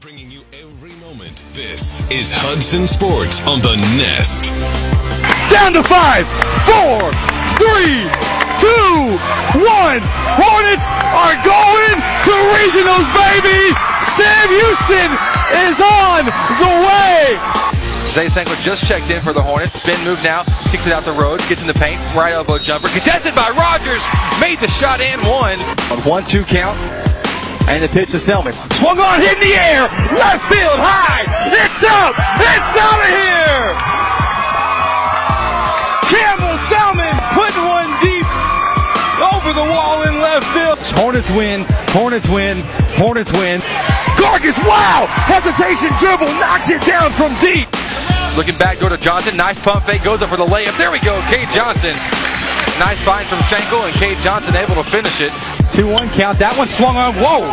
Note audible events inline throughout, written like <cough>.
Bringing you every moment. This is Hudson Sports on the Nest. Down to five, four, three, two, one. Hornets are going to regionals, baby. Sam Houston is on the way. Zay Sanko just checked in for the Hornets. Spin move now, kicks it out the road, gets in the paint, right elbow jumper, contested by Rogers, made the shot and one. On one two count. And the pitch to Selman. Swung on, hit in the air. Left field, high. It's up. It's out of here. Campbell Selman putting one deep over the wall in left field. Hornets win. Hornets win. Hornets win. Gargis, wow! Hesitation dribble knocks it down from deep. Looking back, go to Johnson. Nice pump fake, goes up for the layup. There we go, Cade Johnson. Nice find from Schenkel, and Cade Johnson able to finish it. 2 1 count. That one swung on. Whoa!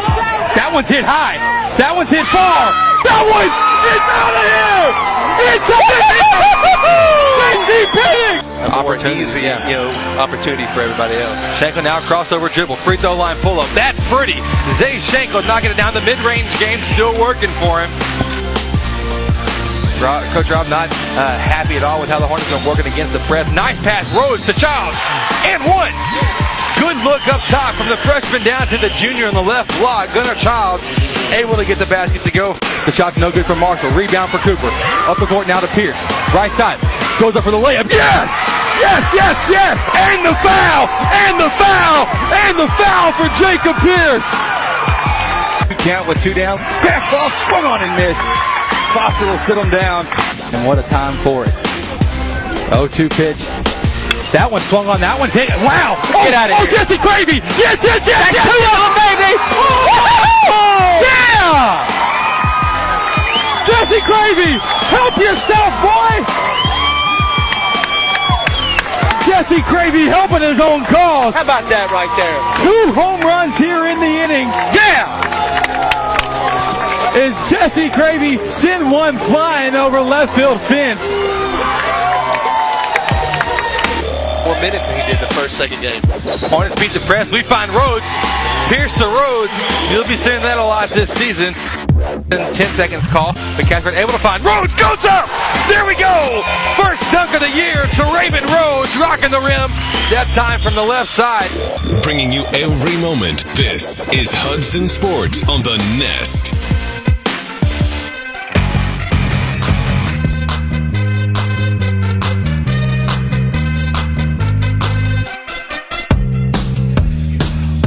That one's hit high. That one's hit far. That one! It's out of here! It's out of here! <laughs> JT Penning! more easy, yeah. you know, opportunity for everybody else. Schenkel now crossover dribble, free throw line pull up. That's pretty. Zay Schenkel knocking it down the mid range game, still working for him. Rob, Coach Rob not uh, happy at all with how the Hornets are working against the press. Nice pass, Rose to Childs, and one. Good look up top from the freshman down to the junior on the left block. Gunnar Childs able to get the basket to go. The shot's no good for Marshall. Rebound for Cooper. Up the court now to Pierce. Right side. Goes up for the layup. Yes! Yes, yes, yes! And the foul! And the foul! And the foul for Jacob Pierce! Count with two down. Pass ball swung on and missed. Foster will sit him down. And what a time for it. 0-2 pitch. That one swung on. That one's hit. Wow! Oh, Get out of oh, here. Jesse Gravy! Yes, yes, yes, That's yes! two of them, baby! Oh, yeah! Jesse Gravy, help yourself, boy! Jesse Gravy helping his own cause. How about that right there? Two home runs here in the inning. Yeah! Is Jesse Gravy send one flying over left field fence? More minutes than he did the first, second game. Hornets beat the press. We find Rhodes. Pierce to Rhodes. You'll be seeing that a lot this season. In 10 seconds call. But Catherine able to find Rhodes goes up. There we go. First dunk of the year to Raven Rhodes rocking the rim. That time from the left side. Bringing you every moment. This is Hudson Sports on the Nest.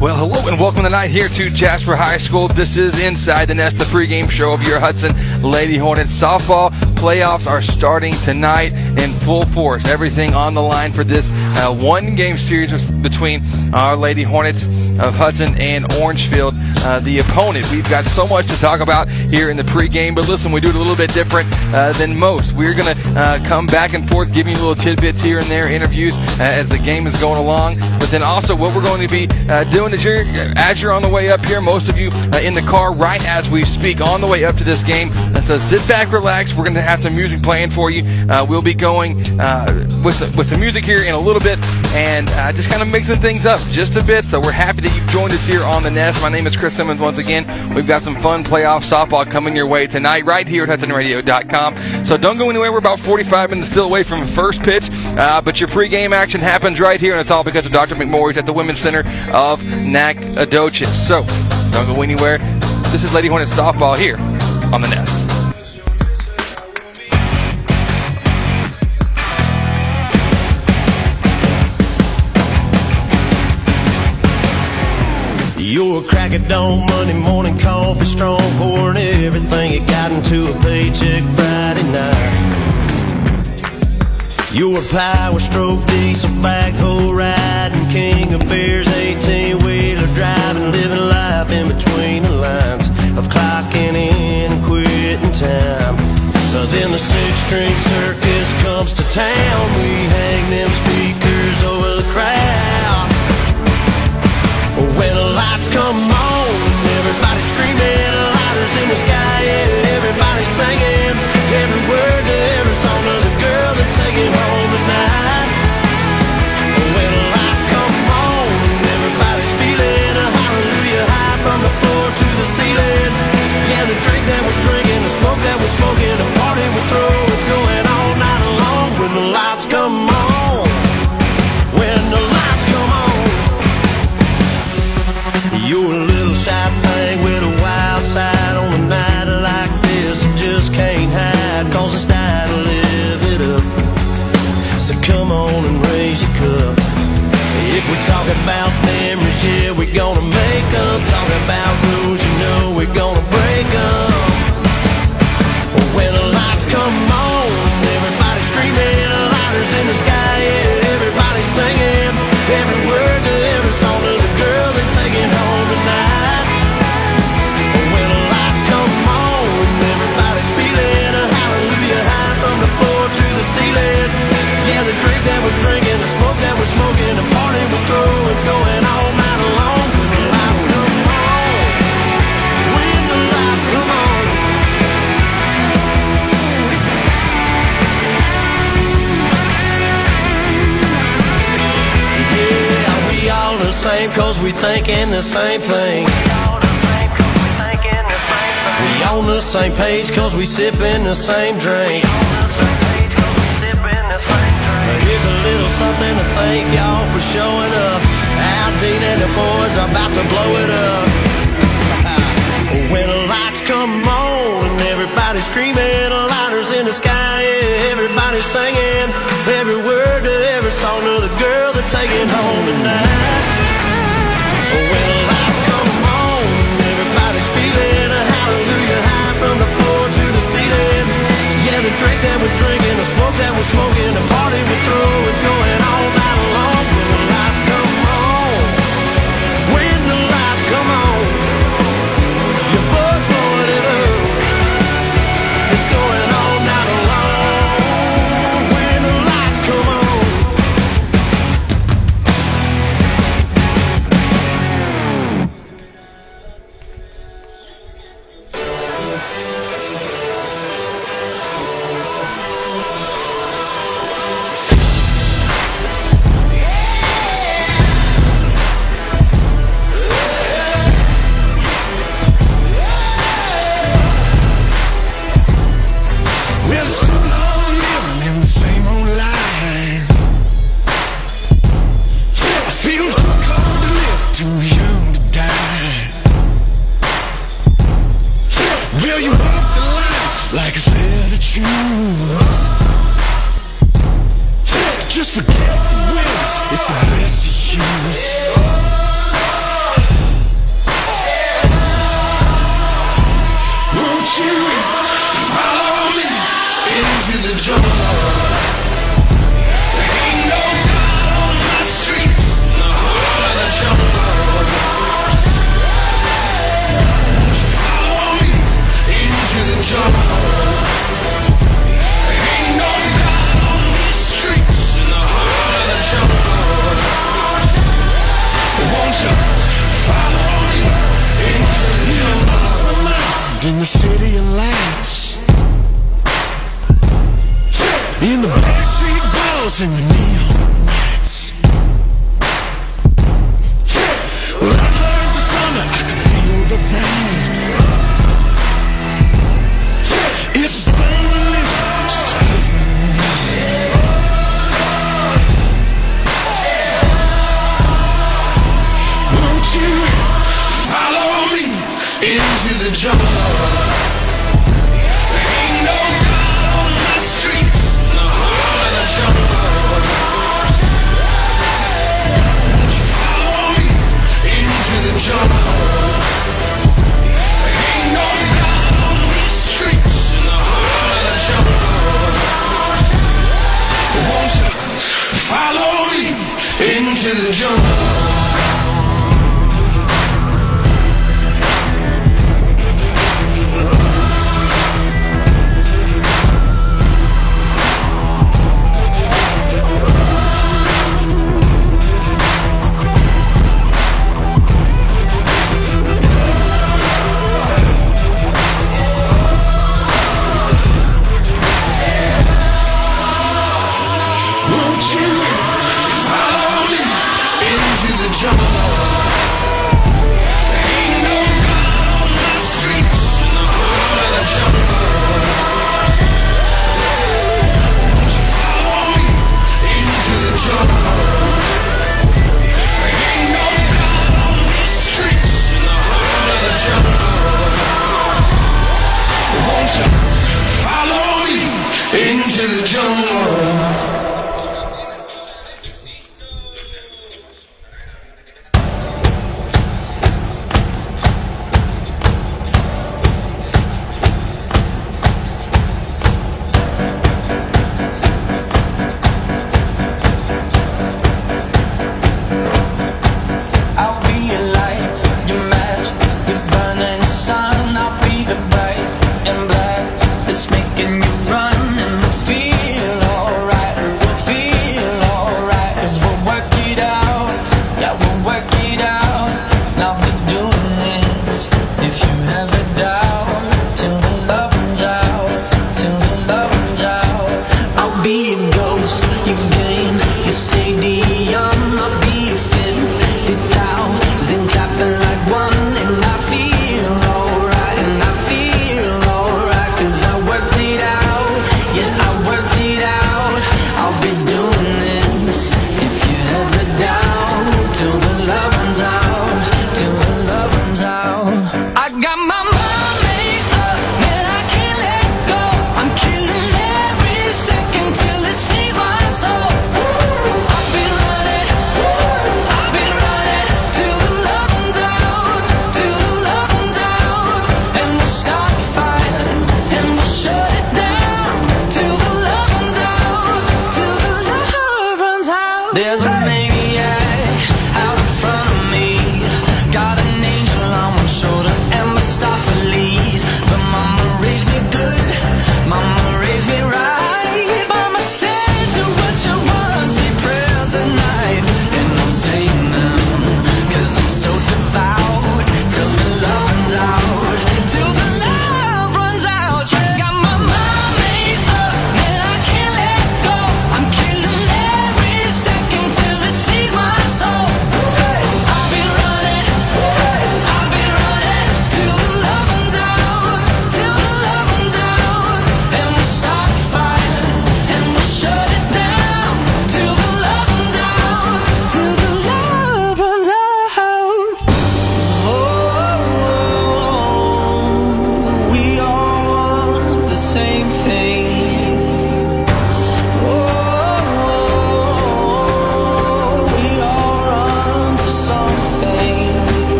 Well, hello and welcome tonight here to Jasper High School. This is Inside the Nest, the pregame show of your Hudson Lady Hornets softball. Playoffs are starting tonight in full force. Everything on the line for this uh, one game series between our Lady Hornets of Hudson and Orangefield, uh, the opponent. We've got so much to talk about here in the pregame, but listen, we do it a little bit different uh, than most. We're going to uh, come back and forth, giving you little tidbits here and there, interviews uh, as the game is going along, but then also what we're going to be uh, doing as you're, as you're on the way up here, most of you uh, in the car right as we speak on the way up to this game. And so sit back, relax. We're going to have some music playing for you. Uh, we'll be going uh, with, some, with some music here in a little bit and uh, just kind of mixing things up just a bit. So we're happy that you've joined us here on the Nest. My name is Chris Simmons once again. We've got some fun playoff softball coming your way tonight right here at HudsonRadio.com. So don't go anywhere. We're about 45 minutes still away from the first pitch, uh, but your pregame action happens right here, and it's all because of Dr. McMorris at the Women's Center of Nacogdoches. So don't go anywhere. This is Lady Hornets softball here on the Nest. You're a crack at dawn, Monday morning coffee, strong pouring everything you got into a paycheck Friday night. You're a power stroke, diesel backhoe riding, king of beers, 18 wheeler driving, living life in between the lines of clocking in and quitting time. But then the six string circus comes to town, we hang them speakers thinking the same thing. We on the same page cause we sipping the same drink. But here's a little something to thank y'all for showing up. Al Dean and the boys are about to blow it up. <laughs> When the lights come on and everybody's screaming, lighters in the sky, yeah, everybody's singing every word to every song to the girl that's taking otro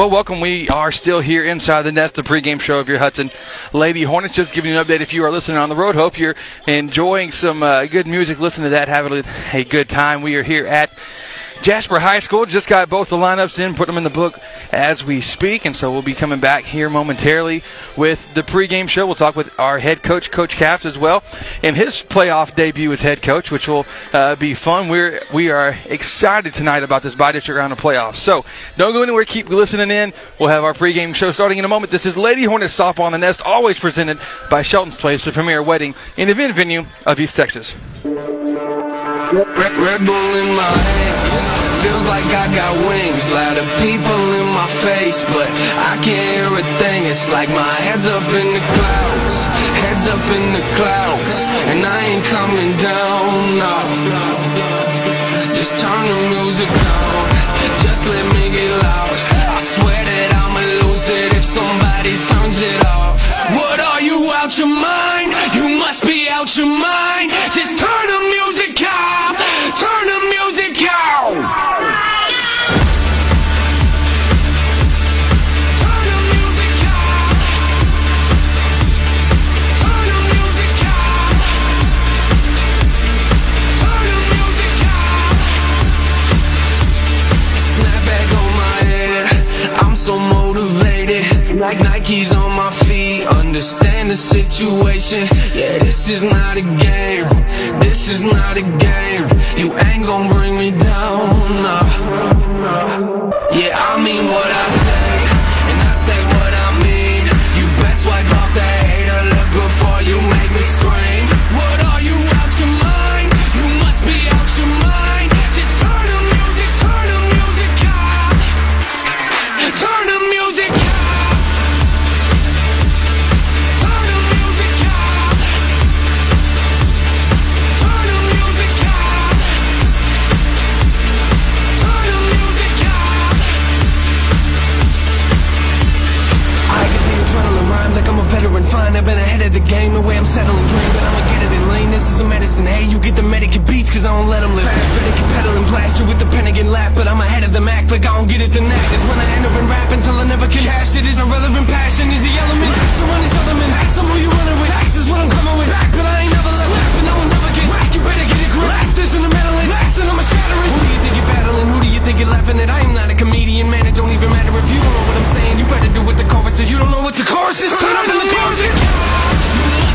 Well, welcome. We are still here inside the Nest, the pregame show of your Hudson Lady Hornets. Just giving you an update if you are listening on the road. Hope you're enjoying some uh, good music. Listen to that. Having a good time. We are here at Jasper High School. Just got both the lineups in, put them in the book as we speak. And so we'll be coming back here momentarily with the pregame show. We'll talk with our head coach, Coach Caps, as well, in his playoff debut as head coach, which will uh, be fun. We're we are excited tonight about this bi-district round of playoffs. So don't go anywhere. Keep listening in. We'll have our pregame show starting in a moment. This is Lady Hornets softball on the Nest, always presented by Shelton's Place, the premier wedding and event venue of East Texas. Red, Red Bull in my hands, feels like I got wings. Lot of people in my face, but I can't hear a thing. It's like my head's up in the clouds, head's up in the clouds, and I ain't coming down. No, just turn the music down, just let me get lost. I swear that I'ma lose it if somebody turns it off. What are you out your mind? You must be out your mind. Just turn the music music Understand the situation. Yeah, this is not a game. This is not a game. You ain't gonna bring me down. nah. Yeah, I mean what I say, and I say what I mean. You best wipe off the hater look before you make me scream. Of the game. The way I'm settling dream, but I'ma get it in lane. This is a medicine. Hey, you get the medicate beats, cause I don't let them live. Fast, but they can pedal and blast you with the Pentagon lap. But I'm ahead of the Mac, like I don't get it the knack. Is when I end up in rap until I never can cash it. Is irrelevant passion, is the element. So on these elements, ask them who you running with. Tax is what I'm coming with. Back, but I ain't never left. Slap, but no one never get whack. You better get it grip. Last this in the metal, last and I'ma think you're laughing at? I am not a comedian, man. It don't even matter if you don't know what I'm saying. You better do what the chorus is. You don't know what the chorus is. Turn up in the chorus.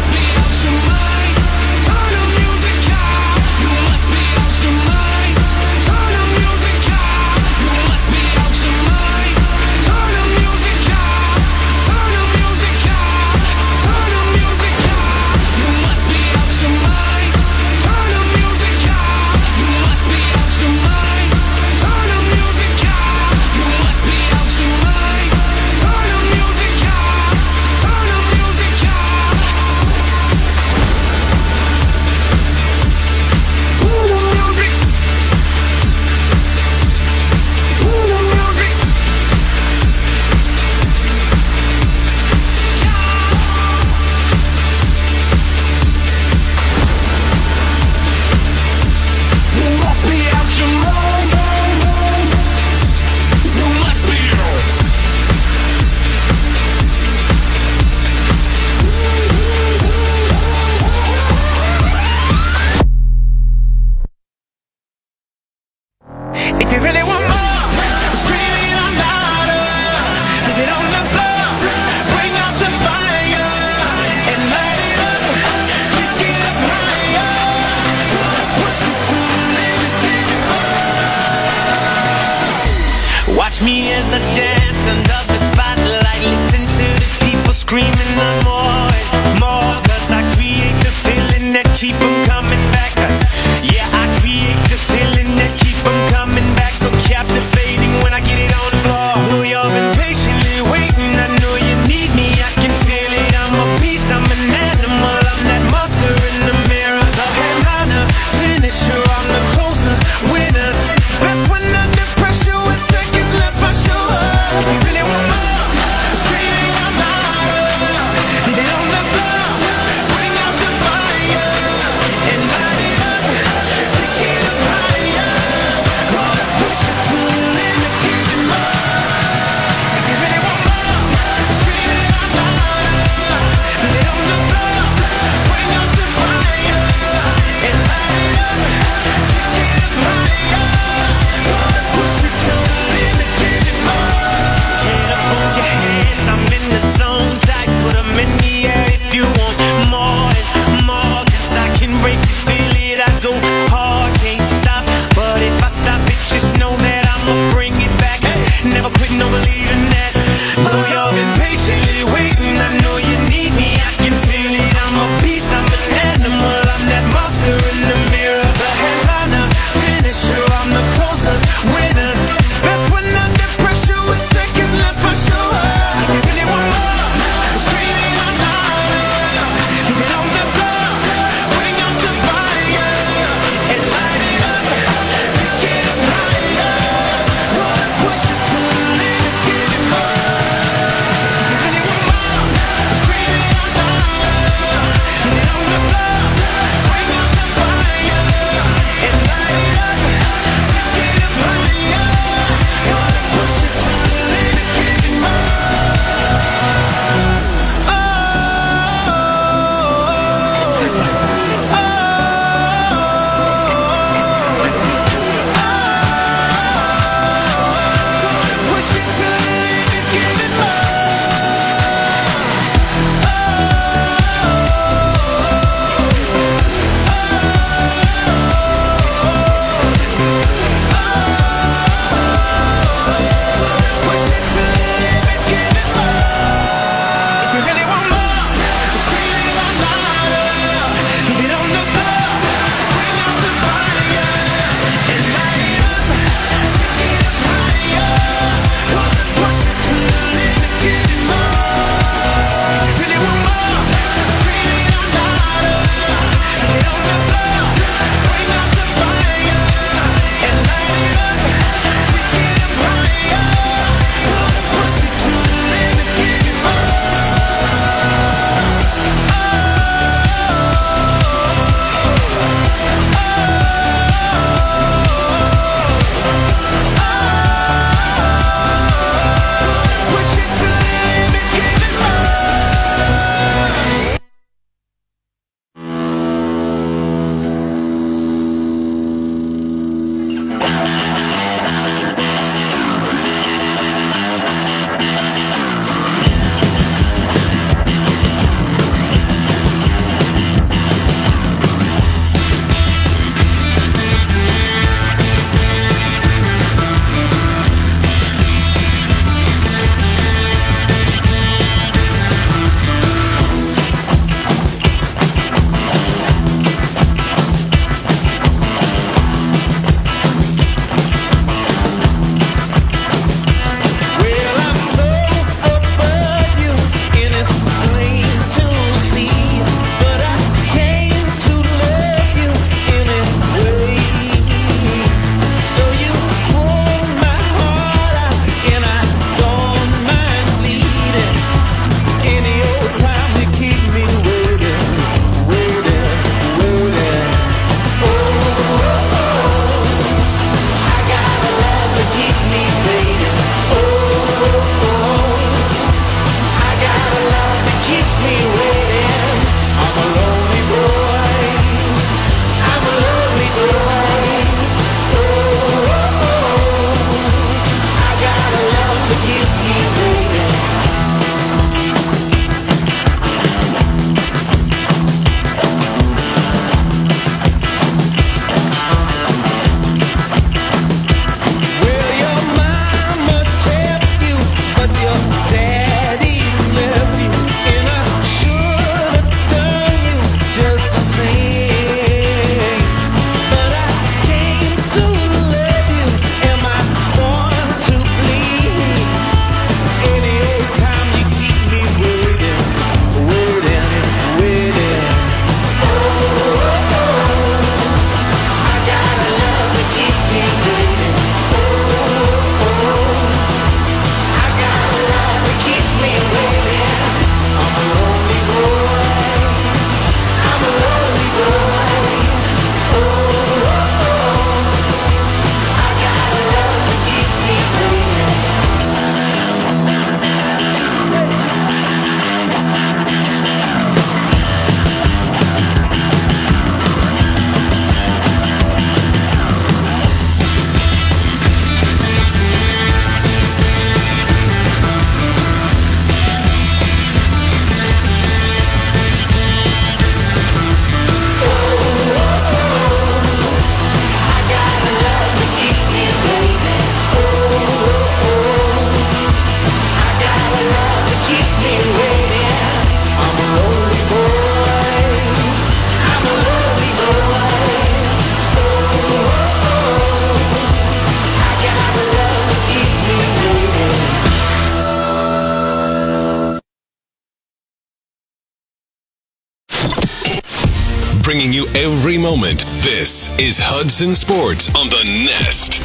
Every moment. This is Hudson Sports on the Nest.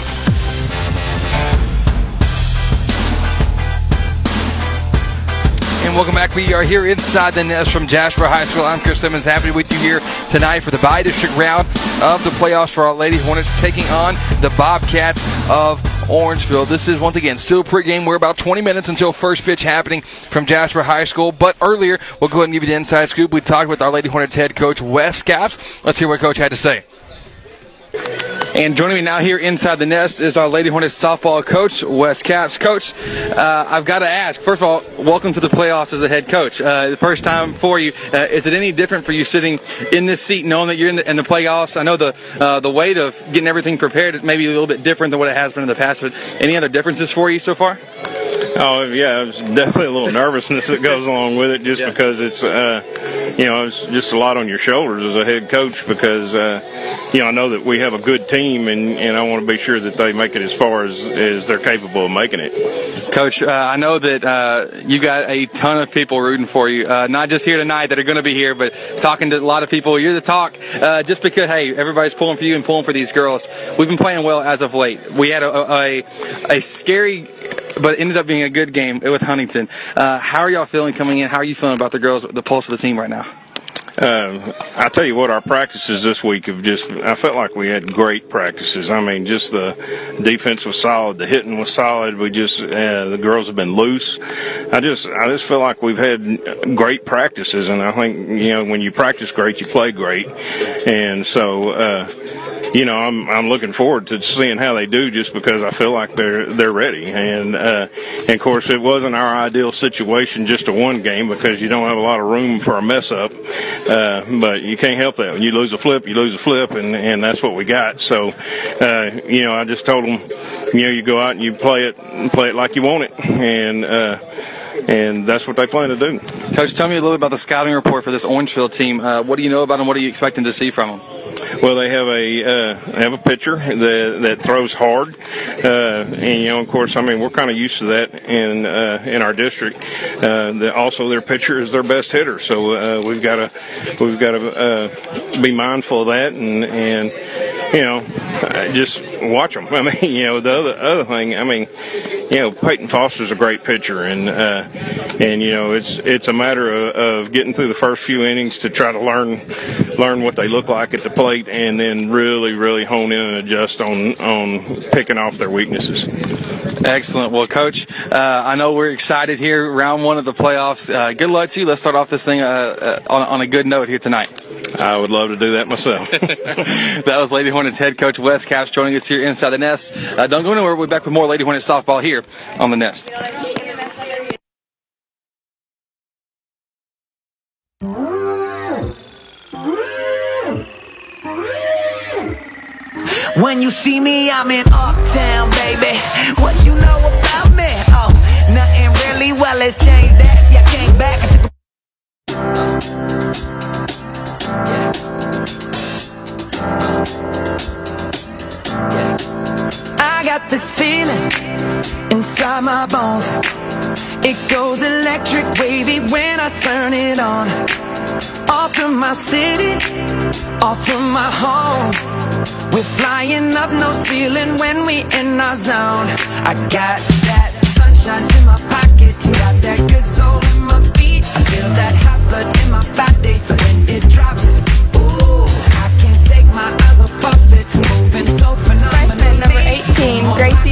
And welcome back. We are here inside the nest from Jasper High School. I'm Chris Simmons, happy to be with you here tonight for the bi-district round of the playoffs for our Lady Hornets, taking on the Bobcats of Orangefield. This is once again still pregame. We're about 20 minutes until first pitch happening from Jasper High School. But earlier, we'll go ahead and give you the inside scoop. We talked with our Lady Hornets head coach Wes Caps. Let's hear what Coach had to say. And joining me now here inside the nest is our Lady Hornets softball coach, Wes Caps. Coach, uh, I've got to ask, first of all, welcome to the playoffs as a head coach. Uh, the first time for you. Uh, is it any different for you sitting in this seat knowing that you're in the, in the playoffs? I know the uh, the weight of getting everything prepared is maybe a little bit different than what it has been in the past, but any other differences for you so far? <laughs> Oh yeah, there's definitely a little nervousness that goes along with it, just Yeah. because it's uh, you know it's just a lot on your shoulders as a head coach because uh, you know I know that we have a good team and, and I want to be sure that they make it as far as, as they're capable of making it. Coach, uh, I know that uh, you got a ton of people rooting for you, uh, not just here tonight that are going to be here, but talking to a lot of people. You're the talk, uh, just because hey, everybody's pulling for you and pulling for these girls. We've been playing well as of late. We had a a, a scary. But it ended up being a good game with Huntington. Uh, how are y'all feeling coming in? How are you feeling about the girls, the pulse of the team right now? Um, I tell you what, our practices this week have just, I felt like we had great practices. I mean, just the defense was solid, the hitting was solid. We just, uh, the girls have been loose. I just, I just feel like we've had great practices. And I think, you know, when you practice great, you play great. And so, uh, you know, I'm I'm looking forward to seeing how they do, just because I feel like they're they're ready. And, uh, and of course, it wasn't our ideal situation, just a one game, because you don't have a lot of room for a mess up. Uh, but you can't help that. When you lose a flip, you lose a flip, and and that's what we got. So, uh, you know, I just told them, you know, you go out and you play it, play it like you want it, and. Uh, and that's what they plan to do. Coach, tell me a little bit about the scouting report for this Orangefield team. Uh, what do you know about them? What are you expecting to see from them? Well, they have a uh, have a pitcher that that throws hard, uh, and you know, of course, I mean, we're kind of used to that in uh, in our district. Uh, the, also, their pitcher is their best hitter, so uh, we've got to we've got to uh, be mindful of that, and and you know, just watch them. <laughs> I mean, you know, the other other thing, I mean, you know, Peyton Foster's a great pitcher, and and you know, it's it's a matter of, of getting through the first few innings to try to learn learn what they look like at the plate, and then really really hone in and adjust on on picking off their weaknesses. Excellent. Well, Coach, uh, I know we're excited here, round one of the playoffs. Uh, good luck to you. Let's start off this thing uh, uh, on, on a good note here tonight. I would love to do that myself. <laughs> that was Lady Hornets head coach Wes Caps joining us here inside the Nest. Uh, don't go anywhere. We'll be back with more Lady Hornets softball here on the Nest. When you see me, I'm in Uptown, baby. What you know about me? Oh, nothing really. Well, let's change that. See, I came back. Took I got this feeling inside my bones. It goes electric wavy when I turn it on. Off from my city, off from my home. We're flying up no ceiling when we in our zone. I got that sunshine in my pocket, got that good soul in my feet. I feel that hot blood in my body when it drops. Ooh, I can't take my eyes off of it, moving so. Freshman number 18, Gracie.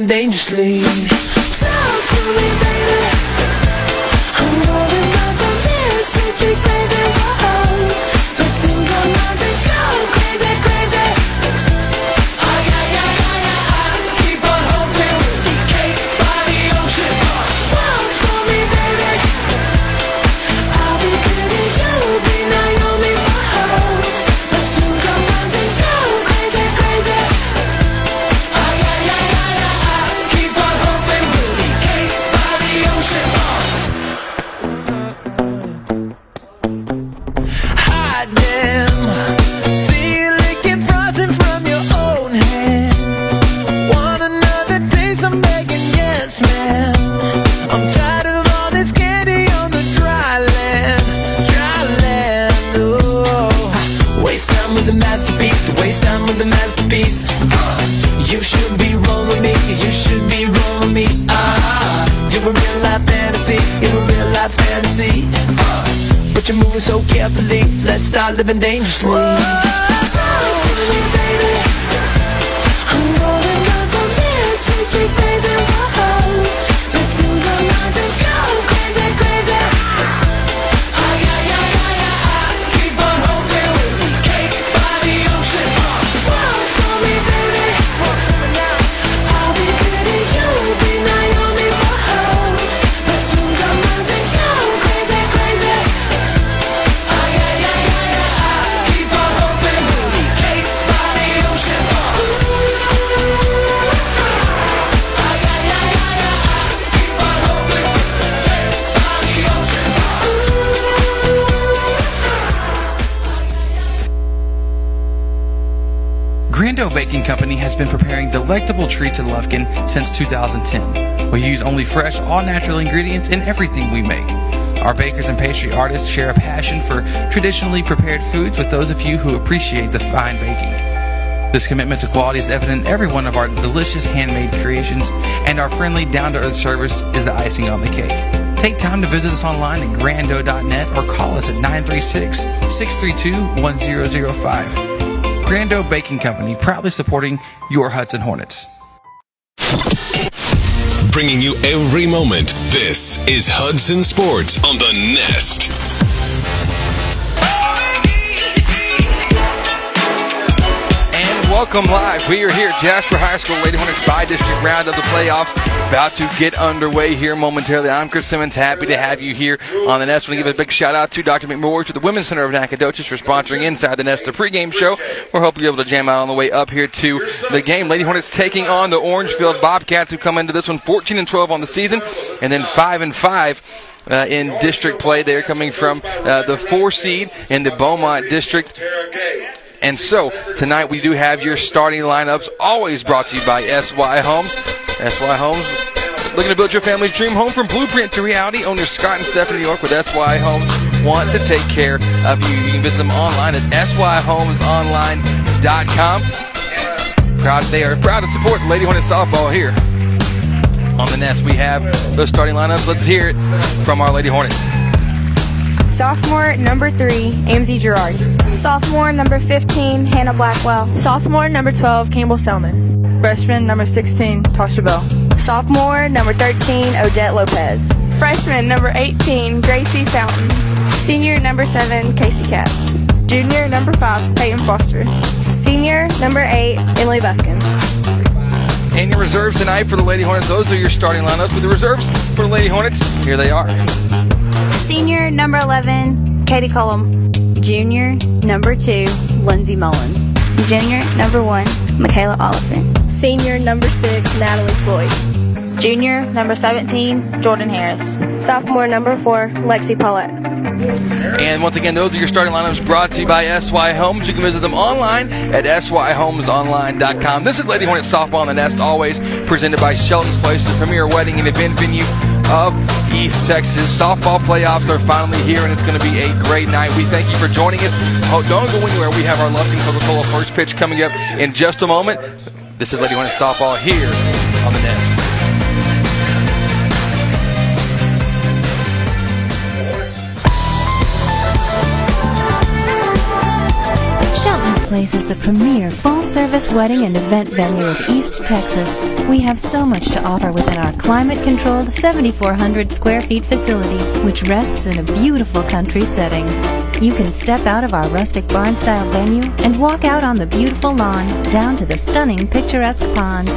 Dangerously. Delectable treats in Lufkin since 2010. We use only fresh, all natural ingredients in everything we make. Our bakers and pastry artists share a passion for traditionally prepared foods with those of you who appreciate the fine baking. This commitment to quality is evident in every one of our delicious handmade creations, and our friendly, down to earth service is the icing on the cake. Take time to visit us online at grando.net or call us at 936 632 1005. Grando Baking Company, proudly supporting your Hudson Hornets. Bringing you every moment. This is Hudson Sports on the Nest. Welcome live. We are here at Jasper High School Lady Hornets by-district round of the playoffs. About to get underway here momentarily. I'm Chris Simmons. Happy to have you here on the Nest. I want to give a big shout out to Dr. McMorris with the Women's Center of Nacogdoches for sponsoring Inside the Nest, the pregame show. We're hoping you're able to jam out on the way up here to the game. Lady Hornets taking on the Orangefield Bobcats who come into this one 14 and 12 on the season and then 5 and 5 uh, in district play. They're coming from uh, the four seed in the Beaumont district. And so tonight we do have your starting lineups, always brought to you by SY Homes. SY Homes, looking to build your family's dream home from blueprint to reality. Owners Scott and Stephanie York with SY Homes want to take care of you. You can visit them online at syhomesonline.com. Proud, they are proud to support Lady Hornet softball here on the Nest. We have those starting lineups. Let's hear it from our Lady Hornets. Sophomore number 3, Amzie Gerard. Sophomore number 15, Hannah Blackwell. Sophomore number 12, Campbell Selman. Freshman number 16, Tasha Bell. Sophomore number 13, Odette Lopez. Freshman number 18, Gracie Fountain. Senior number 7, Casey Caps. Junior number 5, Peyton Foster. Senior number 8, Emily Buffkin. And your reserves tonight for the Lady Hornets. Those are your starting lineups. With the reserves for the Lady Hornets, here they are. Senior number 11, Katie Cullum. Junior number 2, Lindsay Mullins. Junior number 1, Michaela Oliphant. Senior number 6, Natalie Floyd. Junior number 17, Jordan Harris. Sophomore number 4, Lexi Paulette. And once again, those are your starting lineups brought to you by SY Homes. You can visit them online at syhomesonline.com. This is Lady Hornet Softball on the Nest, always presented by Shelton's Place, the premier wedding and event venue of East Texas. Softball playoffs are finally here, and it's going to be a great night. We thank you for joining us. Oh, don't go anywhere. We have our Lufkin Coca-Cola first pitch coming up in just a moment. This is Lady Hornet Softball here Place is the premier full service wedding and event venue of East Texas. We have so much to offer within our climate controlled 7,400 square feet facility, which rests in a beautiful country setting. You can step out of our rustic barn style venue and walk out on the beautiful lawn down to the stunning picturesque pond.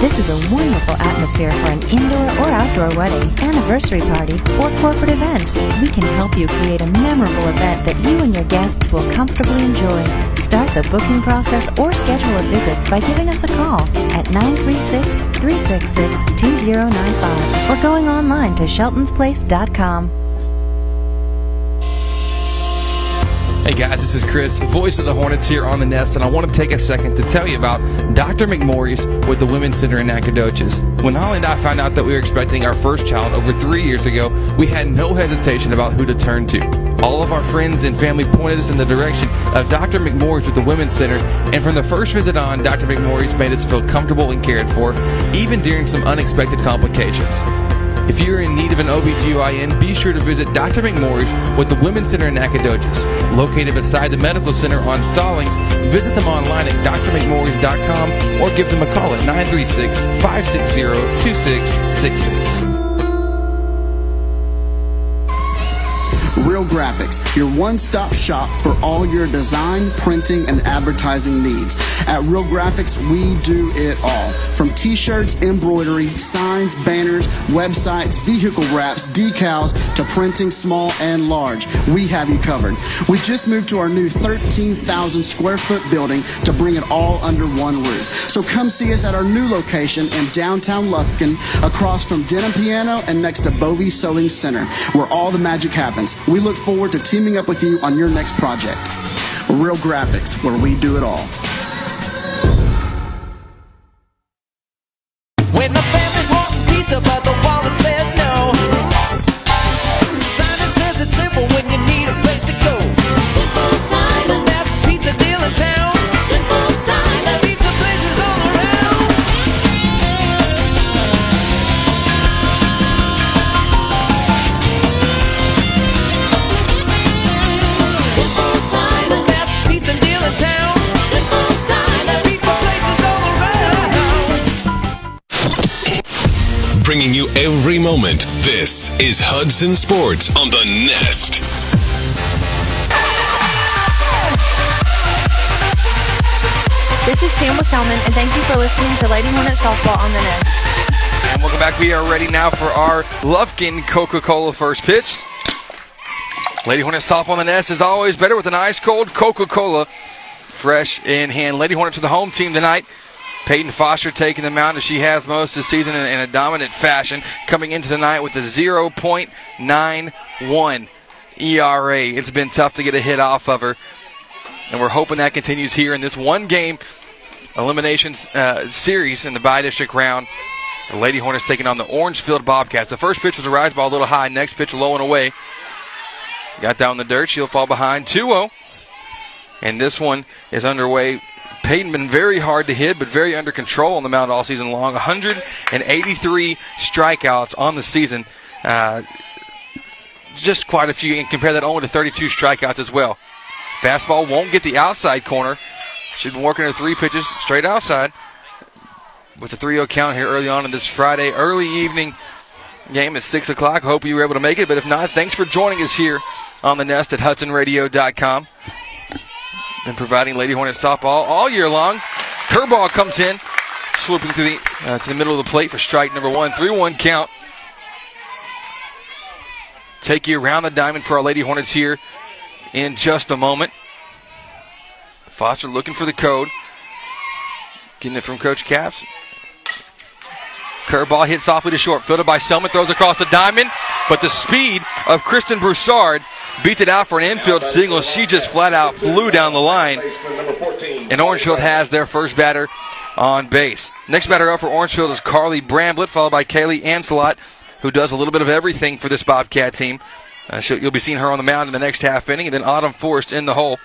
This is a wonderful atmosphere for an indoor or outdoor wedding, anniversary party, or corporate event. We can help you create a memorable event that you and your guests will comfortably enjoy. Start the booking process or schedule a visit by giving us a call at 936 366 2095 or going online to sheltonsplace.com. Hey guys, this is Chris, voice of the Hornets here on the Nest, and I want to take a second to tell you about Dr. McMorris with the Women's Center in Nacogdoches. When Holly and I found out that we were expecting our first child over three years ago, we had no hesitation about who to turn to. All of our friends and family pointed us in the direction of Dr. McMorris with the Women's Center, and from the first visit on, Dr. McMorris made us feel comfortable and cared for, even during some unexpected complications. If you're in need of an OBGYN, be sure to visit Dr. McMorris with the Women's Center in Nacogdoches. Located beside the Medical Center on Stallings, visit them online at drmcmorris.com or give them a call at 936 560 2666. Real Graphics, your one stop shop for all your design, printing, and advertising needs. At Real Graphics, we do it all. From t shirts, embroidery, signs, banners, websites, vehicle wraps, decals, to printing small and large. We have you covered. We just moved to our new 13,000 square foot building to bring it all under one roof. So come see us at our new location in downtown Lufkin, across from Denim Piano and next to Bovie Sewing Center, where all the magic happens. We look forward to teaming up with you on your next project. Real Graphics, where we do it all. Every moment. This is Hudson Sports on the Nest. This is Campbell Selman, and thank you for listening to Lady Hornet Softball on the Nest. And welcome back. We are ready now for our Lufkin Coca-Cola first pitch. Lady Hornet softball on the nest is always better with an ice cold Coca-Cola fresh in hand. Lady Hornet to the home team tonight. Peyton Foster taking the mound as she has most this season in, in a dominant fashion, coming into tonight with a 0.91 ERA. It's been tough to get a hit off of her, and we're hoping that continues here in this one-game elimination uh, series in the bi-district round. The Lady Hornets taking on the Orangefield Bobcats. The first pitch was a rise ball a little high. Next pitch low and away. Got down the dirt. She'll fall behind 2 0. And this one is underway. Peyton been very hard to hit, but very under control on the mound all season long. 183 strikeouts on the season. Uh, just quite a few. And compare that only to 32 strikeouts as well. Fastball won't get the outside corner. She's been working her three pitches straight outside with a 3 0 count here early on in this Friday early evening game at 6 o'clock. Hope you were able to make it, but if not, thanks for joining us here on the nest at HudsonRadio.com. Been providing Lady Hornet softball all year long. Curveball comes in, swooping to the uh, to the middle of the plate for strike number one. 3 1 count. Take you around the diamond for our Lady Hornets here in just a moment. Foster looking for the code. Getting it from Coach Caps. Curveball hit softly to short. Fielded by Selman. Throws across the diamond. But the speed of Kristen Broussard beats it out for an infield single. She just flat out flew down the line. And Orangefield has their first batter on base. Next batter up for Orangefield is Carly Bramblett, followed by Kaylee Ancelot, who does a little bit of everything for this Bobcat team. Uh, you'll be seeing her on the mound in the next half inning, and then Autumn Frost in the hole.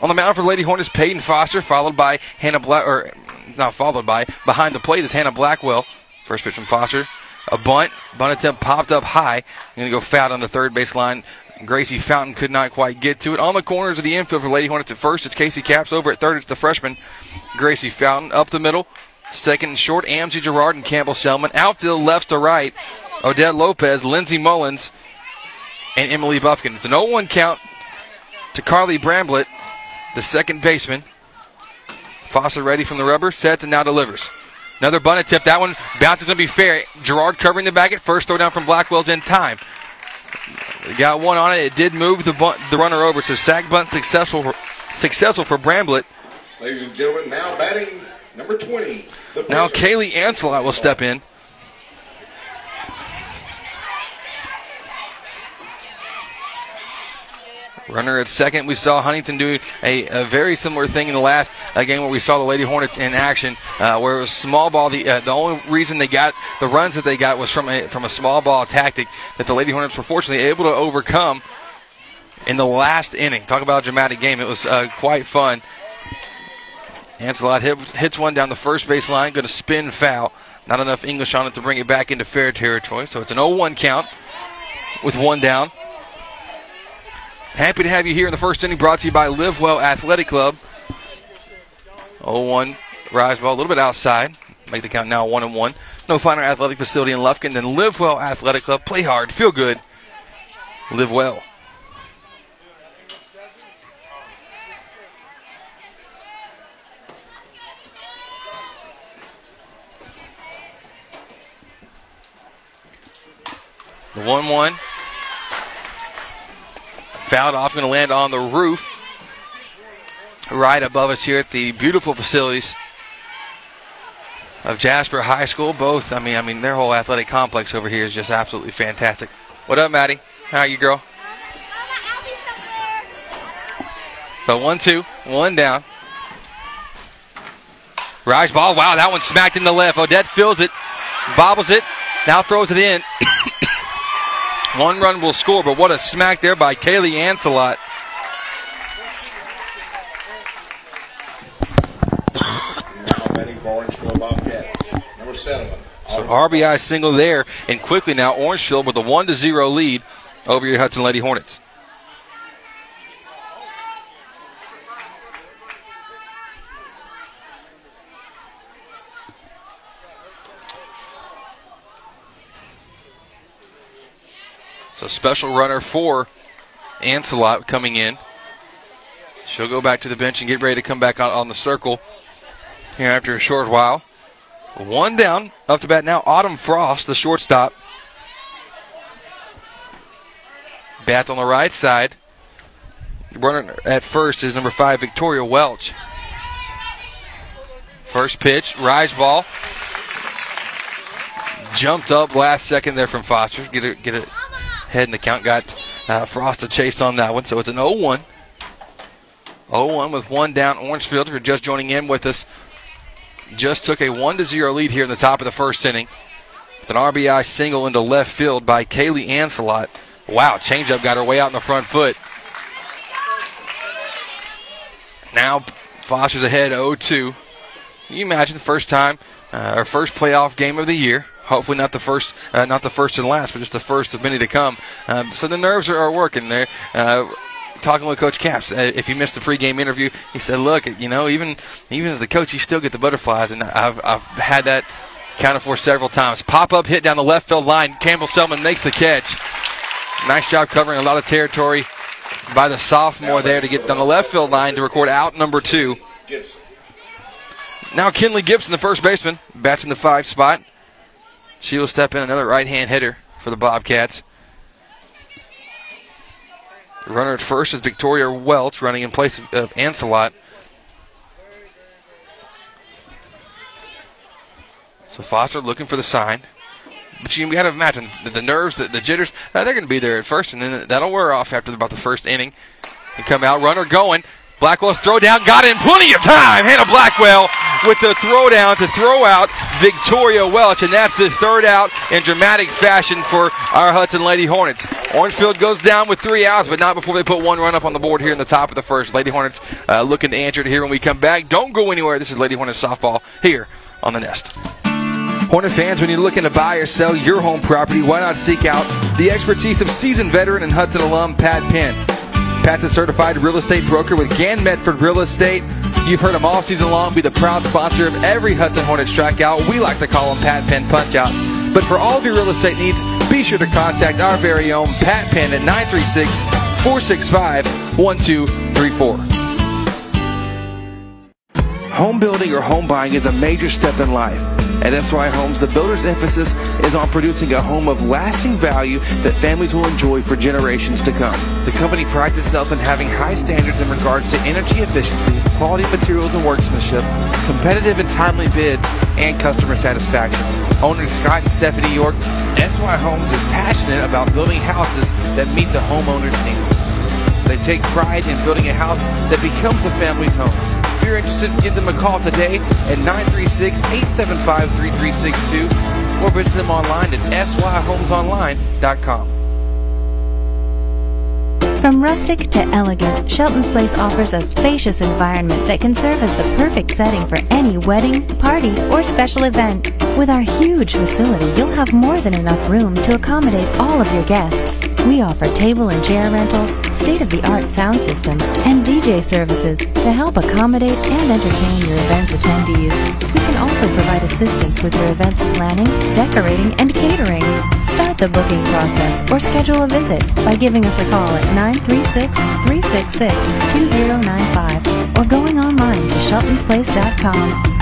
On the mound for Lady Hornets, Peyton Foster, followed by Hannah Black, or not followed by, behind the plate is Hannah Blackwell. First pitch from Foster. A bunt. Bunt attempt popped up high. Going to go foul on the third baseline. Gracie Fountain could not quite get to it. On the corners of the infield for Lady Hornets at first, it's Casey Caps. Over at third, it's the freshman Gracie Fountain. Up the middle, second and short, Amzie Gerard and Campbell Selman. Outfield left to right, Odette Lopez, Lindsey Mullins, and Emily Buffkin. It's an 0 1 count to Carly Bramblett, the second baseman. Foster ready from the rubber, sets, and now delivers. Another bunt attempt. That one bounces going to be fair. Gerard covering the bag at first. Throw down from Blackwell's in time. Got one on it. It did move the bunt, the runner over. So sack bunt successful for, successful for Bramblett. Ladies and gentlemen, now batting number 20. The Now Kaylee Ancelot will step in. Runner at second. We saw Huntington do a, a very similar thing in the last uh, game where we saw the Lady Hornets in action, uh, where it was small ball. The uh, the only reason they got the runs that they got was from a from a small ball tactic that the Lady Hornets were fortunately able to overcome in the last inning. Talk about a dramatic game. It was uh, quite fun. Ancelot hit, hits one down the first base line, going to spin foul. Not enough English on it to bring it back into fair territory. So it's an 0 1 count with one down. Happy to have you here in the first inning, brought to you by Livewell Athletic Club. 0 1 rise ball, a little bit outside. Make the count now 1 and 1. No finer athletic facility in Lufkin than Livewell Athletic Club. Play hard, feel good, live well. The 1 1. Fouled off, going to land on the roof right above us here at the beautiful facilities of Jasper High School. Both, I mean, I mean, their whole athletic complex over here is just absolutely fantastic. What up, Maddie? How are you, girl? So one, two, one down. Rise ball. Wow, that one smacked in the left. Odette fills it, bobbles it, now throws it in. One run will score, but what a smack there by Kaylee Ancelot. Orangefield. So RBI single there, and quickly now Orangefield with a one to zero lead over your Hudson Lady Hornets. So special runner for Ancelot coming in. She'll go back to the bench and get ready to come back on, on the circle here after a short while. One down, up to bat now. Autumn Frost, the shortstop. Bat on the right side. Runner at first is number five, Victoria Welch. First pitch, rise ball. Jumped up last second there from Foster. Get it, get it head in the count. Got uh, Frost to chase on that one. So it's an 0 1. 0 1 with one down. Orangefield, if you're just joining in with us, just took a 1 0 lead here in the top of the first inning. With an RBI single into left field by Kaylee Ancelot. Wow, changeup got her way out in the front foot. Now Foster's ahead 0 2. Can you imagine the first time, uh, our first playoff game of the year? Hopefully not the first, uh, not the first and last, but just the first of many to come. Um, so the nerves are, are working there. Uh, talking with Coach Caps, uh, if you missed the pregame interview, he said, "Look, you know, even even as the coach, you still get the butterflies." And I've I've had that counted for several times. Pop up hit down the left field line. Campbell Selman makes the catch. Nice job covering a lot of territory by the sophomore there to get down the left field line to record out number two. Gibson. Now Kinley Gibson, the first baseman, bats in the five spot. She will step in another right hand hitter for the Bobcats. The runner at first is Victoria Welch, running in place of, of Ancelot. So Foster looking for the sign. But you got to imagine the, the nerves, the, the jitters, uh, they're going to be there at first, and then that'll wear off after about the first inning. And come out, runner going. Blackwell's throw down, got in plenty of time. Hannah Blackwell with the throw down to throw out Victoria Welch, and that's the third out in dramatic fashion for our Hudson Lady Hornets. Orangefield goes down with three outs, but not before they put one run up on the board here in the top of the first. Lady Hornets uh, looking to answer it here when we come back. Don't go anywhere. This is Lady Hornets softball here on the Nest. Hornet fans, when you're looking to buy or sell your home property, why not seek out the expertise of seasoned veteran and Hudson alum Pat Penn? Pat's a certified real estate broker with Gan Medford Real Estate. You've heard him all season long be the proud sponsor of every Hudson Hornet strikeout. We like to call them Pat Penn punchouts. But for all of your real estate needs, be sure to contact our very own Pat Penn at 936 465 1234. Home building or home buying is a major step in life. At SY Homes, the builder's emphasis is on producing a home of lasting value that families will enjoy for generations to come. The company prides itself in having high standards in regards to energy efficiency, quality materials and workmanship, competitive and timely bids, and customer satisfaction. Owners Scott and Stephanie York, SY Homes is passionate about building houses that meet the homeowner's needs. They take pride in building a house that becomes a family's home. If you're interested, give them a call today at 936-875-3362 or visit them online at syhomesonline.com. From rustic to elegant, Shelton's Place offers a spacious environment that can serve as the perfect setting for any wedding, party, or special event. With our huge facility, you'll have more than enough room to accommodate all of your guests. We offer table and chair rentals, state-of-the-art sound systems, and DJ services to help accommodate and entertain your event attendees. We can also provide assistance with your event's planning, decorating, and catering. Start the booking process or schedule a visit by giving us a call at 936-366-2095 or going online to sheltonsplace.com.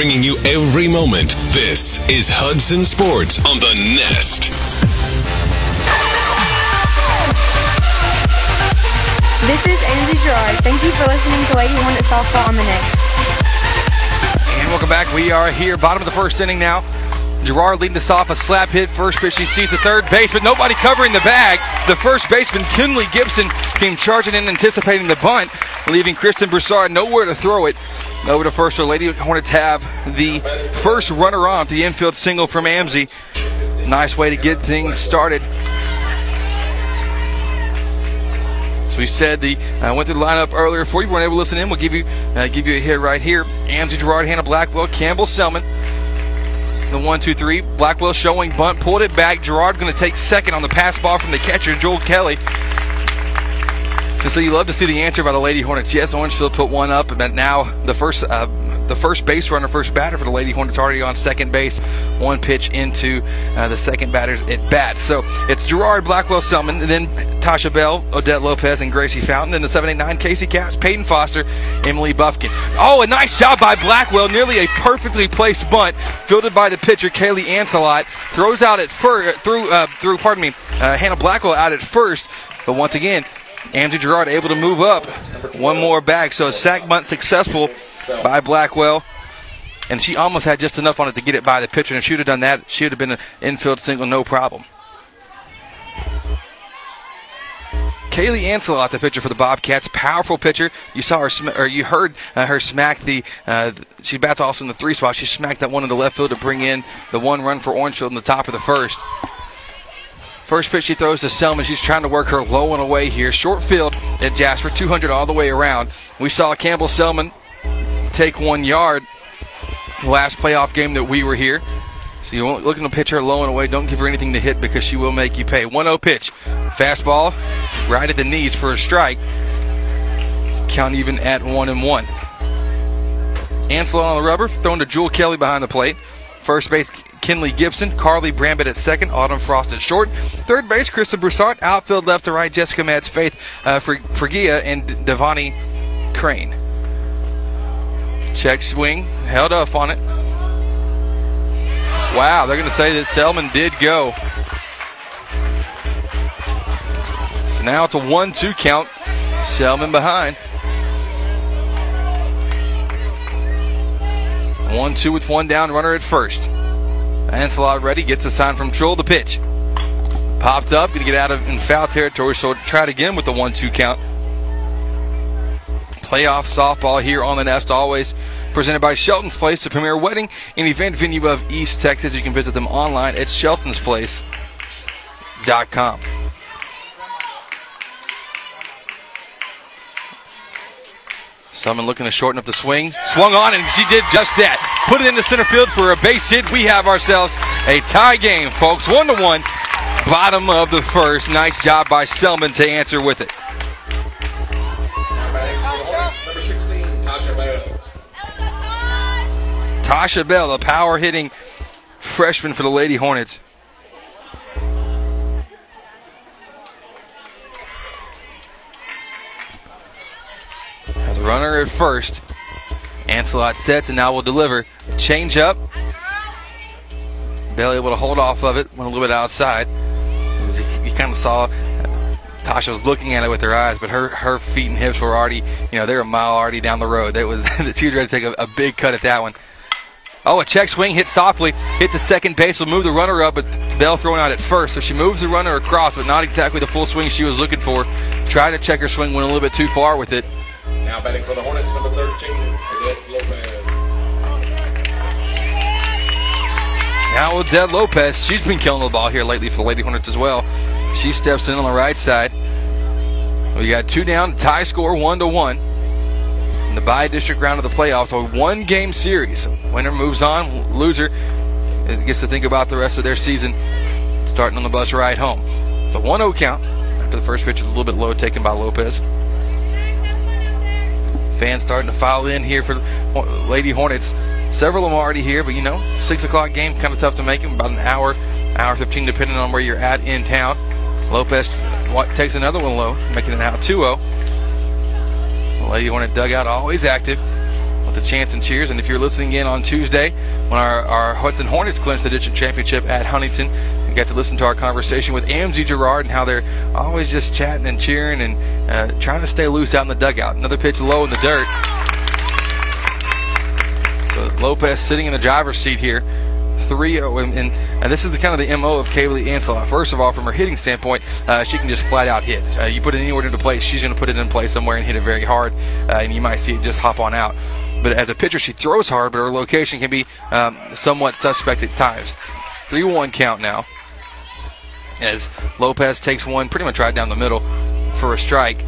Bringing you every moment. This is Hudson Sports on the Nest. This is Amzie Gerard. Thank you for listening to Lady Hornet Softball on the Next. And welcome back. We are here, bottom of the first inning now. Gerard leading us off a slap hit. First pitch, he sees the third base, but nobody covering the bag. The first baseman, Kinley Gibson, came charging in, anticipating the bunt, leaving Kristen Broussard nowhere to throw it. Over to first, so Lady Hornets have the first runner on the infield single from Amzie. Nice way to get things started. So we said the uh, went through the lineup earlier. For you If you weren't able to listen in, we'll give you uh, give you a hit right here. Amzie Gerard, Hannah Blackwell, Campbell Selman. The one, two, three. Blackwell showing bunt, pulled it back. Gerard going to take second on the pass ball from the catcher, Joel Kelly. And so you love to see the answer by the Lady Hornets. Yes, Orangefield put one up, but now the first uh, the first base runner, first batter for the Lady Hornets, already on second base. One pitch into uh, the second batter's at bat. So it's Gerard Blackwell Selman, and then Tasha Bell, Odette Lopez, and Gracie Fountain. Then the 789 Casey Caps, Peyton Foster, Emily Buffkin. Oh, a nice job by Blackwell. Nearly a perfectly placed bunt, fielded by the pitcher Kaylee Ancelot. Throws out at first through uh, through pardon me, uh, Hannah Blackwell out at first. But once again, Amzie Gerard able to move up one more back. So a sack bunt successful by Blackwell. And she almost had just enough on it to get it by the pitcher. And if she would have done that, she would have been an infield single, no problem. Kaylee Ancelot, the pitcher for the Bobcats, powerful pitcher. You saw her, sm- or you heard uh, her smack the. Uh, she bats also in the three spot. She smacked that one in the left field to bring in the one run for Orangefield in the top of the first. First pitch she throws to Selman. She's trying to work her low and away here. Short field at Jasper, 200 all the way around. We saw Campbell Selman take one yard last playoff game that we were here. So you're looking to pitch her low and away. Don't give her anything to hit because she will make you pay. 1 0 pitch. Fastball right at the knees for a strike. Count even at 1 and 1. Ancelot on the rubber, thrown to Jewel Kelly behind the plate. First base, Kinley Gibson. Carly Bramblett at second. Autumn Frost at short. Third base, Krista Broussard. Outfield left to right, Jessica Metz, Faith uh, and Devani Crane. Check swing, held up on it. Wow, they're going to say that Selman did go. So now it's a 1 2 count. Selman behind. 1 2 with one down, runner at first. Ancelot ready, gets a sign from Troll the pitch. Popped up, to get out of in foul territory, so try it again with the 1 2 count. Playoff softball here on the Nest, always presented by Shelton's Place, the premier wedding and event venue of East Texas. You can visit them online at sheltonsplace.com. Someone looking to shorten up the swing. Swung on, and she did just that. Put it into center field for a base hit. We have ourselves a tie game, folks. One to one. Bottom of the first. Nice job by Selman to answer with it. Number 16, Tasha Bell. Tasha Bell, a power hitting freshman for the Lady Hornets. Runner at first. Ancelot sets and now will deliver. Change up. Bell able to hold off of it, went a little bit outside. You kind of saw uh, Tasha was looking at it with her eyes, but her, her feet and hips were already, you know, they were a mile already down the road. That was <laughs> she was ready to take a, a big cut at that one. Oh, a check swing hit softly, hit the second base, will move the runner up, but Bell throwing out at first. So she moves the runner across, but not exactly the full swing she was looking for. Tried to check her swing, went a little bit too far with it. Now batting for the Hornets, number 13, Odette Lopez. Now Odette Lopez, she's been killing the ball here lately for the Lady Hornets as well. She steps in on the right side. We got two down, tie score one to one. In the by district round of the playoffs, a one game series. Winner moves on, loser gets to think about the rest of their season starting on the bus ride home. It's a 1 0 count after the first pitch is a little bit low, taken by Lopez. Fans starting to file in here for Lady Hornets. Several of them already here, but you know, 6 o'clock game, kind of tough to make them. About an hour, hour 15, depending on where you're at in town. Lopez takes another one low, making it now 2 0. Lady Hornet dugout always active with the chants and cheers. And if you're listening in on Tuesday when our, our Hudson Hornets clinched the district championship at Huntington, you got to listen to our conversation with Amzie Gerard and how they're always just chatting and cheering and uh, trying to stay loose out in the dugout. Another pitch low in the dirt. So Lopez sitting in the driver's seat here. 3 0. And, and, this is the kind of the MO of Kaylee Ancelot. First of all, from her hitting standpoint, uh, she can just flat out hit. Uh, you put it anywhere into place, she's going to put it in place somewhere and hit it very hard. Uh, and you might see it just hop on out. But as a pitcher, she throws hard, but her location can be um, somewhat suspect at times. 3 1 count now. As Lopez takes one pretty much right down the middle for a strike.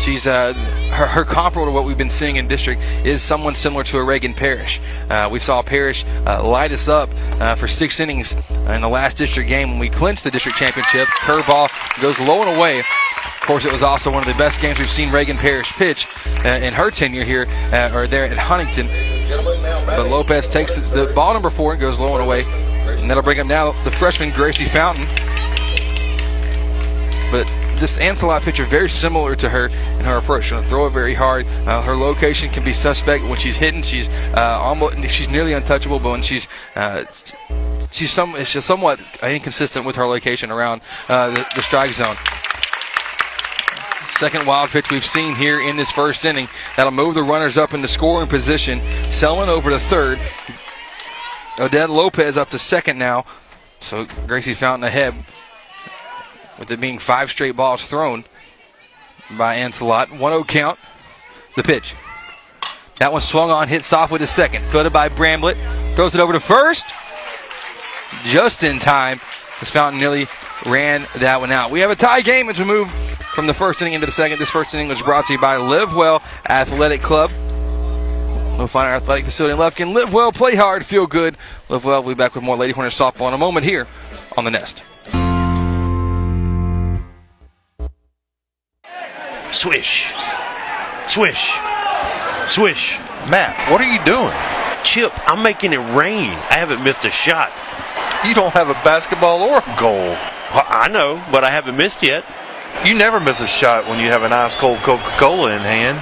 She's uh, her, her, comparable to what we've been seeing in district is someone similar to a Reagan Parrish. Uh, we saw Parrish uh, light us up uh, for six innings in the last district game when we clinched the district championship. Curveball goes low and away. Of course, it was also one of the best games we've seen Reagan Parrish pitch uh, in her tenure here uh, or there at Huntington. But Lopez takes the, the ball number four and goes low and away. And that'll bring up now the freshman Gracie Fountain. But this Ancelot pitcher very similar to her in her approach. She's going to throw it very hard. Uh, her location can be suspect when she's hitting. She's uh, almost she's nearly untouchable, but when she's uh, she's some she's somewhat inconsistent with her location around uh, the, the strike zone. Second wild pitch we've seen here in this first inning. That'll move the runners up into scoring position. Selman over to third. Odette Lopez up to second now. So Gracie Fountain ahead with it being five straight balls thrown by Ancelot. 1 0 count. The pitch. That one swung on, hit soft with a second. Fielded by Bramblett. Throws it over to first. Just in time. This Fountain nearly ran that one out. We have a tie game as we move from the first inning into the second. This first inning was brought to you by Live Well Athletic Club. We'll find our athletic facility in Lufkin. Live well, play hard, feel good. Live well. We'll be back with more Lady Hornet softball in a moment here on the Nest. Swish. Swish. Swish. Matt, what are you doing? Chip, I'm making it rain. I haven't missed a shot. You don't have a basketball or a goal. Well, I know, but I haven't missed yet. You never miss a shot when you have an ice cold Coca Cola in hand.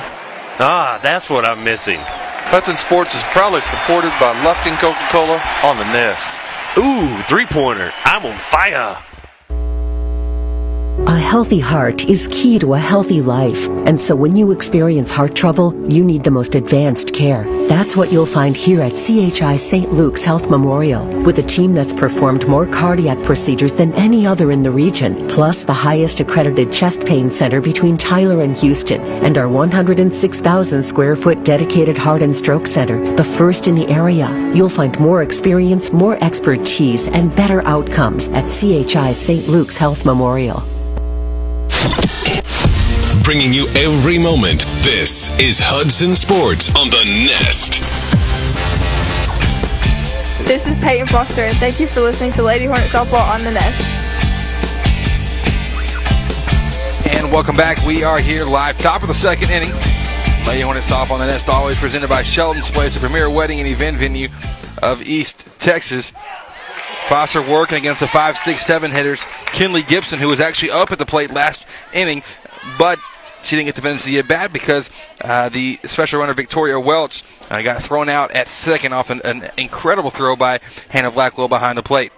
Ah, that's what I'm missing. Hudson Sports is proudly supported by Lufkin Coca Cola on the Nest. Ooh, three pointer. I'm on fire. A healthy heart is key to a healthy life. And so when you experience heart trouble, you need the most advanced care. That's what you'll find here at CHI St. Luke's Health Memorial, with a team that's performed more cardiac procedures than any other in the region, plus the highest accredited chest pain center between Tyler and Houston, and our 106,000 square foot dedicated heart and stroke center, the first in the area. You'll find more experience, more expertise, and better outcomes at CHI St. Luke's Health Memorial. Bringing you every moment. This is Hudson Sports on the Nest. This is Peyton Foster, and thank you for listening to Lady Hornet Softball on the Nest. And welcome back. We are here live, top of the second inning. Lady Hornet Softball on the Nest, always presented by Shelton's Place, the premier wedding and event venue of East Texas. Foster working against the 5 6 7 hitters. Kinley Gibson, who was actually up at the plate last inning, but she didn't get to finish the at bat because uh, the special runner Victoria Welch uh, got thrown out at second off an, an incredible throw by Hannah Blackwell behind the plate.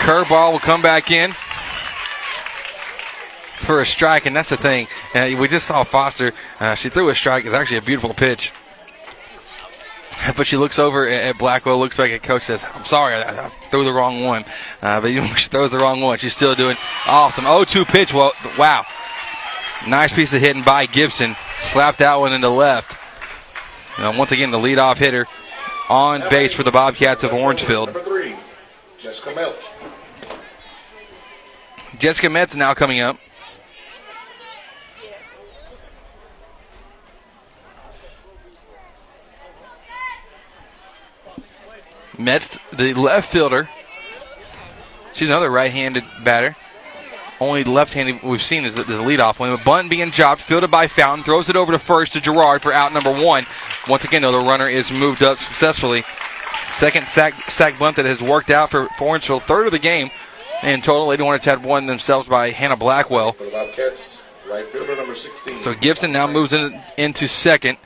Curveball will come back in for a strike, and that's the thing. Uh, we just saw Foster. Uh, she threw a strike. It's actually a beautiful pitch. <laughs> But she looks over at Blackwell, looks back at coach, says, I'm sorry, I, I threw the wrong one. Uh, but even when <laughs> she throws the wrong one, she's still doing awesome. 0 2 pitch. Well, wow. Nice piece of hitting by Gibson. Slapped that one into left. Know, once again, the leadoff hitter on base for the Bobcats of Orangefield. Number three, Jessica Melch. Jessica Metz now coming up. Metz, the left fielder. She's another right-handed batter. Only left-handed we've seen is the, the leadoff one. A bunt being dropped, fielded by Fountain, throws it over to first to Gerard for out number one. Once again, though, the runner is moved up successfully. Second sack, sack bunt that has worked out for, for Orangefield. Third of the game. In total, Lady Hornets had one themselves by Hannah Blackwell. The right fielder number 16. So Gibson now moves in, into second.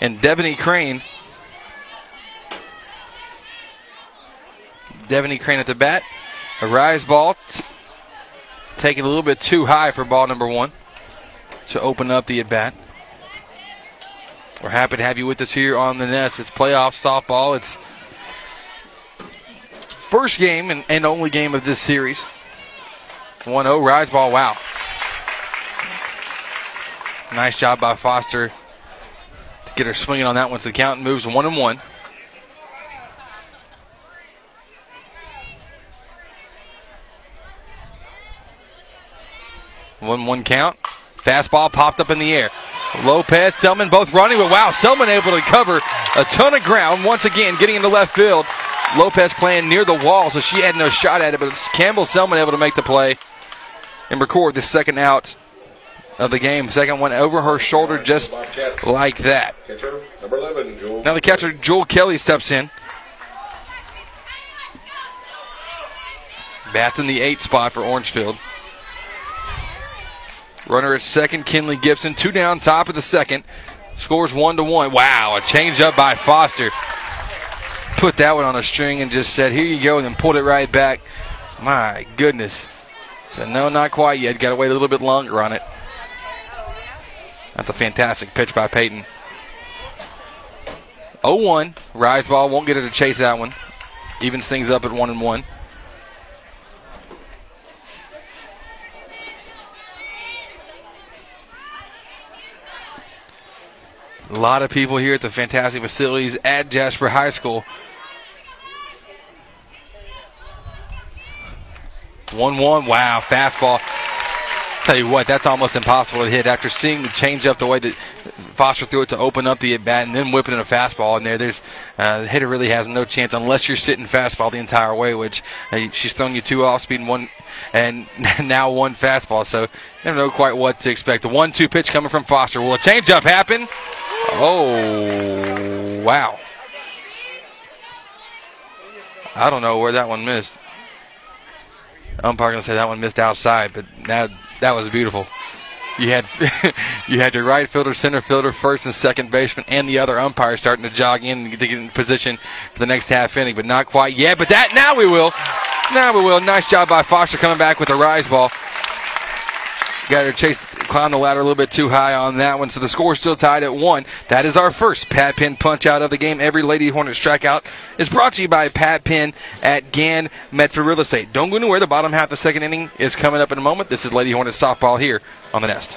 And Devony Crane. Devony Crane at the bat. A rise ball. T- taken a little bit too high for ball number one to open up the at bat. We're happy to have you with us here on the Nest. It's playoff softball. It's first game and, and only game of this series. 1 0 rise ball. Wow. Nice job by Foster get her swinging on that. So the count moves one and one. One one count. Fastball popped up in the air. Lopez, Selman both running, but wow, Selman able to cover a ton of ground once again, getting into left field. Lopez playing near the wall, so she had no shot at it, but it's Campbell Selman able to make the play and record the second out of the game. Second one over her shoulder, just like that. Catcher 11, Now the catcher, Joel Kelly, steps in. Bats in the eight spot for Orangefield. Runner at second, Kinley Gibson. Two down, top of the second. Scores one to one. Wow, a change up by Foster. Put that one on a string and just said, "Here you go," and then pulled it right back. My goodness. Said, "No, not quite yet. Got to wait a little bit longer on it." That's a fantastic pitch by Peyton. 0-1. Rise ball won't get her to chase that one. Evens things up at one and one. A lot of people here at the fantastic facilities at Jasper High School. 1 1. Wow, fastball. Tell you what, that's almost impossible to hit after seeing the changeup the way that Foster threw it to open up the at bat and then whipping in a fastball in there. There's uh, the hitter really has no chance unless you're sitting fastball the entire way, which uh, she's thrown you two off speed and one and <laughs> now one fastball. So never know quite what to expect. The one-two pitch coming from Foster. Will a changeup happen? Oh, wow. I don't know where that one missed. Umpire gonna say that one missed outside, but that that was beautiful. You had <laughs> you had your right fielder, center fielder, first and second baseman, and the other umpire starting to jog in to get in position for the next half inning, but not quite yet. But that now we will, now we will. Nice job by Foster coming back with a rise ball. Got her chase, climb the ladder a little bit too high on that one, so the score still tied at one. That is our first Pat Pin punch out of the game. Every Lady Hornet strikeout is brought to you by Pat Pin at Gann Medford Real Estate. Don't go anywhere. The bottom half of the second inning is coming up in a moment. This is Lady Hornet softball here on the Nest.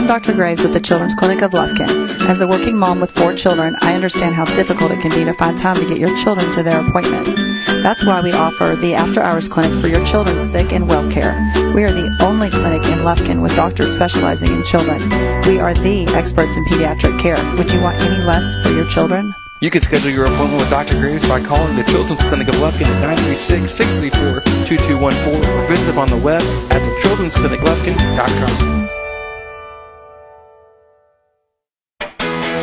I'm Dr. Graves with the Children's Clinic of Lufkin. As a working mom with four children, I understand how difficult it can be to find time to get your children to their appointments. That's why we offer the After Hours Clinic for your children's sick and well care. We are the only clinic in Lufkin with doctors specializing in children. We are the experts in pediatric care. Would you want any less for your children? You can schedule your appointment with Dr. Graves by calling the Children's Clinic of Lufkin at 936-634-2214 or visit them on the web at thechildren'scliniclufkin.com.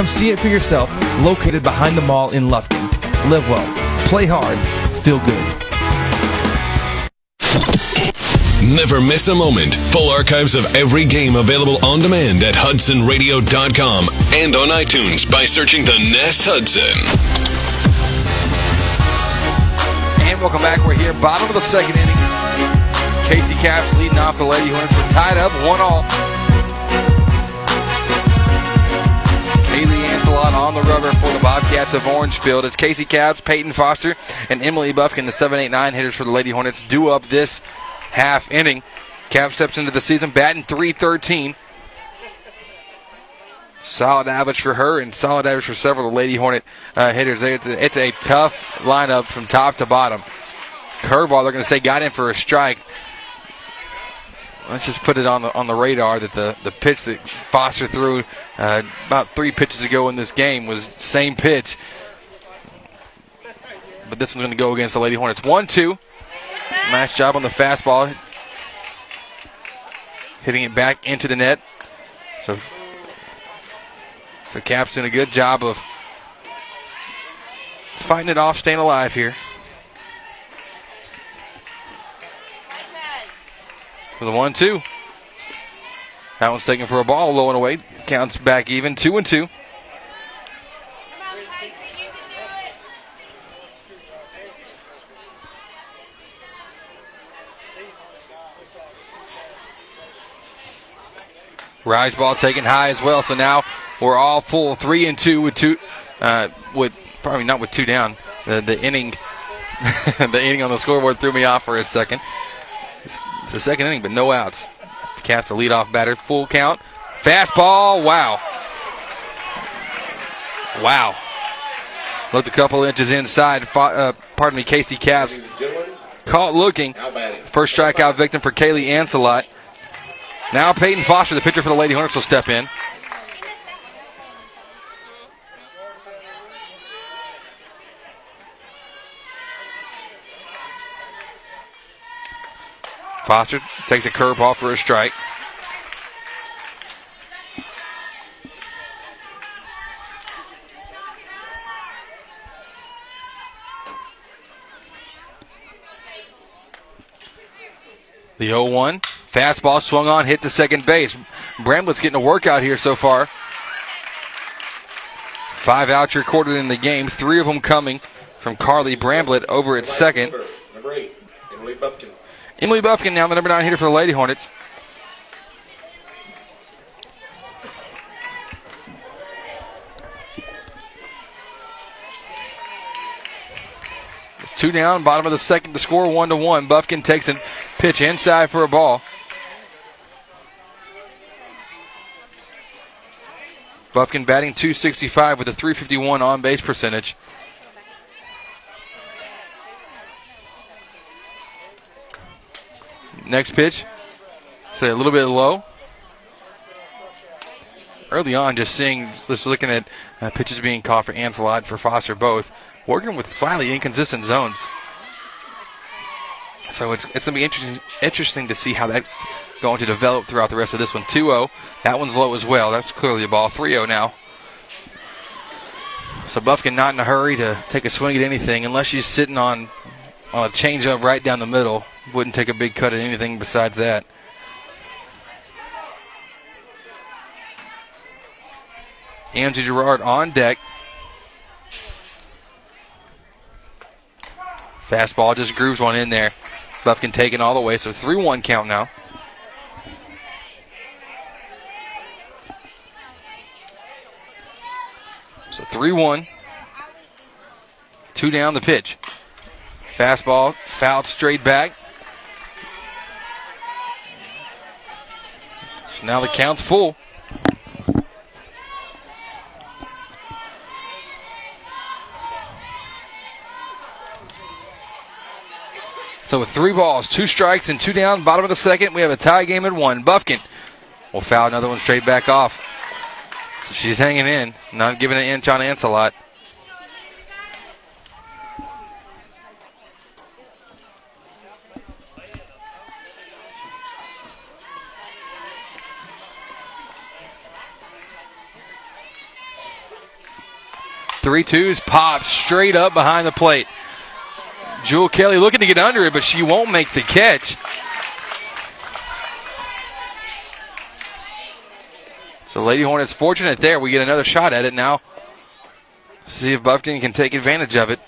Come see it for yourself, located behind the mall in Lufkin. Live well, play hard, feel good. Never miss a moment. Full archives of every game available on demand at HudsonRadio.com and on iTunes by searching the Nest Hudson. And welcome back. We're here, bottom of the second inning. Casey Caps leading off the Lady Hornets. We're tied up, one all. On the rubber for the Bobcats of Orangefield. It's Casey Caps, Peyton Foster, and Emily Buffkin, the 7-8-9 hitters for the Lady Hornets, due up this half inning. Cap steps into the season batting 313. Solid average for her and solid average for several of the Lady Hornet uh, hitters. It's a, it's a tough lineup from top to bottom. Curveball, they're going to say got in for a strike. Let's just put it on the on the radar that the, the pitch that Foster threw uh, about three pitches ago in this game was same pitch. But this one's going to go against the Lady Hornets. One two. Nice job on the fastball. Hitting it back into the net. So, so Cap's doing a good job of fighting it off, staying alive here. For the one two. That one's taken for a ball, low and away. Counts back even, two and two. Rise ball taken high as well. So now we're all full, three and two with two, uh, with probably not with two down. The the inning, <laughs> the inning on the scoreboard threw me off for a second. It's, the second inning, but no outs. Caps the leadoff batter, full count, fastball. Wow, wow. Looked a couple inches inside. Uh, pardon me, Casey Caps caught looking. First strikeout victim for Kaylee Ancelot. Now Peyton Foster, the pitcher for the Lady Hornets, will step in. Foster takes a curveball for a strike. The 0 1. Fastball swung on, hit to second base. Bramblett's getting a workout here so far. Five outs recorded in the game, three of them coming from Carly Bramblett over at second. Number eight, Emily. Emily Buffkin now the number nine hitter for the Lady Hornets. Two down, bottom of the second. The score one to one. Buffkin takes a pitch inside for a ball. Buffkin batting 265 with a 351 on base percentage. Next pitch, say a little bit low. Early on, just seeing, just looking at uh, pitches being caught for Ancelot for Foster both, working with slightly inconsistent zones. So it's, it's going to be interesting, interesting to see how that's going to develop throughout the rest of this one. 2 0. That one's low as well. That's clearly a ball. 3 0 now. So Buffkin not in a hurry to take a swing at anything unless she's sitting on, Uh, on a changeup right down the middle. Wouldn't take a big cut at anything besides that. Amzie Gerard on deck. Fastball just grooves one in there. Buffkin taking all the way, so 3 1 count now. So 3 1. Two down the pitch. Fastball fouled straight back. So now the count's full. So with three balls, two strikes, and two down, bottom of the second, we have a tie game at one. Buffkin will foul another one straight back off. So she's hanging in, not giving an inch on Ancelot. Three twos pop straight up behind the plate. Jewel Kelly looking to get under it, but she won't make the catch. So Lady Hornets fortunate there. We get another shot at it now. See if Buffkin can take advantage of it.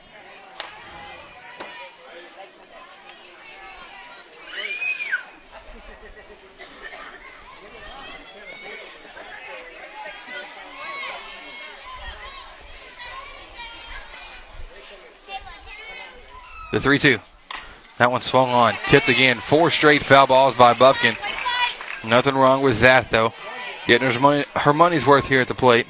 The 3 2. That one swung on. Tipped again. Four straight foul balls by Buffkin. Nothing wrong with that, though. Getting her, money, her money's worth here at the plate.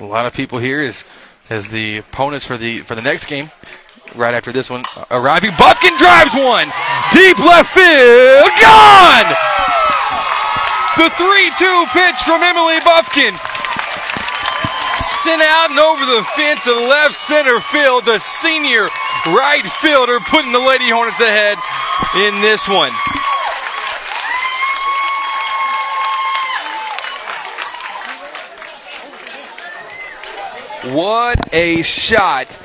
A lot of people here as as the opponents for the for the next game. Right after this one arriving, Buffkin drives one deep left field, gone. The 3-2 pitch from Emily Buffkin sent out and over the fence of left center field. The senior right fielder putting the Lady Hornets ahead in this one. What a shot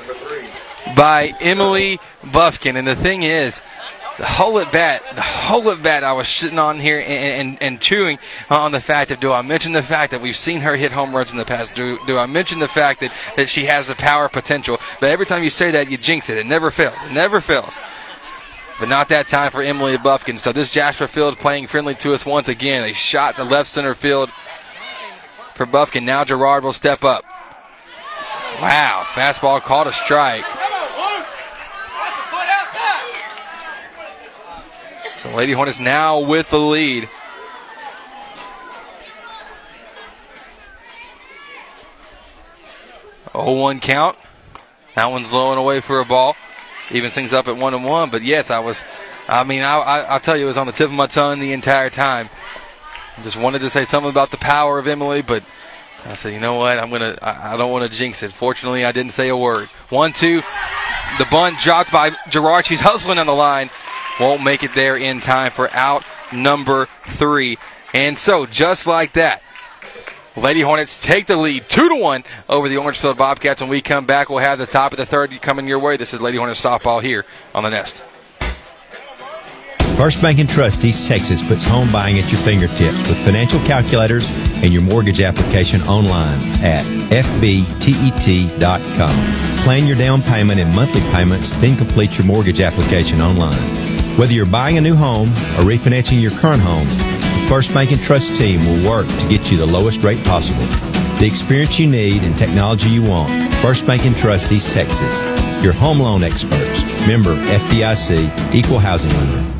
by Emily Buffkin. And the thing is, the whole at bat, the whole at bat, I was sitting on here and, and, and chewing on the fact that do I mention the fact that we've seen her hit home runs in the past? Do, do I mention the fact that, that she has the power potential? But every time you say that, you jinx it. It never fails. It never fails. But not that time for Emily Buffkin. So this Jasper Field playing friendly to us once again. A shot to left center field for Buffkin. Now Gerard will step up. Wow, fastball called a strike. So Lady Hornets now with the lead. Oh one count. That one's blowing away for a ball. Even things up at one and one. But yes, I was. I mean, I, I, I'll tell you, it was on the tip of my tongue the entire time. Just wanted to say something about the power of Emily, but I said, you know what? I'm gonna. I, I don't want to jinx it. Fortunately, I didn't say a word. One, two. The bunt dropped by Gerard. She's hustling on the line. Won't make it there in time for out number three. And so, just like that, Lady Hornets take the lead two to one over the Orangefield Bobcats. When we come back, we'll have the top of the third coming your way. This is Lady Hornets softball here on the Nest. First Bank and Trust East Texas puts home buying at your fingertips with financial calculators and your mortgage application online at fbtet.com. Plan your down payment and monthly payments, then complete your mortgage application online. Whether you're buying a new home or refinancing your current home, the First Bank and Trust team will work to get you the lowest rate possible. The experience you need and technology you want. First Bank and Trust East Texas. Your home loan experts. Member FDIC, Equal Housing Lender.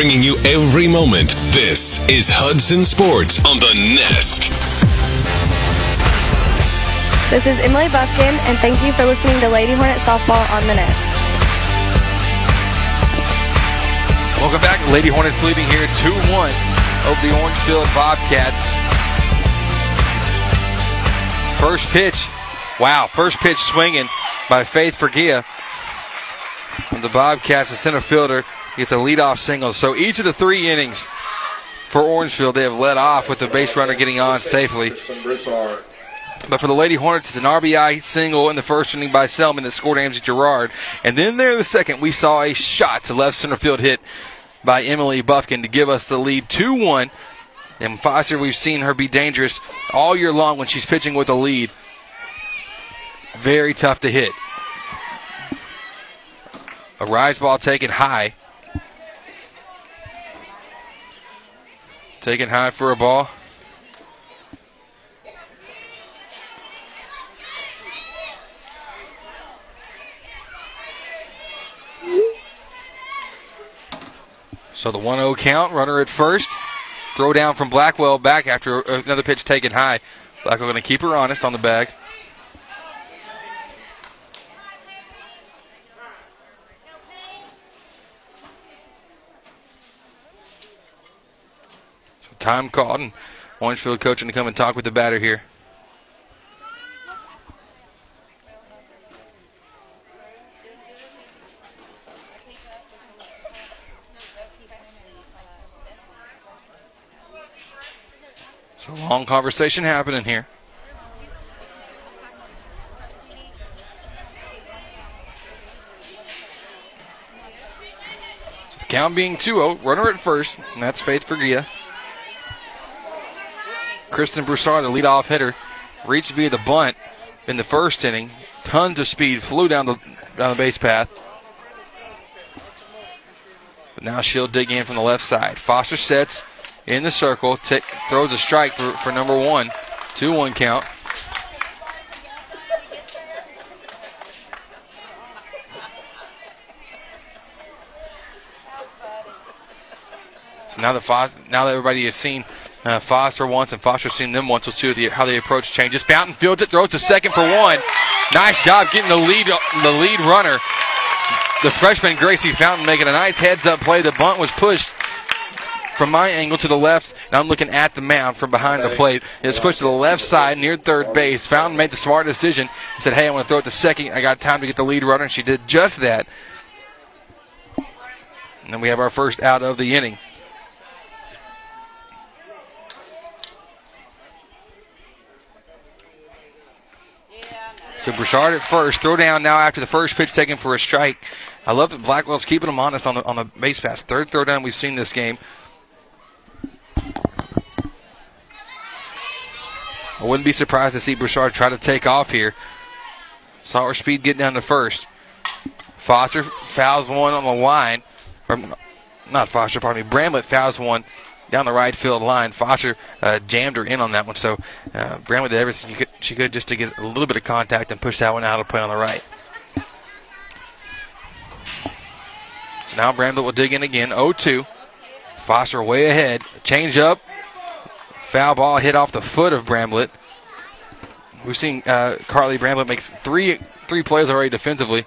Bringing you every moment. This is Hudson Sports on the Nest. This is Emily Buffkin, and thank you for listening to Lady Hornet Softball on the Nest. Welcome back. Lady Hornets leading here 2 1 over the Orangefield Bobcats. First pitch. Wow. First pitch swinging by Faith Fergia. From the Bobcats, the center fielder gets a leadoff single. So each of the three innings for Orangefield, they have led off with the base runner getting on safely. But for the Lady Hornets, it's an RBI single in the first inning by Selman that scored Amzie Gerard. And then there in the second, we saw a shot to left center field hit by Emily Buffkin to give us the lead 2 1. And Foster, we've seen her be dangerous all year long when she's pitching with a lead. Very tough to hit. A rise ball taken high. Taken high for a ball. So the 1 0 count, runner at first. Throw down from Blackwell back after another pitch taken high. Blackwell going to keep her honest on the bag. Time called, and Orangefield coaching to come and talk with the batter here. It's a long conversation happening here. Count being 2-0, runner at first, and that's Faith Fergia. Kristen Broussard, the leadoff hitter, reached via the bunt in the first inning. Tons of speed, flew down the down the base path. But now she'll dig in from the left side. Foster sets in the circle, t- throws a strike for, for number one. 2 1 count. So now that Fos- now that everybody has seen uh, Foster once, and Foster's seen them once. We'll see the, how the approach changes. Fountain fields it, throws to second for one. Nice job getting the lead, the lead runner. The freshman Gracie Fountain making a nice heads-up play. The bunt was pushed from my angle to the left, and I'm looking at the mound from behind the plate. It's pushed to the left side near third base. Fountain made the smart decision and said, "Hey, I want to throw it to second. I got time to get the lead runner," and she did just that. And then we have our first out of the inning. So Broussard at first, throw down now after the first pitch taken for a strike. I love that Blackwell's keeping them honest on the on the base pass. Third throw down we've seen this game. I wouldn't be surprised to see Broussard try to take off here. Saw her speed get down to first. Foster fouls one on the line. Or not Foster, pardon me. Bramblett fouls one down the right field line. Foster uh, jammed her in on that one. So uh, did everything she could, she could just to get a little bit of contact and push that one out of play on the right. So now Bramblett will dig in again. 0 2. Foster way ahead. Change up. Foul ball hit off the foot of Bramblett. We've seen uh, Carly Bramblett makes three three plays already defensively.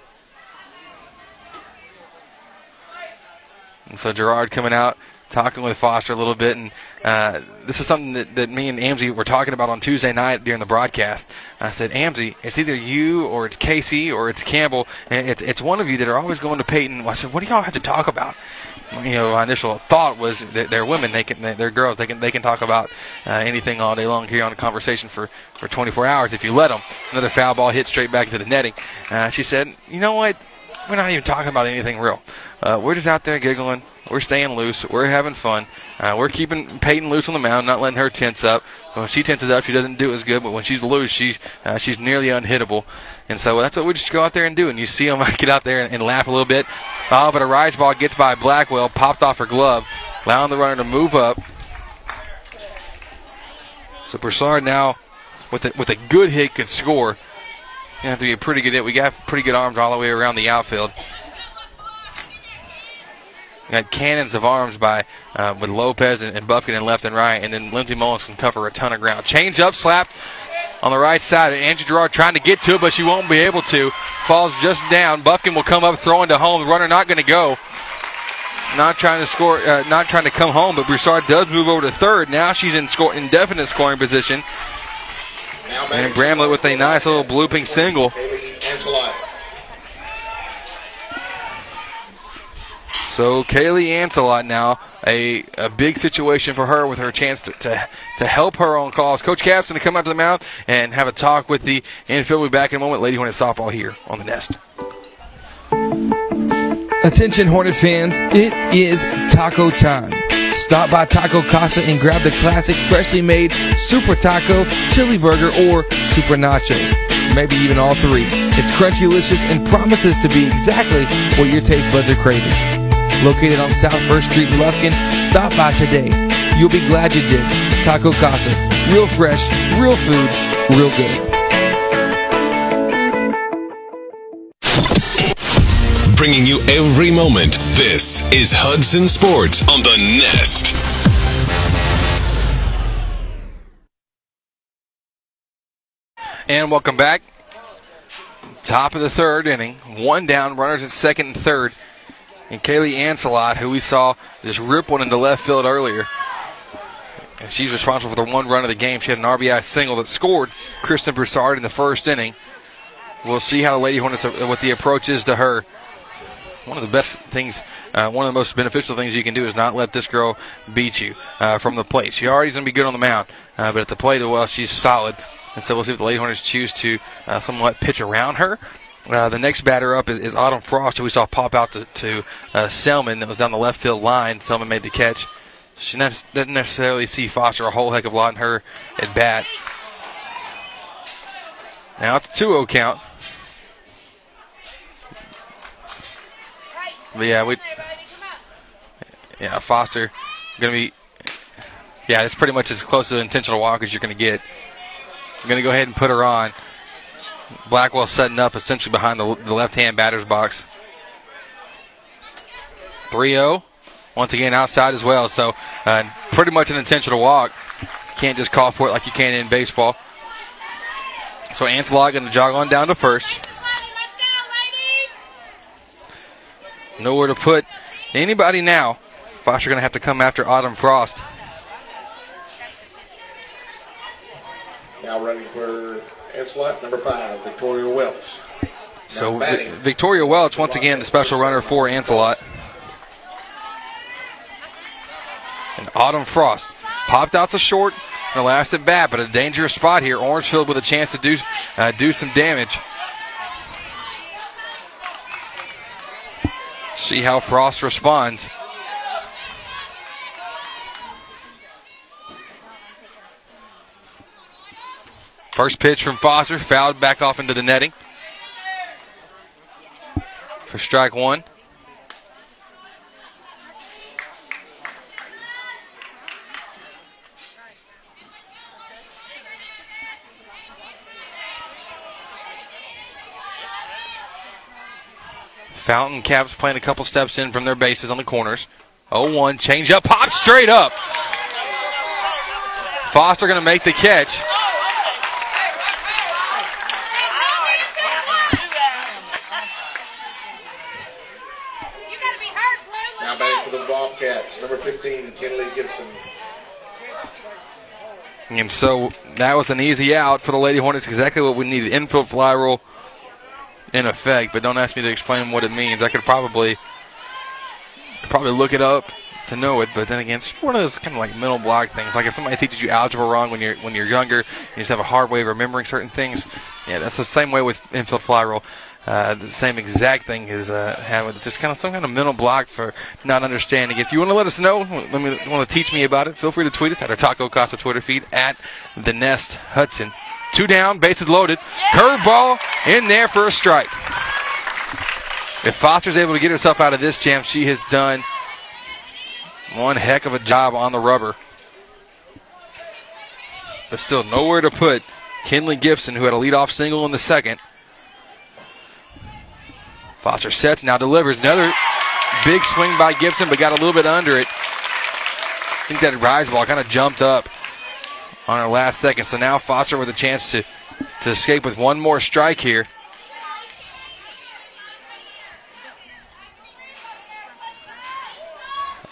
And so Gerard coming out, talking with Foster a little bit, and uh, this is something that, that me and Amzie were talking about on Tuesday night during the broadcast. I said, Amzie, it's either you or it's Casey or it's Campbell, it's it's one of you that are always going to Peyton. I said, what do y'all have to talk about? You know, my initial thought was that they're women, they can, they're girls, they can they can talk about uh, anything all day long here on a conversation for, for 24 hours if you let them. Another foul ball hit straight back into the netting. Uh, she said, you know what? We're not even talking about anything real. Uh, we're just out there giggling. We're staying loose. We're having fun. Uh, we're keeping Peyton loose on the mound, not letting her tense up. When she tenses up, she doesn't do as good. But when she's loose, she's uh, she's nearly unhittable. And so that's what we just go out there and do. And you see them <laughs> get out there and, and laugh a little bit. Oh, but a rise ball gets by Blackwell, popped off her glove, allowing the runner to move up. So Broussard now, with a, with a good hit, could score. You have to be a pretty good hit. We got pretty good arms all the way around the outfield. Got cannons of arms by uh, with Lopez and, and Buffkin and left and right, and then Lindsey Mullins can cover a ton of ground. Change up, slapped on the right side. Amzie Gerard trying to get to it, but she won't be able to. Falls just down. Buffkin will come up, throwing to home. The runner not going to go. Not trying to score, uh, not trying to come home, but Broussard does move over to third. Now she's in score, indefinite scoring position. And Bramblett with a nice little blooping single. So Kaylee Ancelot now, a, a big situation for her with her chance to, to, to help her on calls. Coach Cap's going to come out to the mound and have a talk with the infield. We'll be back in a moment. Lady Hornet softball here on the Nest. Attention Hornet fans, it is taco time. Stop by Taco Casa and grab the classic freshly made Super Taco, Chili Burger, or Super Nachos. Maybe even all three. It's crunchy, delicious, and promises to be exactly what your taste buds are craving. Located on South 1st Street in Lufkin, stop by today. You'll be glad you did. Taco Casa. Real fresh, real food, real good. Bringing you every moment. This is Hudson Sports on the Nest. And welcome back. Top of the third inning. One down, runners at second and third. And Kaylee Ancelot, who we saw just rip one into left field earlier. And she's responsible for the one run of the game. She had an RBI single that scored Kristen Broussard in the first inning. We'll see how the Lady Hornets, what the approach is to her. One of the best things, uh, one of the most beneficial things you can do is not let this girl beat you uh, from the plate. She already going to be good on the mound, uh, but at the plate, well, she's solid. And so we'll see if the Lady Hornets choose to uh, somewhat pitch around her. Uh, the next batter up is, is, Autumn Frost, who we saw pop out to, to uh, Selman. That was down the left field line. Selman made the catch. She ne- doesn't necessarily see Foster a whole heck of a lot in her at bat. Now it's a 2 0 count. But yeah, we. Yeah, Foster going to be. Yeah, it's pretty much as close to an intentional walk as you're going to get. I'm going to go ahead and put her on. Blackwell setting up essentially behind the, the left hand batter's box. 3 0. Once again, outside as well. So, uh, pretty much an intentional walk. Can't just call for it like you can in baseball. So Ancelot going to jog on down to first. Nowhere to put anybody now. Foster going to have to come after Autumn Frost. Now running for Ancelot, number five, Victoria Welch. So Now Vi- batting. Victoria Welch, once again, the special runner for Ancelot. And Autumn Frost popped out to short in the last at bat, but a dangerous spot here. Orangefield with a chance to do uh, do some damage. See how Frost responds. First pitch from Foster, fouled back off into the netting. For strike one. Fountain Caps playing a couple steps in from their bases on the corners. 0 1, change up, pop straight up. Foster going to make the catch. Now batting for the Bobcats, number 15, Kenley Gibson. And so that was an easy out for the Lady Hornets. Exactly what we needed. Infield fly roll in effect, but don't ask me to explain what it means. I could probably probably look it up to know it, but then again, it's one of those kind of like mental block things. Like if somebody teaches you algebra wrong when you're when you're younger, you just have a hard way of remembering certain things. Yeah, that's the same way with infield fly rule. Uh, the same exact thing is uh, having just kind of some kind of mental block for not understanding. If you want to let us know, let me want to teach me about it. Feel free to tweet us at our Taco Casa Twitter feed at the Nest Hudson. Two down, bases loaded, curveball in there for a strike. If Foster's able to get herself out of this jam, she has done one heck of a job on the rubber. But still nowhere to put Kinley Gibson, who had a leadoff single in the second. Foster sets, now delivers. Another big swing by Gibson, but got a little bit under it. I think that rise ball kind of jumped up on her last second. So now Foster with a chance to, to escape with one more strike here.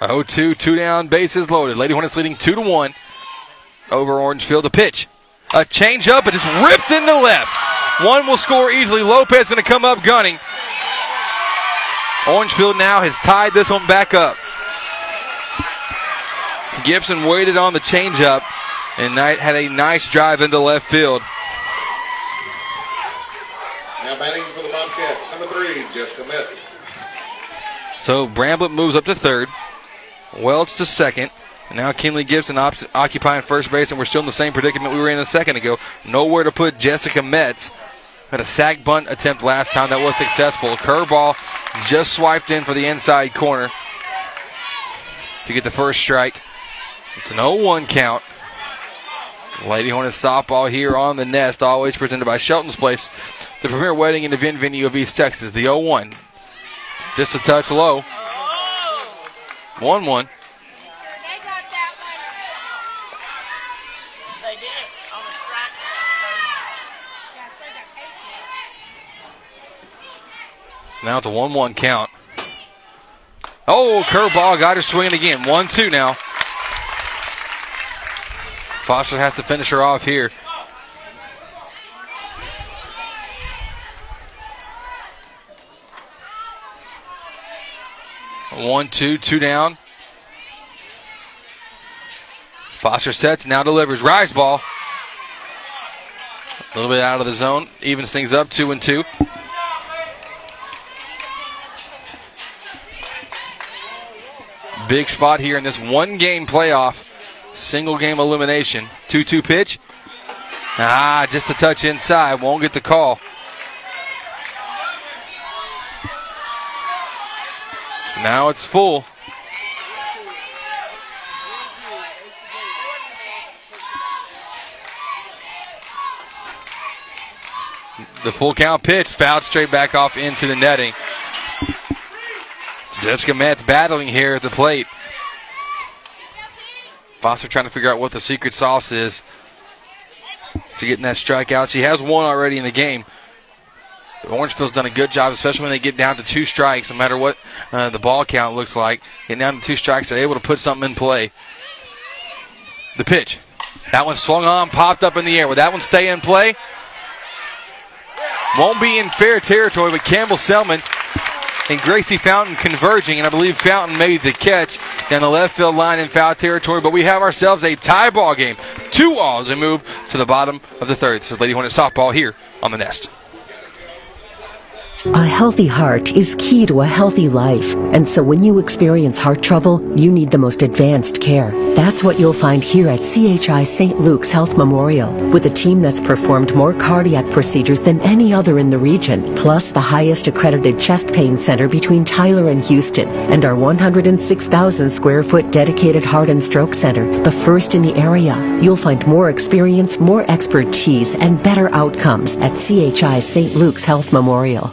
Oh, two, two down, bases loaded. Lady Hornets leading two to one over Orangefield. The pitch, a change up, but it's ripped in the left. One will score easily. Lopez going to come up gunning. Orangefield now has tied this one back up. Gibson waited on the changeup and Knight had a nice drive into left field. Now batting for the Bobcats, number three, Jessica Metz. So Bramblett moves up to third. Welch to second. And now Kinley Gibson op- occupying first base, and we're still in the same predicament we were in a second ago. Nowhere to put Jessica Metz. Had a sack bunt attempt last time that was successful. Curveball just swiped in for the inside corner to get the first strike. It's an 0 1 count. Lady Hornets softball here on the nest, always presented by Shelton's Place, the premier wedding and event venue of East Texas. The 0 1. Just a touch low. 1 1. So now it's a 1 1 count. Oh, curveball got her swinging again. 1 2 now. Foster has to finish her off here. One, two, two down. Foster sets, now delivers. Rise ball. A little bit out of the zone. Evens things up, two and two. Big spot here in this one game playoff. Single game elimination. 2 2 pitch. Ah, just a touch inside. Won't get the call. So now it's full. The full count pitch fouled straight back off into the netting. Jessica Metz battling here at the plate. Foster trying to figure out what the secret sauce is to getting that strikeout. She has one already in the game. Orangefield's done a good job, especially when they get down to two strikes, no matter what uh, the ball count looks like. Getting down to two strikes, they're able to put something in play. The pitch. That one swung on, popped up in the air. Will that one stay in play? Won't be in fair territory, but Campbell Selman and Gracie Fountain converging, and I believe Fountain made the catch down the left field line in foul territory. But we have ourselves a tie ball game. Two all as we move to the bottom of the third. Is Lady Hornet softball here on the Nest. A healthy heart is key to a healthy life. And so when you experience heart trouble, you need the most advanced care. That's what you'll find here at CHI St. Luke's Health Memorial, with a team that's performed more cardiac procedures than any other in the region, plus the highest accredited chest pain center between Tyler and Houston, and our 106,000 square foot dedicated heart and stroke center, the first in the area. You'll find more experience, more expertise, and better outcomes at CHI St. Luke's Health Memorial.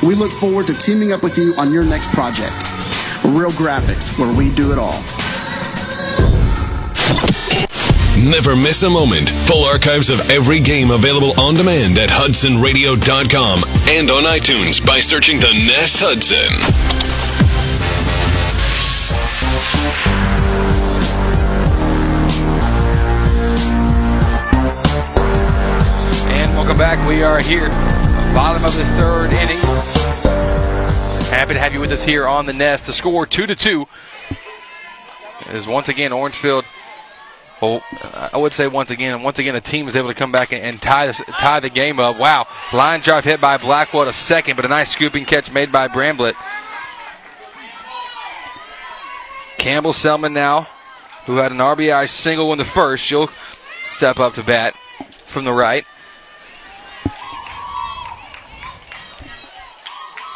We look forward to teaming up with you on your next project. Real Graphics, where we do it all. Never miss a moment. Full archives of every game available on demand at hudsonradio.com and on iTunes by searching the Nest Hudson. And welcome back. We are here, bottom of the third inning. Happy to have you with us here on the Nest. The score two to two is once again Orangefield. Well, I would say once again, once again, a team is able to come back and, and tie this, tie the game up. Wow, line drive hit by Blackwell a second, but a nice scooping catch made by Bramblett. Campbell Selman now, who had an RBI single in the first, she'll step up to bat from the right.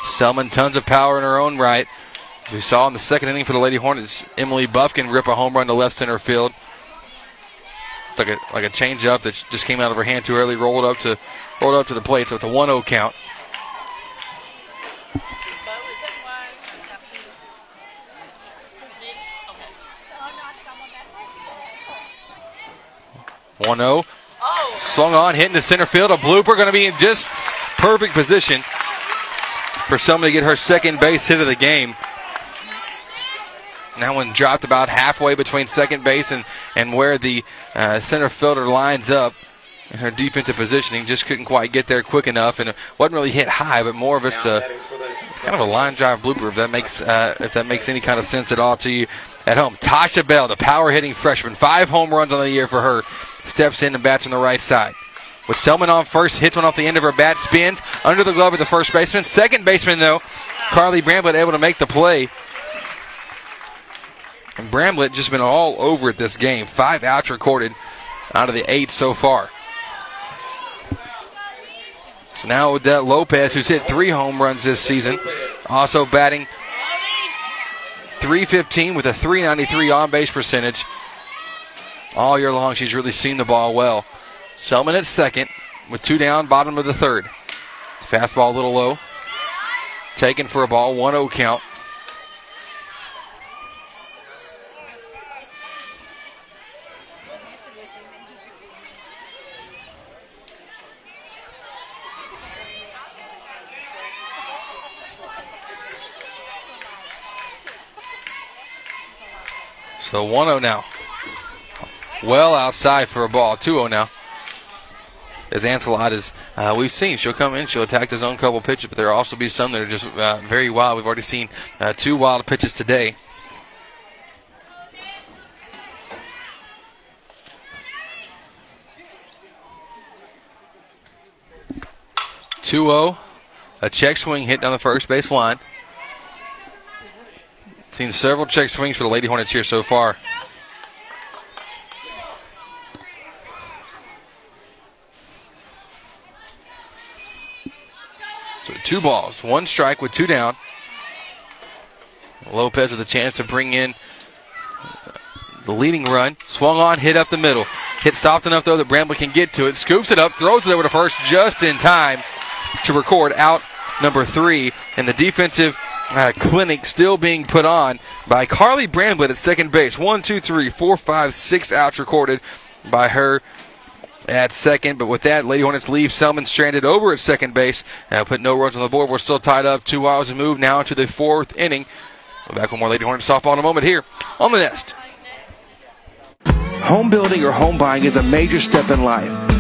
Selman, tons of power in her own right. As we saw in the second inning for the Lady Hornets, Emily Buffkin rip a home run to left center field. Like a like a change up that just came out of her hand too early, rolled up to rolled up to the plate, so it's a 1-0 count. One zero, oh. swung on, hitting the center field. A blooper going to be in just perfect position for somebody to get her second base hit of the game. That one dropped about halfway between second base and, and where the uh, center fielder lines up. And her defensive positioning just couldn't quite get there quick enough, and it wasn't really hit high, but more of just a it's kind of a line drive blooper. If that makes uh, if that makes any kind of sense at all to you at home. Tasha Bell, the power hitting freshman, five home runs on the year for her, steps in and bats on the right side. With Selman on first, hits one off the end of her bat, spins under the glove of the first baseman. Second baseman, though, Carly Bramblett able to make the play. And Bramblett just been all over it this game. Five outs recorded out of the eight so far. So now Odette Lopez, who's hit three home runs this season, also batting 315 with a 393 on base percentage. All year long, she's really seen the ball well. Selman at second with two down, bottom of the third. Fastball a little low. Taken for a ball, 1 0 count. So 1 0 now. Well outside for a ball. 2 0 now. As Ancelot is, uh, we've seen, she'll come in, she'll attack the zone couple pitches, but there will also be some that are just uh, very wild. We've already seen uh, two wild pitches today. Two zero, a check swing hit down the first base line. Seen several check swings for the Lady Hornets here so far. So two balls, one strike with two down. Lopez with a chance to bring in the leading run. Swung on, hit up the middle. Hit soft enough though that Bramble can get to it. Scoops it up, throws it over to first just in time to record out number three. And the defensive uh, clinic still being put on by Carly Bramblett at second base. One, two, three, four, five, six outs recorded by her at second. But with that, Lady Hornets leave Selman stranded over at second base. Uh, put no runs on the board. We're still tied up. Two hours to move now into the fourth inning. We'll back with more Lady Hornets softball in a moment here on the Nest. Home building or home buying is a major step in life.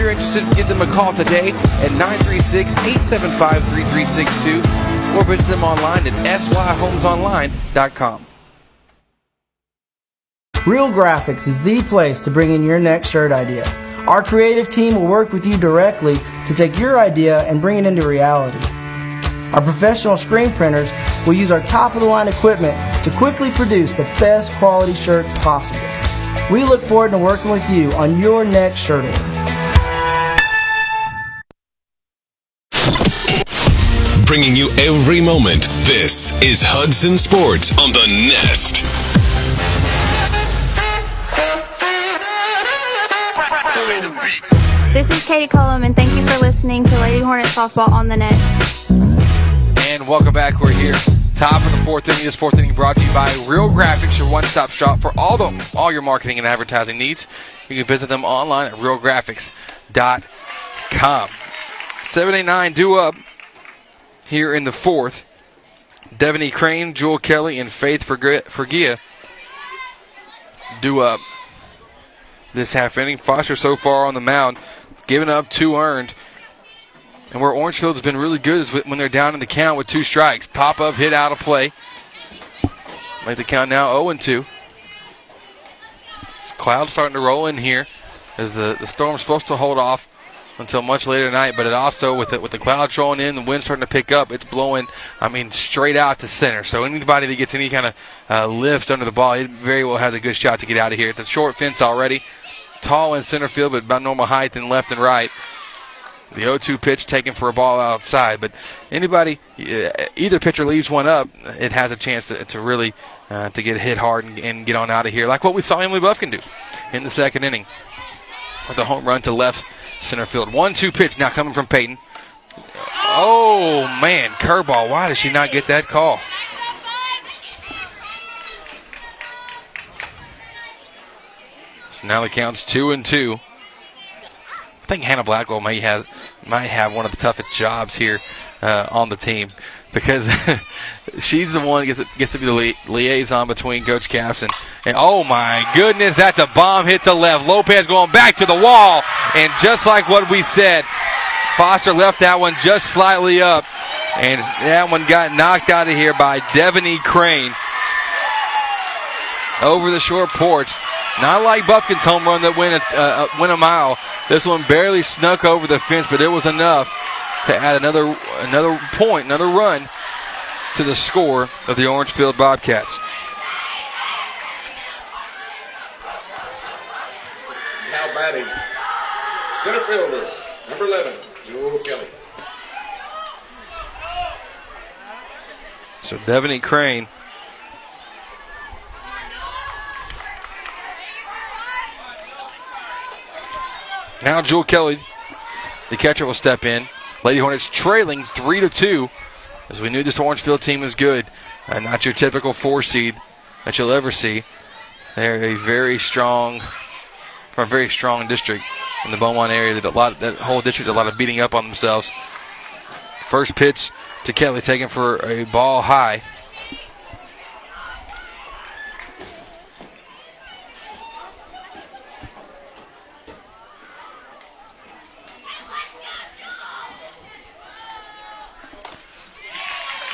You're interested, give them a call today at 936-875-3362 or visit them online at syhomesonline.com. Real Graphics is the place to bring in your next shirt idea. Our creative team will work with you directly to take your idea and bring it into reality. Our professional screen printers will use our top of the line equipment to quickly produce the best quality shirts possible. We look forward to working with you on your next shirt order. Bringing you every moment. This is Hudson Sports on the Nest. This is Katie Cullum, and thank you for listening to Lady Hornet Softball on the Nest. And welcome back. We're here. Top of the fourth inning. This fourth inning brought to you by Real Graphics, your one-stop shop for all the all your marketing and advertising needs. You can visit them online at realgraphics.com. 789 due up here in the fourth. Devaney Crane, Jewel Kelly, and Faith Fergia due up this half inning. Foster so far on the mound, giving up two earned. And where Orangefield has been really good is when they're down in the count with two strikes. Pop up, hit out of play. Make the count now 0 2. Clouds starting to roll in here as the, the storm's supposed to hold off until much later tonight, but it also with it with the clouds rolling in, the wind starting to pick up, it's blowing. I mean, straight out to center. So anybody that gets any kind of uh, lift under the ball, it very well has a good shot to get out of here. It's a short fence already, tall in center field, but about normal height in left and right. The 0-2 pitch taken for a ball outside, but anybody, either pitcher leaves one up, it has a chance to, to really uh, to get hit hard and, and get on out of here, like what we saw Emily Buffkin do in the second inning with the home run to left center field. One-two pitch now coming from Peyton. Oh man, curveball! Why did she not get that call? So now the count's two and two. I think Hannah Blackwell may have might have one of the toughest jobs here uh, on the team because <laughs> she's the one gets, gets to be the li- liaison between Coach Caps and, and oh my goodness, that's a bomb hit to left. Lopez going back to the wall, and just like what we said, Foster left that one just slightly up, and that one got knocked out of here by Devaney Crane over the short porch. Not like Buffkin's home run that went a, uh, went a mile. This one barely snuck over the fence, but it was enough to add another another point, another run to the score of the Orangefield Bobcats. Now batting, center fielder, number 11, Jewel Kelly. So Devaney Crane. Now Jewel Kelly, the catcher, will step in. Lady Hornets trailing three to two, as we knew this Orangefield team is good. and not your typical four seed that you'll ever see. They're a very strong, from a very strong district in the Beaumont area. That a lot, that whole district, a lot of beating up on themselves. First pitch to Kelly, taken for a ball high.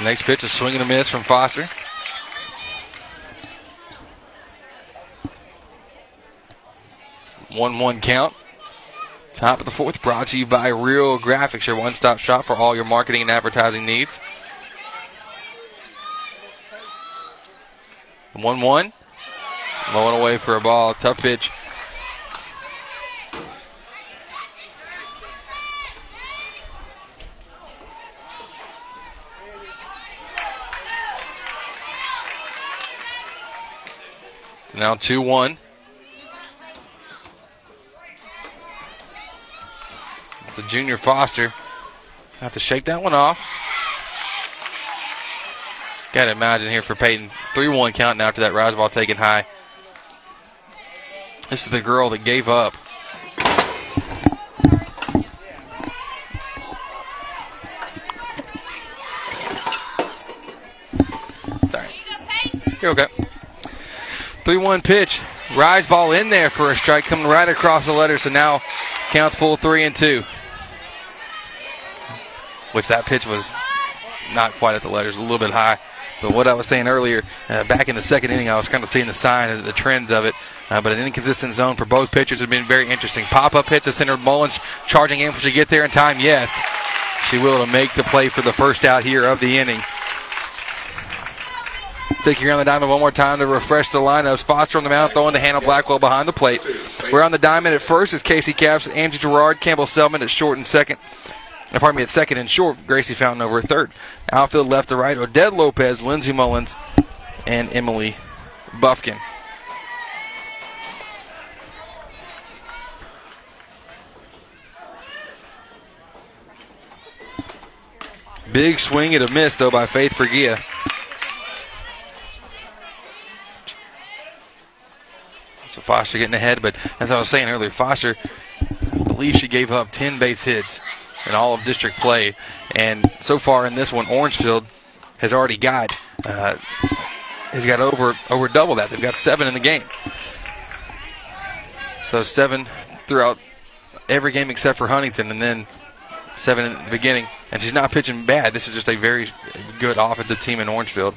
Next pitch is swinging a miss from Foster. One-one count. Top of the fourth, brought to you by Real Graphics, your one-stop shop for all your marketing and advertising needs. One-one, low and away for a ball. Tough pitch Now 2 1. It's a junior Foster. Have to shake that one off. Gotta imagine here for Peyton. 3 1 count now after that rise ball taken high. This is the girl that gave up. Sorry. You're okay. 3 1 pitch. Rise ball in there for a strike coming right across the letter. So now counts full 3 and 2. Which that pitch was not quite at the letters, a little bit high. But what I was saying earlier, uh, back in the second inning, I was kind of seeing the sign the trends of it. Uh, but an inconsistent zone for both pitchers has been very interesting. Pop up hit to center. Mullins charging in. Will she get there in time? Yes. She will to make the play for the first out here of the inning. Take you around the diamond one more time to refresh the lineups. Foster on the mound, throwing to Hannah Blackwell behind the plate. We're on the diamond at first is Casey Caps, Amzie Gerard, Campbell Selman at short and second. Uh, Pardon me, at second and short, Gracie Fountain over at third. Outfield left to right, Odette Lopez, Lindsey Mullins, and Emily Buffkin. Big swing and a miss, though, by Faith Fergia. So Foster getting ahead, but as I was saying earlier, Foster, I believe she gave up 10 base hits in all of district play. And so far in this one, Orangefield has already got uh, has got over over double that. They've got seven in the game. So seven throughout every game except for Huntington, and then seven in the beginning. And she's not pitching bad. This is just a very good offensive team in Orangefield.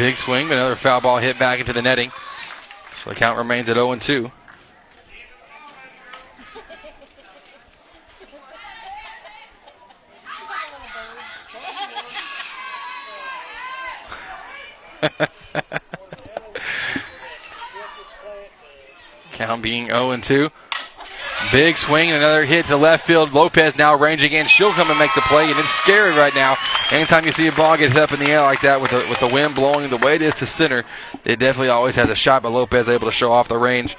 Big swing, but another foul ball hit back into the netting. So the count remains at 0 2. <laughs> Count being 0 2. Big swing and another hit to left field. Lopez now ranging in. She'll come and make the play, and it's scary right now. Anytime you see a ball get hit up in the air like that with the, with the wind blowing the way it is to center, it definitely always has a shot. But Lopez able to show off the range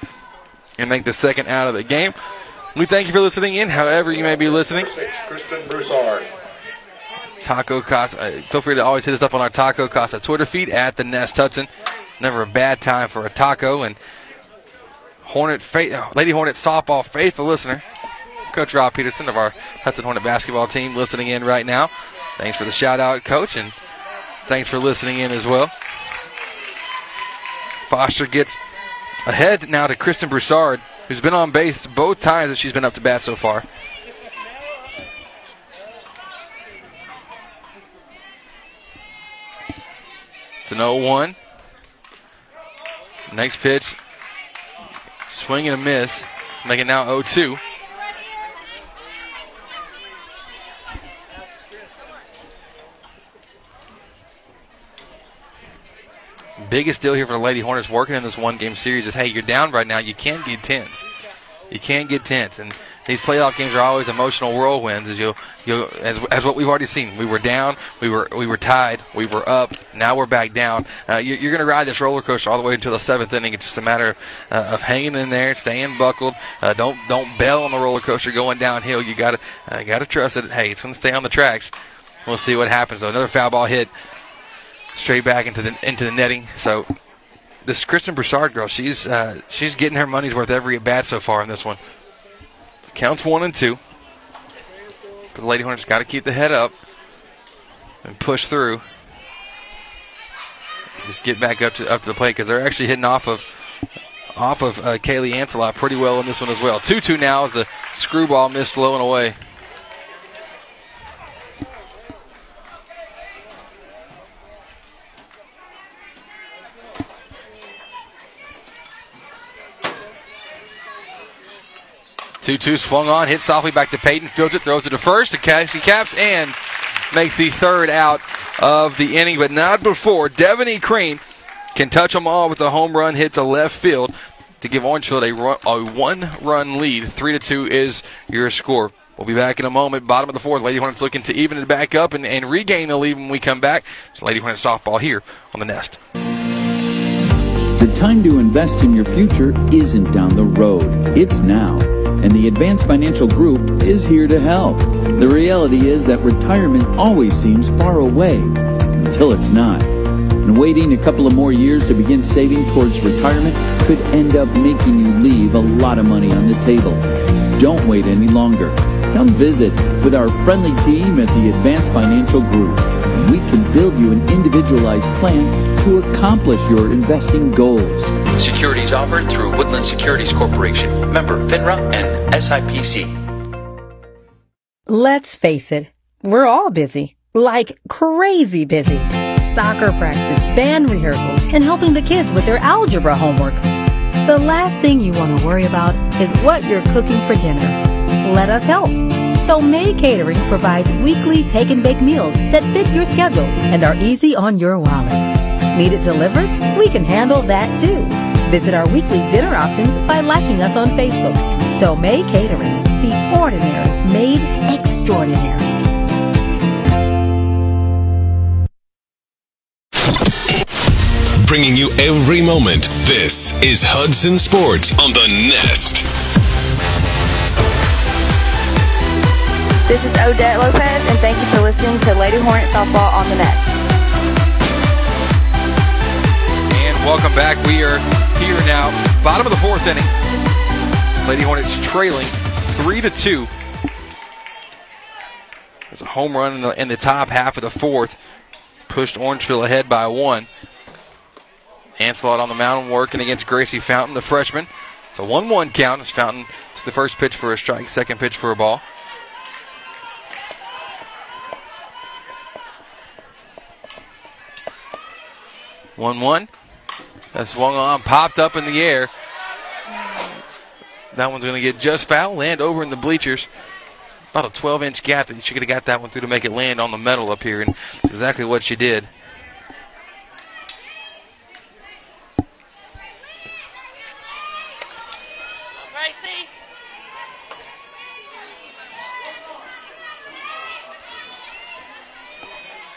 and make the second out of the game. We thank you for listening in, however you may be listening. Kristen Broussard. Taco Casa. Uh, feel free to always hit us up on our Taco Casa Twitter feed at the Nest Hudson. Never a bad time for a taco. And Hornet, Lady Hornet softball faithful listener, Coach Rob Peterson of our Hudson Hornet basketball team, listening in right now. Thanks for the shout out, Coach, and thanks for listening in as well. Foster gets ahead now to Kristen Broussard, who's been on base both times that she's been up to bat so far. It's an 0 1. Next pitch, swing and a miss, make it now 0 2. Biggest deal here for the Lady Hornets working in this one game series is hey, you're down right now. You can't get tense. You can't get tense. And these playoff games are always emotional whirlwinds, as you you as, as what we've already seen. We were down, we were we were tied, we were up. Now we're back down. Uh, you, are going to ride this roller coaster all the way until the seventh inning. It's just a matter uh, of hanging in there, staying buckled. Uh, don't don't bail on the roller coaster going downhill. You got to uh, got to trust it. Hey, it's going to stay on the tracks. We'll see what happens. So another foul ball hit straight back into the into the netting. So this Kristen Broussard girl, she's uh, she's getting her money's worth every at bat so far in this one. Counts one and two. But the Lady Hornets got to keep the head up. and push through. Just get back up to up to the plate because they're actually hitting off of off of uh, Kaylee Ancelot pretty well in this one as well. 2-2 now as the screwball missed low and away. Two-two swung on, hit softly back to Peyton, fields it, throws it to first, to Cassie Caps, and makes the third out of the inning, but not before Devin E. Crean can touch them all with a home run hit to left field to give Orangefield a, run, a one-run lead. Three to two is your score. We'll be back in a moment. Bottom of the fourth. Lady Hornets looking to even it back up and, and regain the lead when we come back. It's Lady Hornets softball here on the Nest. The time to invest in your future isn't down the road, it's now. And the Advanced Financial Group is here to help. The reality is that retirement always seems far away until it's not. And waiting a couple of more years to begin saving towards retirement could end up making you leave a lot of money on the table. Don't wait any longer. Come visit with our friendly team at the Advanced Financial Group. And we can build you an individualized plan to accomplish your investing goals. Securities offered through Woodland Securities Corporation, member FINRA and SIPC. Let's face it, we're all busy. Like crazy busy. Soccer practice, band rehearsals, and helping the kids with their algebra homework. The last thing you want to worry about is what you're cooking for dinner. Let us help. So May Catering provides weekly take and bake meals that fit your schedule and are easy on your wallet. Need it delivered? We can handle that too. Visit our weekly dinner options by liking us on Facebook. So May Catering, the ordinary made extraordinary. Bringing you every moment. This is Hudson Sports on the Nest. This is Odette Lopez, and thank you for listening to Lady Hornet Softball on the Nest. And welcome back. We are here now, bottom of the fourth inning. Lady Hornets trailing three to two. There's a home run in the, in the top half of the fourth, pushed Orangefield ahead by one. Ancelot on the mound working against Gracie Fountain, the freshman. It's a 1 1 count as Fountain took the first pitch for a strike, second pitch for a ball. One one. That swung on, popped up in the air. That one's going to get just foul, land over in the bleachers. About a 12 inch gap that she could have got that one through to make it land on the metal up here, and exactly what she did.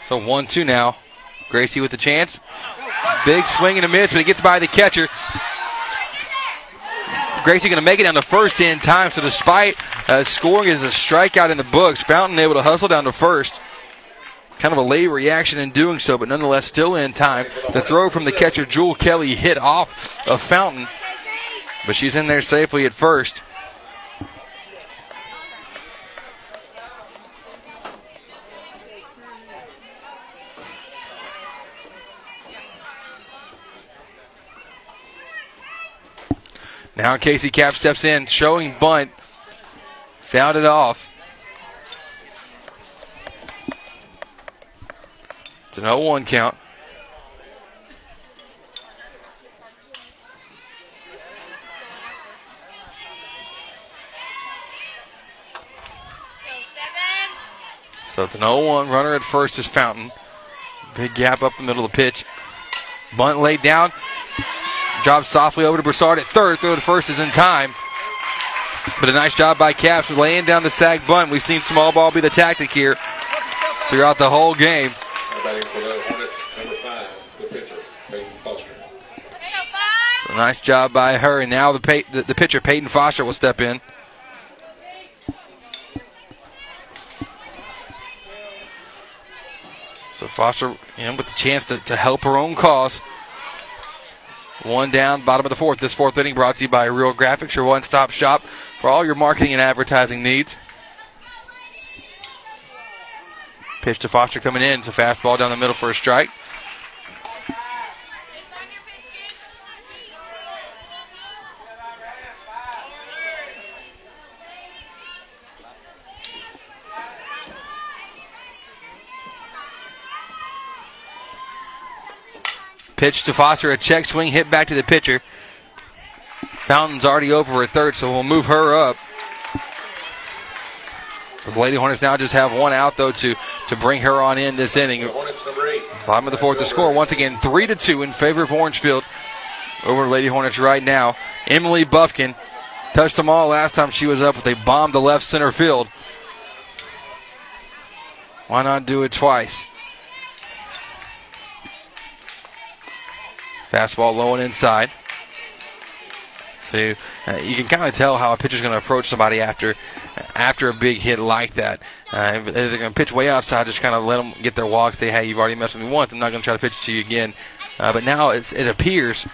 So 1 2 now. Gracie with the chance. Big swing and a miss, but it gets by the catcher. Gracie going to make it down to first in time. So despite uh, scoring as a strikeout in the books, Fountain able to hustle down to first. Kind of a late reaction in doing so, but nonetheless still in time. The throw from the catcher, Jewel Kelly, hit off of Fountain, but she's in there safely at first. Now Casey Cap steps in, showing bunt. Fouled it off. It's an 0 1 count. So it's an 0 1. Runner at first is Fountain. Big gap up the middle of the pitch. Bunt laid down. Job softly over to Broussard at third. Throw to first is in time. But a nice job by Caps laying down the sack bunt. We've seen small ball be the tactic here throughout the whole game. So nice job by her. And now the, pay, the, the pitcher, Peyton Foster, will step in. So Foster, you know, with the chance to, to help her own cause. One down, bottom of the fourth. This fourth inning brought to you by Real Graphics, your one stop shop for all your marketing and advertising needs. Pitch to Foster coming in. It's a fastball down the middle for a strike. Pitch to Foster, a check swing hit back to the pitcher. Fountain's already over at third, so we'll move her up. The Lady Hornets now just have one out though to to bring her on in this inning. Bottom of the fourth, the score once again three to two in favor of Orangefield over Lady Hornets right now. Emily Buffkin touched them all last time she was up, but they bombed the left center field. Why not do it twice? Fastball low and inside. So uh, you can kind of tell how a pitcher's going to approach somebody after after a big hit like that. Uh, if they're going to pitch way outside, just kind of let them get their walk. Say, hey, you've already messed with me once. I'm not going to try to pitch to you again. Uh, but now it appears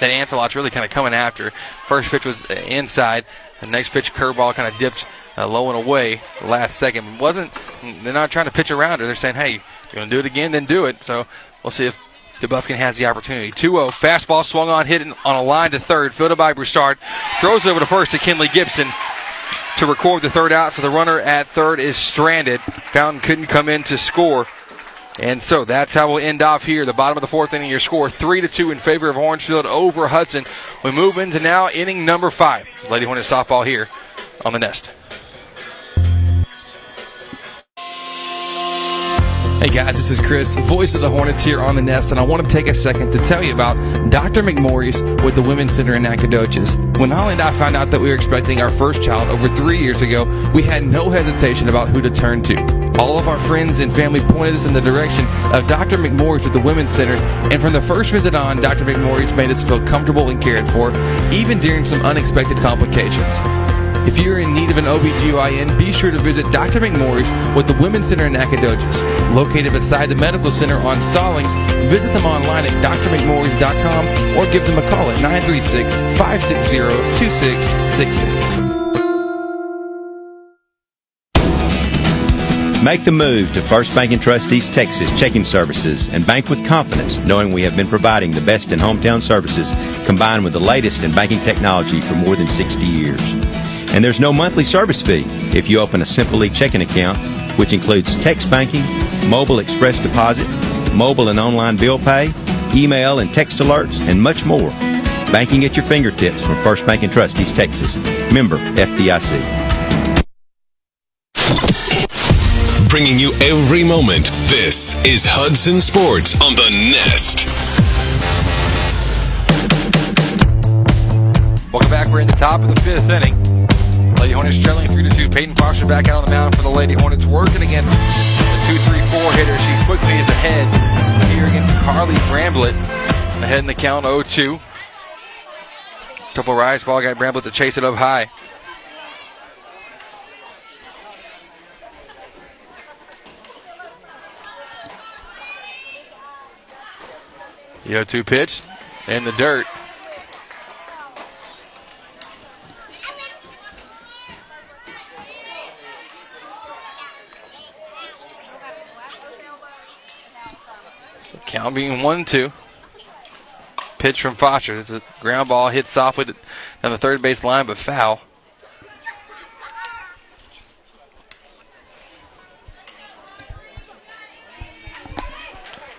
that Ancelot's really kind of coming after. First pitch was inside. The next pitch, curveball, kind of dipped uh, low and away last second. wasn't They're not trying to pitch around her. They're saying, hey, you're going to do it again, then do it. So we'll see if DeBuffkin has the opportunity. 2 0. Fastball swung on, hit on a line to third. Fielded by Broussard. Throws it over to first to Kinley Gibson to record the third out. So the runner at third is stranded. Fountain couldn't come in to score. And so that's how we'll end off here. The bottom of the fourth inning, your score three to two in favor of Orangefield over Hudson. We move into now inning number five. Lady Hornet softball here on the nest. Hey guys, this is Chris, voice of the Hornets here on the Nest, and I want to take a second to tell you about Dr. McMorris with the Women's Center in Nacogdoches. When Holly and I found out that we were expecting our first child over three years ago, we had no hesitation about who to turn to. All of our friends and family pointed us in the direction of Dr. McMorris with the Women's Center, and from the first visit on, Dr. McMorris made us feel comfortable and cared for, even during some unexpected complications. If you're in need of an OBGYN, be sure to visit Dr. McMorris with the Women's Center in Nacogdoches. Located beside the Medical Center on Stallings, visit them online at drmcmorris.com or give them a call at 936 560 2666. Make the move to First Bank and Trust East Texas checking services and bank with confidence, knowing we have been providing the best in hometown services combined with the latest in banking technology for more than 60 years. And there's no monthly service fee if you open a Simple checking account, which includes text banking, mobile express deposit, mobile and online bill pay, email and text alerts, and much more. Banking at your fingertips from First Bank and Trust East Texas. Member FDIC. Bringing you every moment. This is Hudson Sports on the Nest. Welcome back. We're in the top of the fifth inning. Lady Hornets trailing 3 to 2. Peyton Foster back out on the mound for the Lady Hornets, working against the 2 3 4 hitter. She quickly is ahead here against Carly Bramblett. Ahead in the count 0 2. Couple rise ball got Bramblett to chase it up high. The 0 2 pitch in the dirt. Count being 1 2. Pitch from Foster. It's a ground ball hit softly down the third base line, but foul.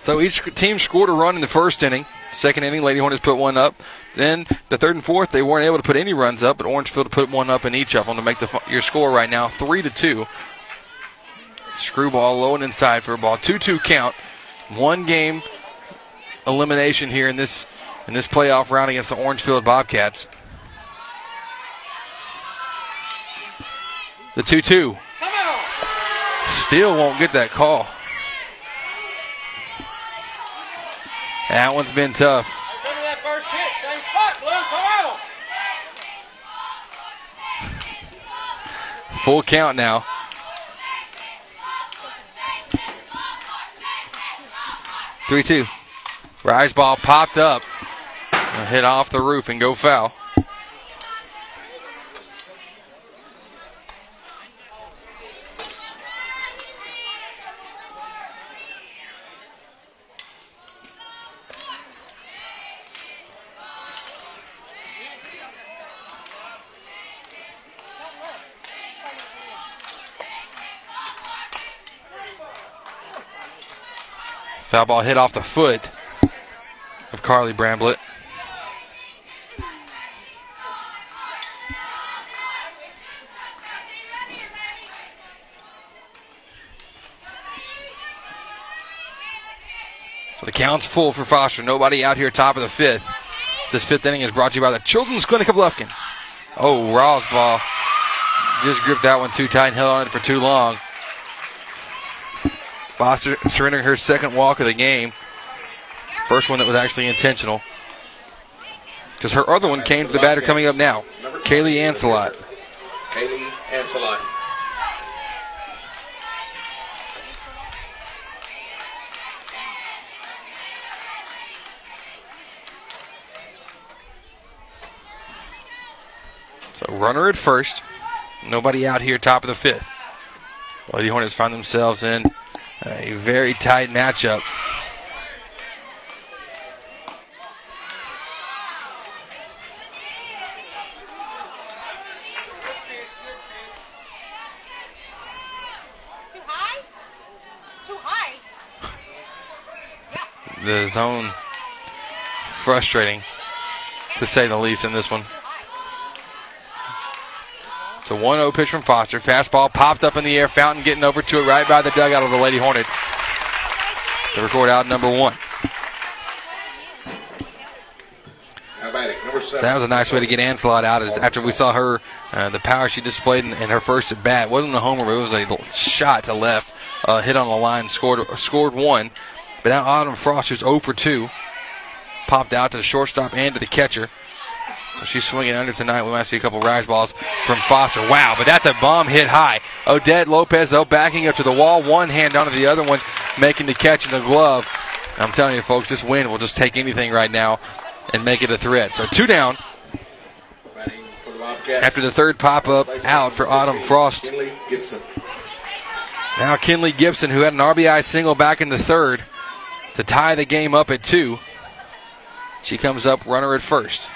So each team scored a run in the first inning. Second inning, Lady Hornets put one up. Then the third and fourth, they weren't able to put any runs up, but Orangefield put one up in each of them to make the your score right now three to two. Screwball low and inside for a ball. Two two count one game elimination here in this in this playoff round against the Orangefield Bobcats. The 2 2. Still won't get that call. That one's been tough. Full count now. 3 2. Rise ball popped up. Hit off the roof and go foul. Foul ball hit off the foot of Carly Bramblett. So the count's full for Foster. Nobody out here top of the fifth. This fifth inning is brought to you by the Children's Clinic of Lufkin. Oh, Rawls ball. Just gripped that one too tight and held on it for too long. Foster surrendering her second walk of the game. First one that was actually intentional. Because her other one came to the batter coming up now. Kaylee Ancelot. Kaylee Ancelot. So runner at first. Nobody out here top of the fifth. Lady Hornets find themselves in a very tight matchup. The zone frustrating to say the least in this one. It's a 1 0 pitch from Foster. Fastball popped up in the air. Fountain getting over to it right by the dugout of the Lady Hornets. To record out number one. That was a nice way to get Ancelot out is after we saw her, uh, the power she displayed in, in her first at bat. It wasn't a homer, but it was a shot to left. Uh, hit on the line, scored scored one. But now Autumn Froster's 0 for 2. Popped out to the shortstop and to the catcher. So she's swinging under tonight. We might see a couple rise balls from Foster. Wow, but that's a bomb hit high. Odette Lopez, though, backing up to the wall. One hand onto the other one, making the catch in the glove. I'm telling you, folks, this wind will just take anything right now and make it a threat. So two down. After the third pop up out for Autumn Frost. Now Kinley Gibson, who had an RBI single back in the third to tie the game up at two. She comes up runner at first.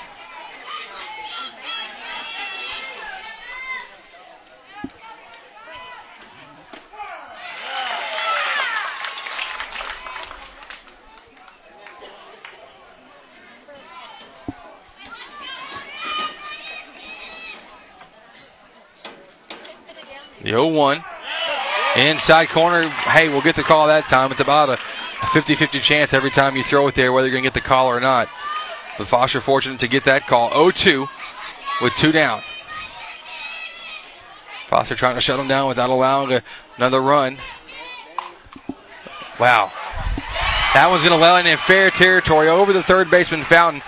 The 0 1. Inside corner. Hey, we'll get the call that time. It's about a 50 50 chance every time you throw it there whether you're going to get the call or not. But Foster fortunate to get that call. 0 2 with two down. Foster trying to shut him down without allowing a, another run. Wow. That one's going to land in fair territory over the third baseman Fountain.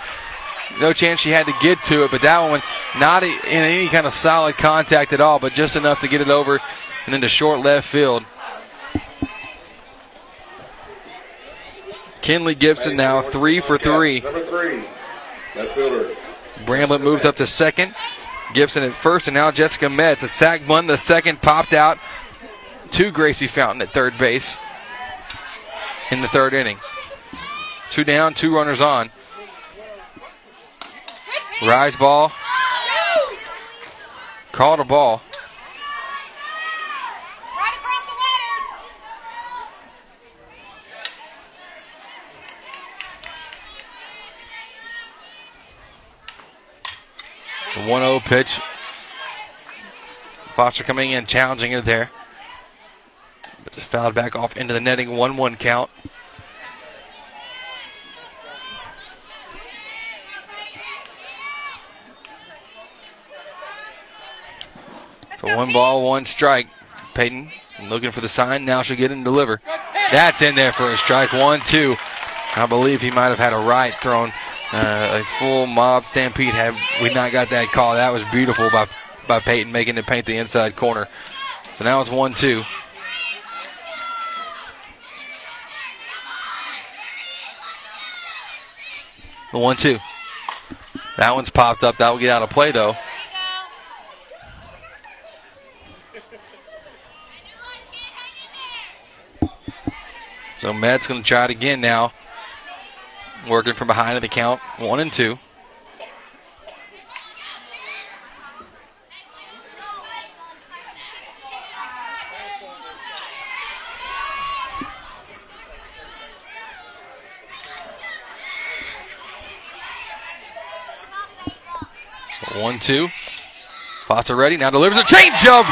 No chance she had to get to it, but that one not in any kind of solid contact at all, but just enough to get it over and into short left field. Kinley Gibson now three for three. Number three, left fielder. Bramblett moves up to second. Gibson at first, and now Jessica Metz. A sack bunt, the second popped out to Gracie Fountain at third base in the third inning. Two down, two runners on. Rise ball. Called a ball. 1 0 pitch. Foster coming in, challenging her there. But just fouled back off into the netting. 1 1 count. So one ball, one strike. Peyton looking for the sign. Now she'll get and deliver. That's in there for a strike. One, two. I believe he might have had a right thrown. Uh, a full mob stampede had we not got that call. That was beautiful by by Peyton making it paint the inside corner. So now it's one two. The one two. That one's popped up. That will get out of play though. So Metz going to try it again now working from behind of the count, one and two. One, two. Foster ready. Now delivers a changeup.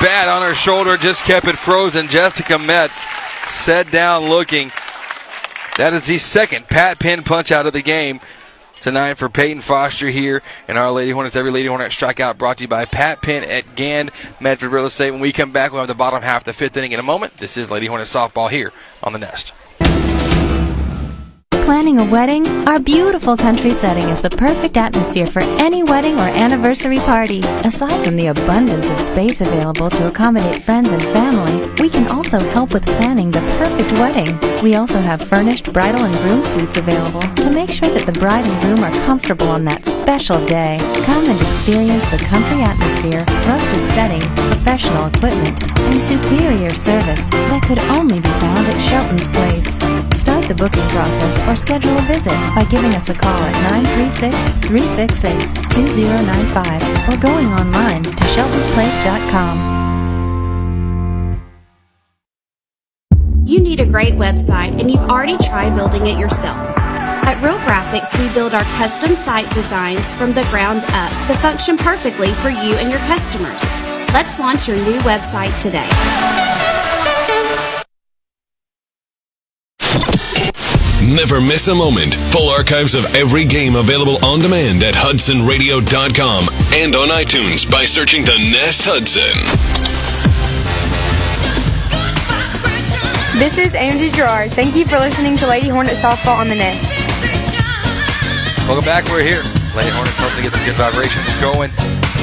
Bat on her shoulder. Just kept it frozen. Jessica Metz set down looking. That is the second Pat Pin punch out of the game tonight for Peyton Foster here in our Lady Hornets Every Lady Hornet Strikeout brought to you by Pat Pin at Gand Medford Real Estate. When we come back, we'll have the bottom half the fifth inning in a moment. This is Lady Hornet Softball here on the Nest. Planning a wedding? Our beautiful country setting is the perfect atmosphere for any wedding or anniversary party. Aside from the abundance of space available to accommodate friends and family, we can also help with planning the perfect wedding. We also have furnished bridal and groom suites available to make sure that the bride and groom are comfortable on that special day. Come and experience the country atmosphere, rustic setting, professional equipment, and superior service that could only be found at Shelton's Place. Start the booking process or schedule a visit by giving us a call at 936-366-2095 or going online to sheltonsplace.com. You need a great website and you've already tried building it yourself. At Real Graphics, we build our custom site designs from the ground up to function perfectly for you and your customers. Let's launch your new website today. Never miss a moment. Full archives of every game available on demand at hudsonradio.com and on iTunes by searching the Nest Hudson. This is Amzie Gerard. Thank you for listening to Lady Hornet Softball on the Nest. Welcome back. We're here. Lady Hornets hoping to get some good vibrations going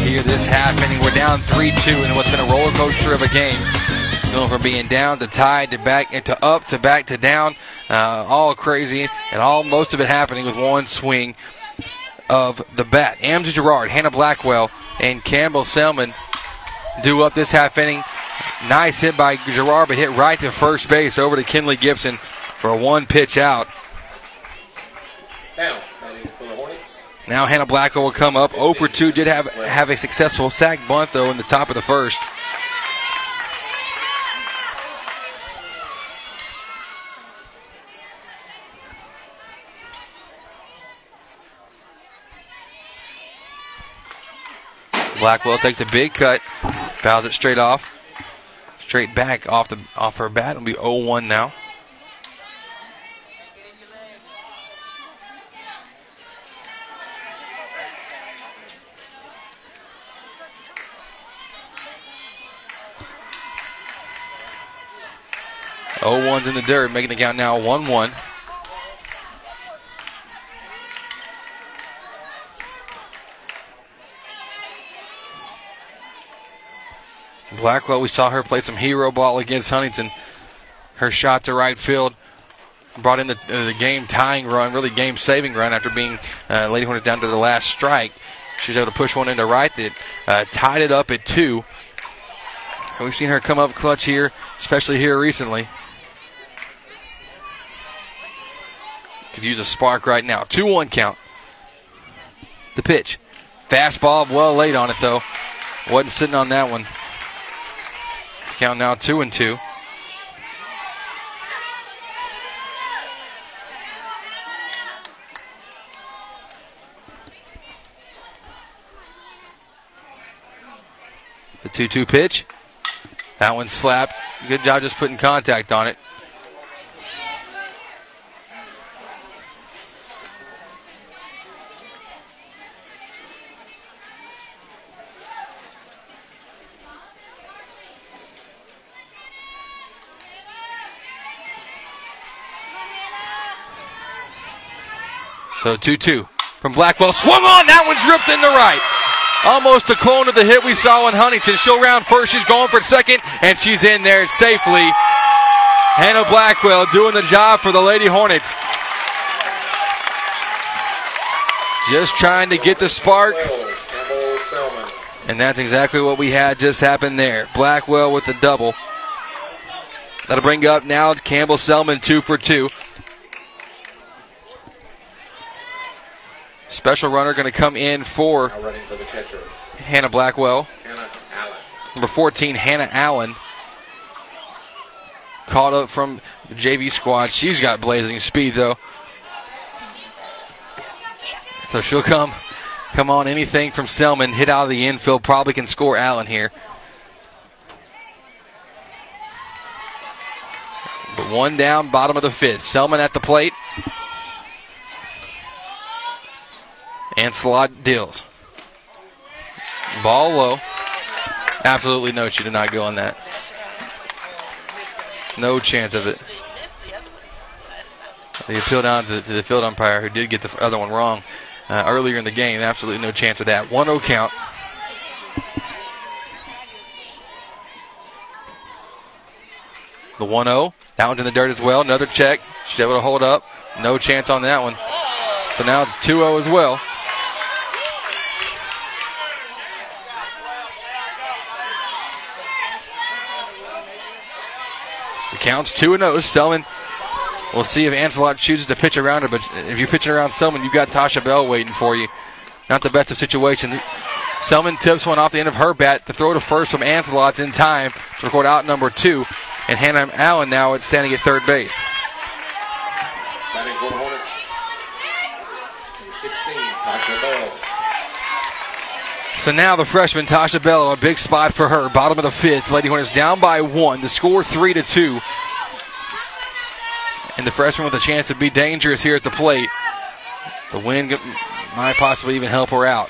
here this half inning. We're down 3 2 in what's been a roller coaster of a game. Going from being down to tied to back to up to back to down, uh, all crazy, and all most of it happening with one swing of the bat. Amzie Gerard, Hannah Blackwell, and Campbell Selman do up this half inning. Nice hit by Gerard, but hit right to first base over to Kinley Gibson for a one pitch out. Now, for the Hornets. Now Hannah Blackwell will come up. 0 for 2 did have have a successful sack bunt though in the top of the first. Blackwell takes a big cut, bows it straight off, straight back off the off her bat. It'll be 0-1 now. Oh, one's in the dirt, making the count now 1 1. Blackwell, we saw her play some hero ball against Huntington. Her shot to right field brought in the, uh, the game tying run, really game saving run after being uh, Lady Hornets down to the last strike. She was able to push one into right that uh, tied it up at two. And we've seen her come up clutch here, especially here recently. Could use a spark right now. 2 1 count. The pitch. Fastball, well laid on it though. Wasn't sitting on that one. Count now 2 and 2. The 2 2 pitch. That one slapped. Good job just putting contact on it. So 2 2 from Blackwell. Swung on. That one's ripped in the right. Almost a clone of the hit we saw in Huntington. She'll round first. She's going for second, and she's in there safely. Hannah Blackwell doing the job for the Lady Hornets. Just trying to get the spark. And that's exactly what we had just happen there. Blackwell with the double. That'll bring up now Campbell Selman two for two. Special runner going to come in for for. Hannah Blackwell. Hannah. Number 14, Hannah Allen. Caught up from the JV squad. She's got blazing speed, though. So she'll come Come on, anything from Selman. Hit out of the infield. Probably can score Allen here. But one down, bottom of the fifth. Selman at the plate. And slot deals. Ball low. Absolutely no, she did not go on that. No chance of it. The appeal down to, to the field umpire who did get the other one wrong uh, earlier in the game. Absolutely no chance of that. 1 0 count. The 1 0. That one's in the dirt as well. Another check. She's able to hold up. No chance on that one. So now it's 2 0 as well. The count's 2 0. Selman. We'll see if Ancelot chooses to pitch around her, but if you're pitching around Selman, you've got Tasha Bell waiting for you. Not the best of situations. Selman tips one off the end of her bat to throw to first from Ancelot's in time to record out number two. And Hannah Allen now is standing at third base. Batting for the Hornets. 16, Tasha Bell. So now the freshman Tasha Bell, a big spot for her. Bottom of the fifth. Lady Hornets down by one. The score three to two. And the freshman with a chance to be dangerous here at the plate. The wind might possibly even help her out.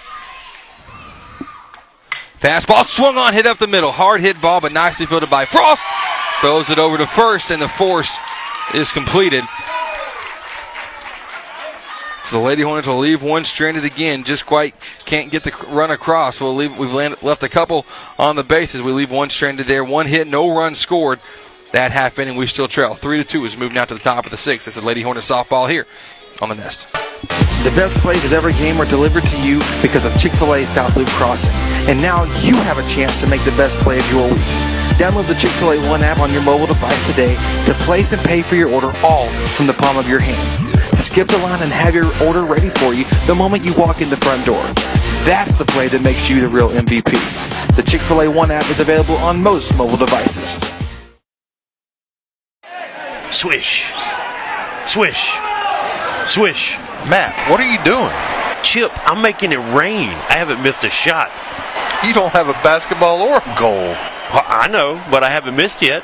Fastball swung on, hit up the middle. Hard hit ball, but nicely fielded by Frost. Throws it over to first, and the force is completed. The Lady Hornets will leave one stranded again. Just quite can't get the run across. We'll leave. We've left a couple on the bases. We leave one stranded there. One hit, no run scored. That half inning, we still trail three to two. Is moving out to the top of the sixth. It's a Lady Hornet softball here on the nest. The best plays of every game are delivered to you because of Chick-fil-A South Loop Crossing. And now you have a chance to make the best play of your week. Download the Chick-fil-A One app on your mobile device today to place and pay for your order all from the palm of your hand. Skip the line and have your order ready for you the moment you walk in the front door. That's the play that makes you the real MVP. The Chick-fil-A One app is available on most mobile devices. Swish. Swish. Swish. Matt, what are you doing? Chip, I'm making it rain. I haven't missed a shot. You don't have a basketball or a goal. Well, I know, but I haven't missed yet.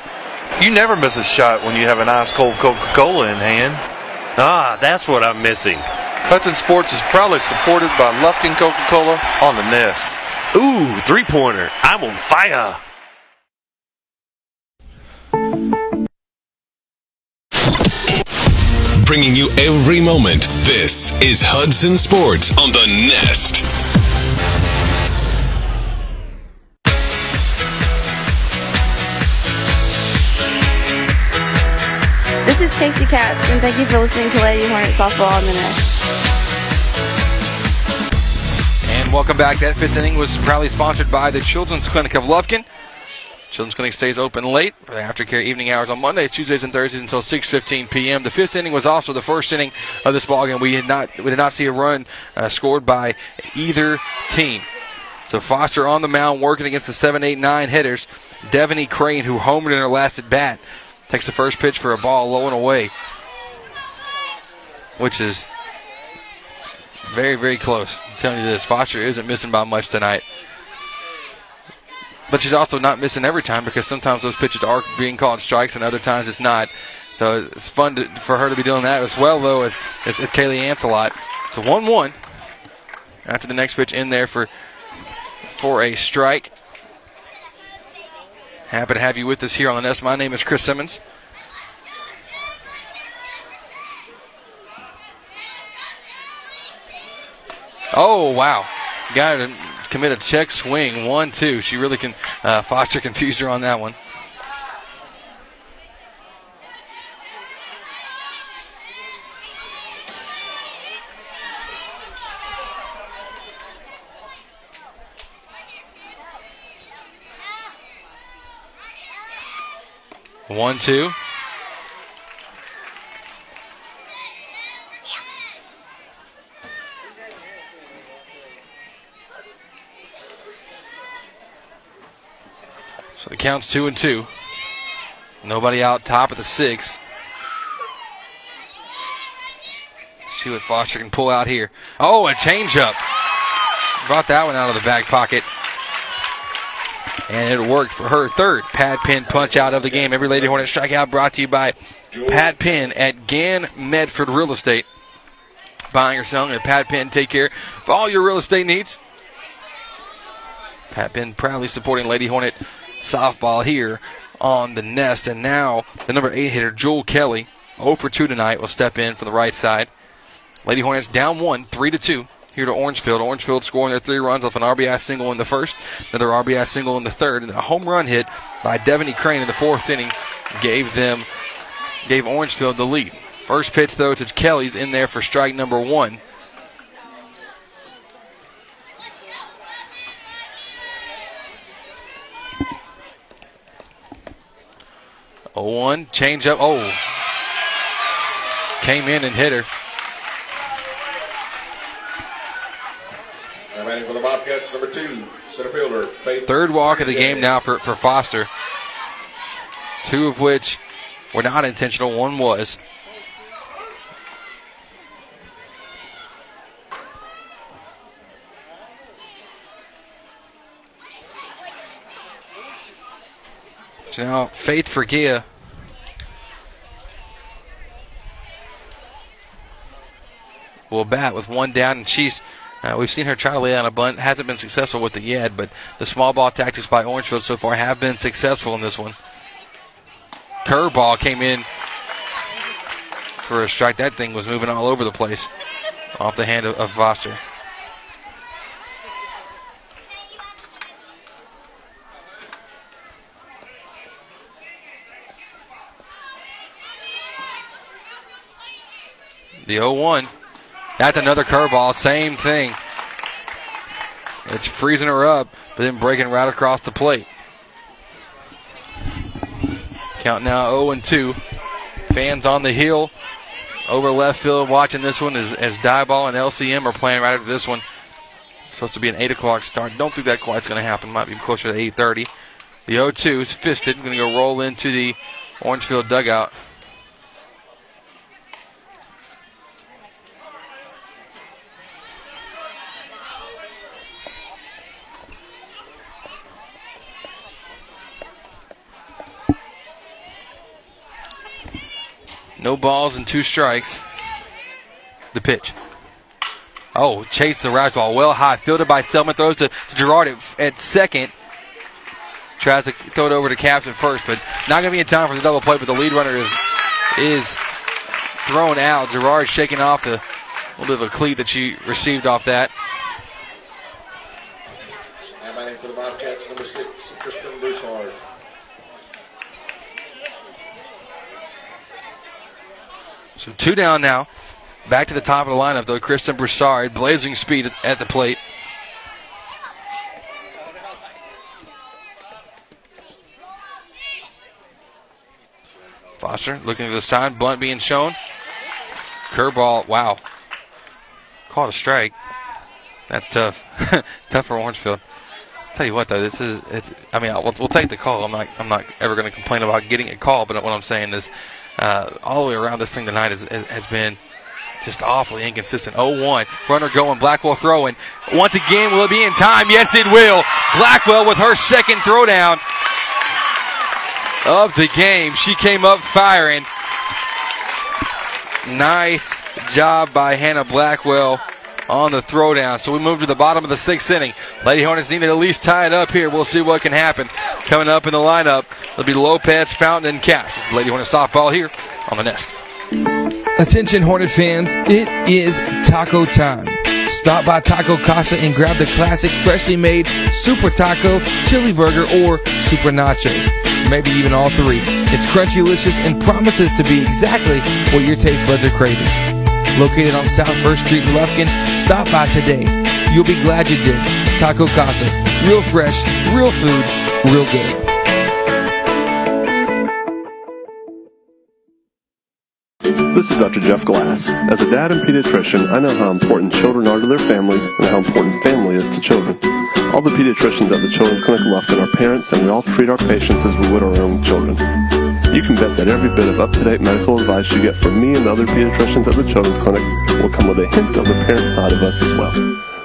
You never miss a shot when you have an ice cold Coca Cola in hand. Ah, that's what I'm missing. Hudson Sports is proudly supported by Lufkin Coca Cola on the Nest. Ooh, three pointer. I'm on fire. Bringing you every moment. This is Hudson Sports on the Nest. Is Casey Caps, and thank you for listening to Lady Hornet Softball on the Nest. And welcome back. That fifth inning was proudly sponsored by the Children's Clinic of Lufkin. Children's Clinic stays open late for the aftercare evening hours on Mondays, Tuesdays, and Thursdays until 6:15 p.m. The fifth inning was also the first inning of this ballgame. We did not we did not see a run uh, scored by either team. So Foster on the mound working against the 7 8 9 hitters. Devaney Crane, who homered in her last at bat, takes the first pitch for a ball low and away, which is very, very close. I'm telling you this, Foster isn't missing by much tonight. But she's also not missing every time because sometimes those pitches are being called strikes and other times it's not. So it's fun to, for her to be doing that as well, though, as, as, as Kaylee Ancelot. It's a 1 1 after the next pitch in there for, for a strike. Happy to have you with us here on the Nest. My name is Chris Simmons. Oh, wow. Got to commit a check swing. One, two. She really can. Uh, Foster confused her on that one. One, two. So the count's two and two. Nobody out top of the six. See what Foster can pull out here. Oh, a changeup. brought that one out of the back pocket. And it worked for her third Pat Penn punch out of the game. Every Lady Hornet strikeout brought to you by Pat Penn at Gann Medford Real Estate. Buying or selling at Pat Penn. Take care of all your real estate needs. Pat Penn proudly supporting Lady Hornet softball here on the nest. And now the number eight hitter, Jewel Kelly, 0 for 2 tonight, will step in from the right side. Lady Hornets down one, 3 to 2 here to Orangefield. Orangefield scoring their three runs off an RBI single in the first, another RBI single in the third, and then a home run hit by Devaney Crane in the fourth inning gave them gave Orangefield the lead. First pitch though to Kelly's in there for strike number one. Oh one change up. Oh, came in and hit her. Batting for the Bobcats, number two, center fielder, Faith. Third walk of the game now for, for Foster. Two of which were not intentional, one was. So now Faith Forgia will bat with one down, and she's uh, we've seen her try to lay down a bunt. Hasn't been successful with it yet, but the small ball tactics by Orangefield so far have been successful in this one. Curveball came in for a strike. That thing was moving all over the place off the hand of, of Foster. The 0 1. That's another curveball. Same thing. It's freezing her up, but then breaking right across the plate. Count now 0 and 2. Fans on the hill over left field watching this one as, as Diboll and LCM are playing right after this one. Supposed to be an 8 o'clock start. Don't think that quite's going to happen. Might be closer to 8.30. The 0 2 is fisted. Going to go roll into the Orangefield dugout. No balls and two strikes. The pitch. Oh, chase the rise ball well high. Fielded by Selman. Throws to, to Gerard at, at second. Tries to throw it over to Caps at first, but not going to be in time for the double play. But the lead runner is is thrown out. Gerard shaking off the little bit of a cleat that she received off that. For the Bobcats, number six, Kristen Broussard. So two down now. Back to the top of the lineup, though. Kristen Broussard, blazing speed at the plate. Foster looking to the side, bunt being shown. Curveball, wow. Caught a strike. That's tough. <laughs> tough for Orangefield. Tell you what though, this is it's. I mean, we'll, we'll take the call. I'm not. I'm not ever going to complain about getting a call. But what I'm saying is, uh, all the way around this thing tonight is, has been just awfully inconsistent. 0-1. Runner going. Blackwell throwing. Once again, will it be in time? Yes, it will. Blackwell with her second throwdown of the game. She came up firing. Nice job by Hannah Blackwell on the throwdown. So we move to the bottom of the sixth inning. Lady Hornets need to at least tie it up here. We'll see what can happen. Coming up in the lineup, it'll be Lopez, Fountain, and Cash. This is Lady Hornet softball here on the Nest. Attention Hornet fans, it is taco time. Stop by Taco Casa and grab the classic freshly made Super Taco, Chili Burger, or Super Nachos. Maybe even all three. It's crunchy, delicious, and promises to be exactly what your taste buds are craving. Located on South First Street in Lufkin, stop by today. You'll be glad you did. Taco Casa. Real fresh, real food, real good. This is Dr. Jeff Glass. As a dad and pediatrician, I know how important children are to their families and how important family is to children. All the pediatricians at the Children's Clinic Lufkin are parents, and we all treat our patients as we would our own children. You can bet that every bit of up-to-date medical advice you get from me and the other pediatricians at the Children's Clinic will come with a hint of the parent side of us as well.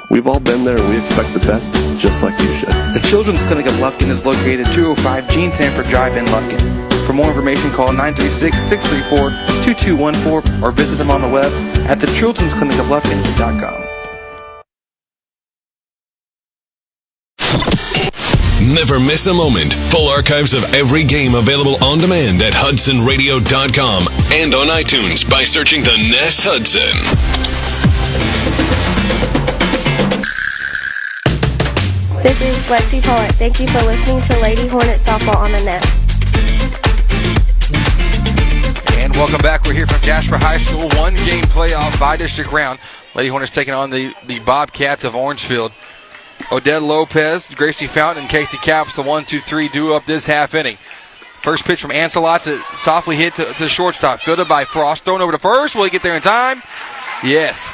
We've all been there and we expect the best just like you should. The Children's Clinic of Lufkin is located 205 Gene Sanford Drive in Lufkin. For more information, call 936-634-2214 or visit them on the web at thechildren'sclinicoflufkin.com. Never miss a moment. Full archives of every game available on demand at hudsonradio.com and on iTunes by searching the Nest Hudson. This is Lexi Pollard. Thank you for listening to Lady Hornet Softball on the Nest. And welcome back. We're here from Jasper High School. One game playoff bi-district round. Lady Hornets taking on the, the Bobcats of Orangefield. Odette Lopez, Gracie Fountain, and Casey Caps, the one, two, three duo up this half inning. First pitch from Ancelot's softly hit to, to the shortstop. Fielded by Frost. Thrown over to first. Will he get there in time? Yes.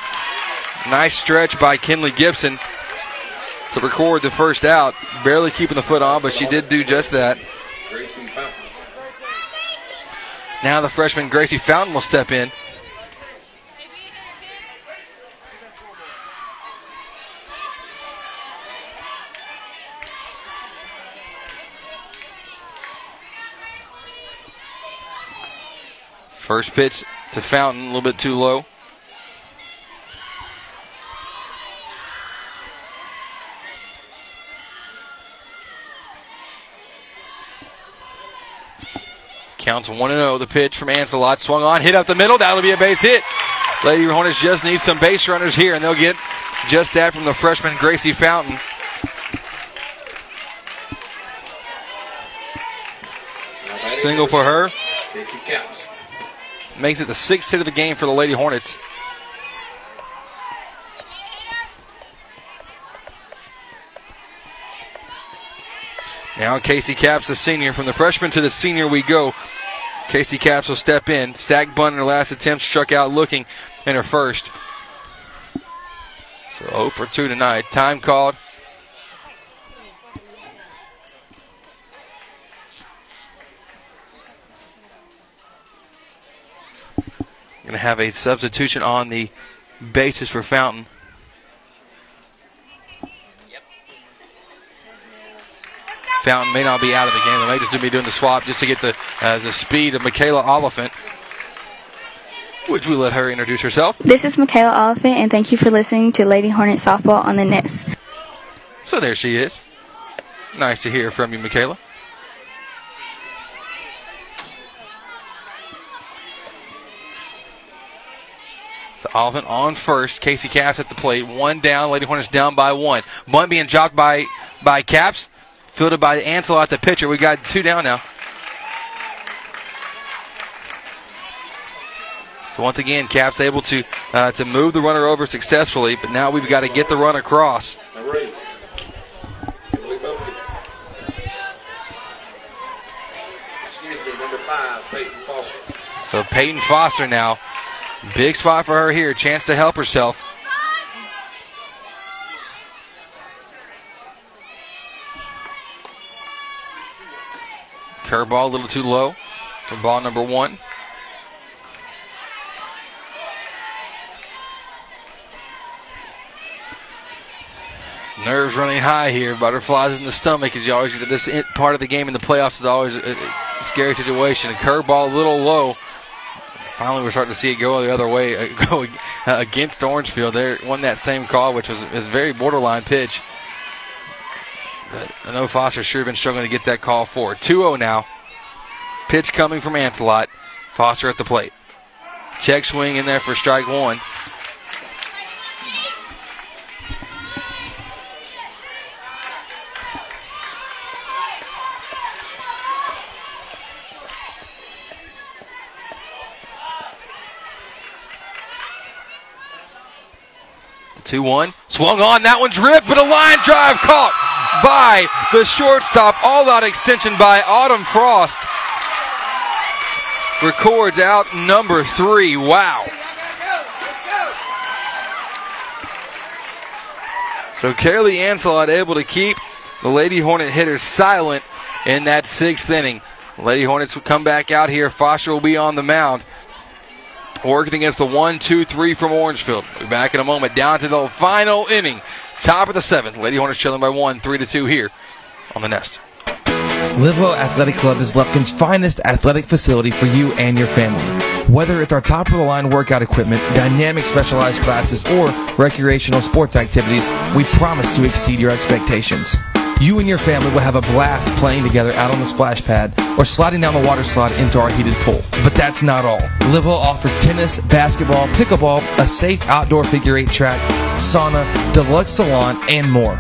Nice stretch by Kinley Gibson to record the first out. Barely keeping the foot on, but she did do just that. Now the freshman Gracie Fountain will step in. First pitch to Fountain, a little bit too low. Counts 1 0. The pitch from Ancelot swung on, hit up the middle. That'll be a base hit. Lady Hornets just need some base runners here, and they'll get just that from the freshman Gracie Fountain. Single for her. Casey. Makes it the sixth hit of the game for the Lady Hornets. Now Casey Caps, the senior. From the freshman to the senior we go. Casey Caps will step in. Sack bunt in her last attempt, struck out looking in her first. So 0 for 2 tonight. Time called. Going to have a substitution on the bases for Fountain. Fountain may not be out of the game. They may just be doing the swap just to get the uh, the speed of Michaela Oliphant. Would we let her introduce herself? This is Michaela Oliphant, and thank you for listening to Lady Hornet Softball on the Nest. So there she is. Nice to hear from you, Michaela. So Oliphant on first. Casey Caps at the plate. One down. Lady Hornets down by one. Bunt being jocked by by Caps. Fielded by Ancelot, the pitcher. We got two down now. So once again, Caps able to uh, to move the runner over successfully, but now we've got to get the run across. Number eight. Emily Buffkin. Excuse me, number five, So Peyton Foster now, big spot for her here, chance to help herself. Curveball a little too low for ball number one. Nerves running high here. Butterflies in the stomach as you always get this part of the game in the playoffs is always a scary situation. A curveball a little low. Finally, we're starting to see it go the other way, uh, <laughs> go against Orangefield. They won that same call, which was is very borderline pitch. But I know Foster sure been struggling to get that call forward. 2-0 now. Pitch coming from Ancelot. Foster at the plate. Check swing in there for strike one. Two one swung on. That one's ripped, but a line drive caught by the shortstop. All out extension by Autumn Frost. Records out number three. Wow. So Kaylee Ancelot able to keep the Lady Hornet hitters silent in that sixth inning. Lady Hornets will come back out here. Foster will be on the mound. Working against the one, two, three from Orangefield. We'll back in a moment. Down to the final inning. Top of the seventh. Lady Hornets trailing by one, three to two here on the nest. Livewell Athletic Club is Lufkin's finest athletic facility for you and your family. Whether it's our top of the line workout equipment, dynamic specialized classes, or recreational sports activities, we promise to exceed your expectations. You and your family will have a blast playing together out on the splash pad or sliding down the water slide into our heated pool. But that's not all. Livewell offers tennis, basketball, pickleball, a safe outdoor figure eight track, sauna, deluxe salon, and more.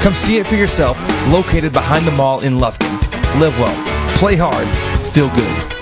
Come see it for yourself, located behind the mall in Lufkin. Live well, play hard, feel good.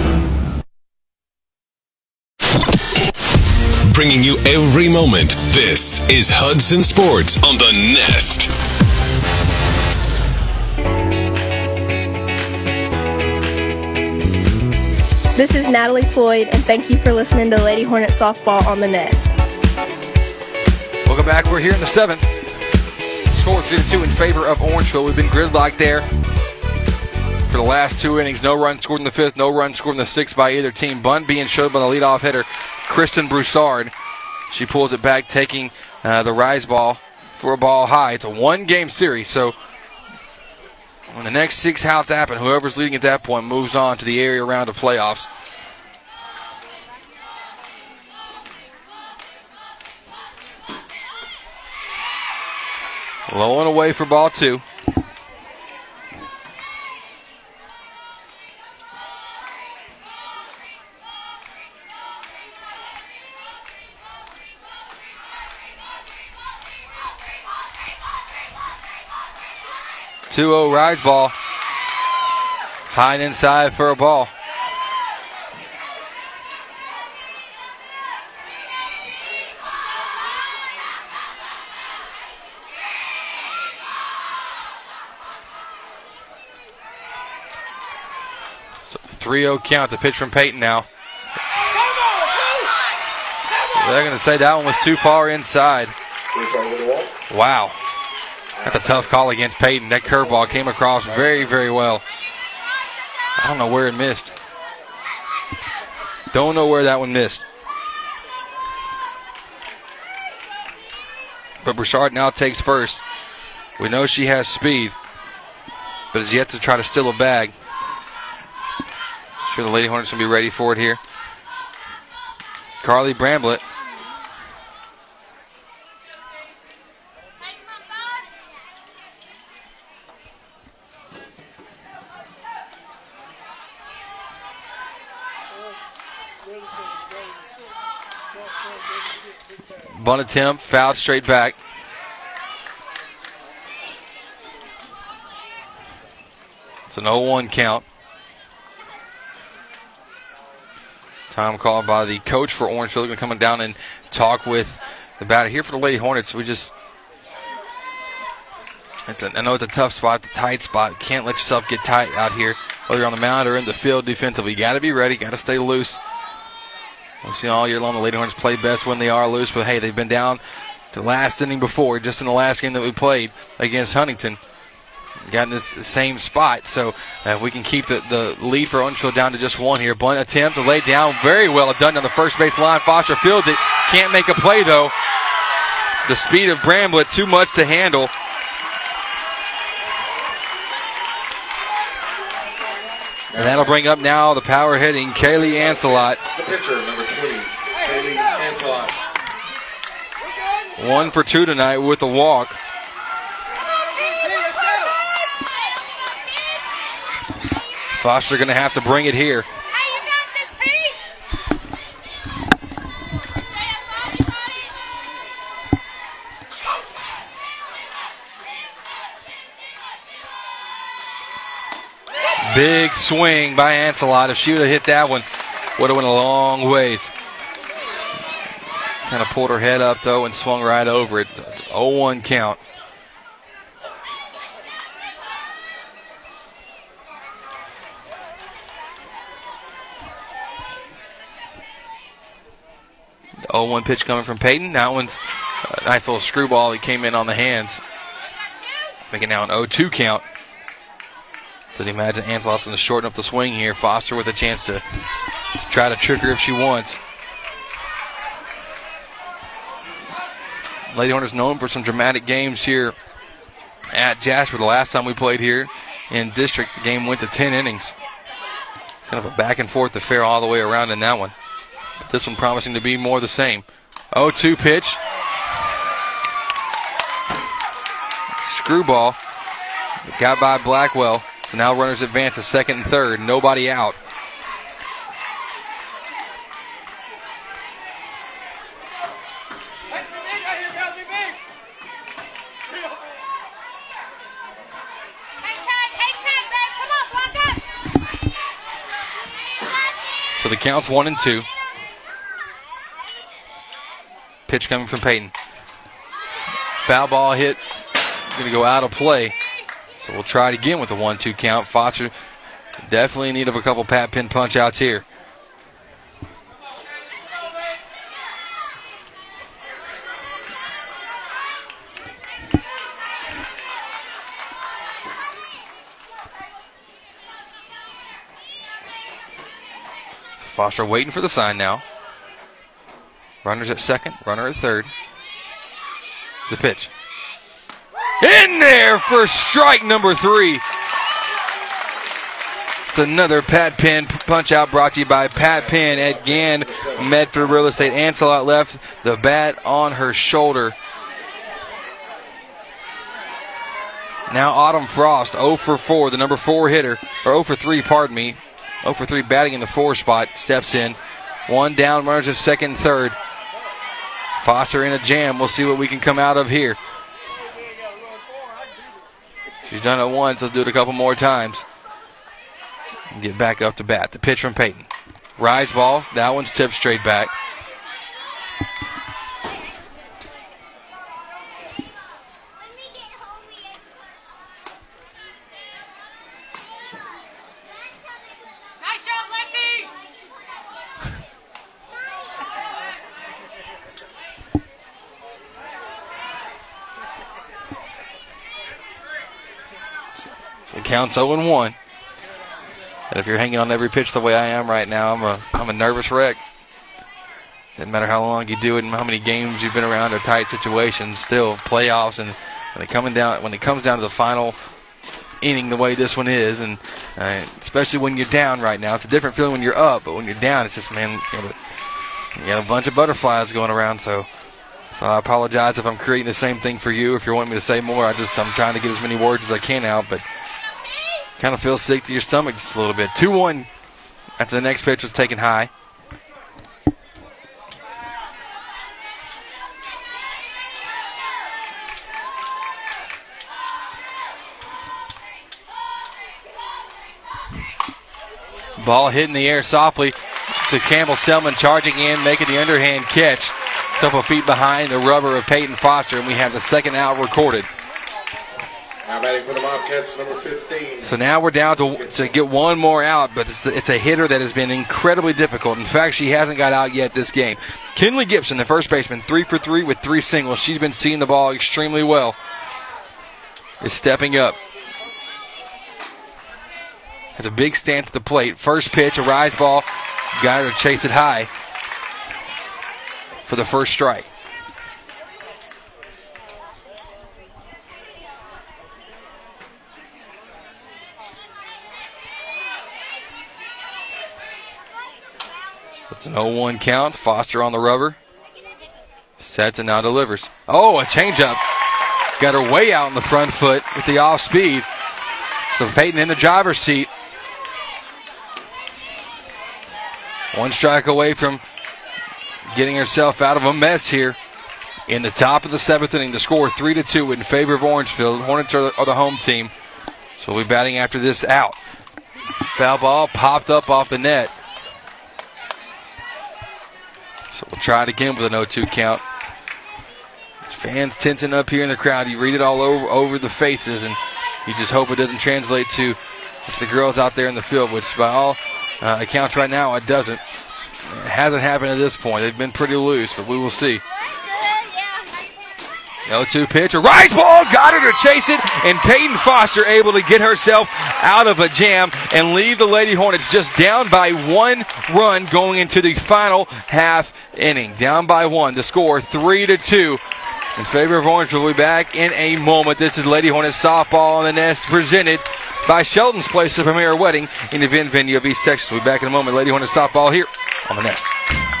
Bringing you every moment. This is Hudson Sports on the Nest. This is Natalie Floyd, and thank you for listening to Lady Hornet Softball on the Nest. Welcome back. We're here in the seventh. Score 3 2 in favor of Orangefield. We've been gridlocked there for the last two innings. No run scored in the fifth, no run scored in the sixth by either team. Bunt being showed by the leadoff hitter, Kristen Broussard. She pulls it back, taking uh, the rise ball for a ball high. It's a one game series, so when the next six outs happen, whoever's leading at that point moves on to the area round of playoffs. Low and away for ball two. 2 0 rise ball. High and inside for a ball. So 3 0 count. The pitch from Peyton now. They're going to say that one was too far inside. Wow. That's a tough call against Peyton. That curveball came across very, very well. I don't know where it missed. Don't know where that one missed. But Broussard now takes first. We know she has speed, but is yet to try to steal a bag. Sure, the Lady Hornets will be ready for it here. Carly Bramblett Bunt attempt, fouled straight back. It's an 0 1 count. Time called by the coach for Orange. They're going to come down and talk with the batter. Here for the Lady Hornets, we just. It's a, I know it's a tough spot, the tight spot. Can't let yourself get tight out here, whether you're on the mound or in the field defensively. You got to be ready, got to stay loose. We've seen all year long the Lady Hornets play best when they are loose, but hey, they've been down to last inning before, just in the last game that we played against Huntington. Got in this same spot, so uh, if we can keep the, the lead for Unfield down to just one here. Bunt attempt to lay down very well done on the first base line. Foster fields it, can't make a play though. The speed of Bramblett too much to handle. And that'll bring up now the power hitting Kaylee Ancelot. The pitcher, number 20, Kaylee Ancelot. One for two tonight with a walk. Foster going to have to bring it here. Big swing by Ancelot. If she would have hit that one, Would have went a long ways. Kind of pulled her head up though and swung right over it. 0-1 count. The 0-1 pitch coming from Peyton. That one's a nice little screwball. He came in on the hands. Making now an 0-2 count. So you imagine Ancelot's going to shorten up the swing here. Foster with a chance to, to try to trick her if she wants. Lady Hornets known for some dramatic games here at Jasper. The last time we played here in district, the game went to 10 innings. Kind of a back and forth affair all the way around in that one. But this one promising to be more the same. 0 2 pitch. Screwball. Got by Blackwell. So now runners advance to second and third. Nobody out. So the count's one and two. Pitch coming from Peyton. Foul ball hit. Going to go out of play. We'll try it again with a one-two count. Foster definitely in need of a couple Pat Penn punch outs here. Foster waiting for the sign now. Runners at second, runner at third. The pitch. In there for strike number three. It's another Pat Penn punch out brought to you by Pat Penn at Gann Medford Real Estate. Ancelot left the bat on her shoulder. Now Autumn Frost, 0 for 4, the number 4 hitter, or 0 for 3, pardon me. 0 for 3 batting in the 4 spot, steps in. One down, runners at second third. Foster in a jam. We'll see what we can come out of here. She's done it once. Let's do it a couple more times. And get back up to bat. The pitch from Peyton. Rise ball. That one's tipped straight back. Counts 0 1. And if you're hanging on every pitch the way I am right now, I'm a I'm a nervous wreck. Doesn't matter how long you do it and how many games you've been around or tight situations, still playoffs and when it coming down when it comes down to the final inning the way this one is, and uh, especially when you're down right now, it's a different feeling when you're up, but when you're down, it's just man, you, know, you got a bunch of butterflies going around. So, so I apologize if I'm creating the same thing for you. If you're wanting me to say more, I just I'm trying to get as many words as I can out, but kind of feels sick to your stomach just a little bit. 2 1 after the next pitch was taken high. Ball hit in the air softly to Campbell Selman charging in, making the underhand catch. A couple feet behind the rubber of Peyton Foster, and we have the second out recorded. Now batting for the Bobcats, number 15. So now we're down to, to get one more out, but it's, it's a hitter that has been incredibly difficult. In fact, she hasn't got out yet this game. Kinley Gibson, the first baseman, three for three with three singles. She's been seeing the ball extremely well. Is stepping up. Has a big stance at the plate. First pitch, a rise ball. Got her to chase it high for the first strike. It's an 0 1 count. Foster on the rubber. Sets and now delivers. Oh, a changeup. Got her way out in the front foot with the off speed. So Peyton in the driver's seat. One strike away from getting herself out of a mess here in the top of the seventh inning. The score three to two in favor of Orangefield. Hornets are the, are the home team, so we'll be batting after this out. Foul ball popped up off the net. So we'll try it again with an 0-2 count. Fans tensing up here in the crowd. You read it all over over the faces, and you just hope it doesn't translate to, to the girls out there in the field, which by all uh, accounts right now it doesn't. It hasn't happened at this point. They've been pretty loose, but we will see. 0-2 pitch, a rise ball, got her to chase it, and Peyton Foster able to get herself out of a jam and leave the Lady Hornets just down by one run going into the final half inning. Down by one. The score three to two in favor of Orange. We'll be back in a moment. This is Lady Hornets softball on the nest presented by Shelton's Place, the premier wedding in the event venue of East Texas. We'll be back in a moment. Lady Hornets softball here on the nest.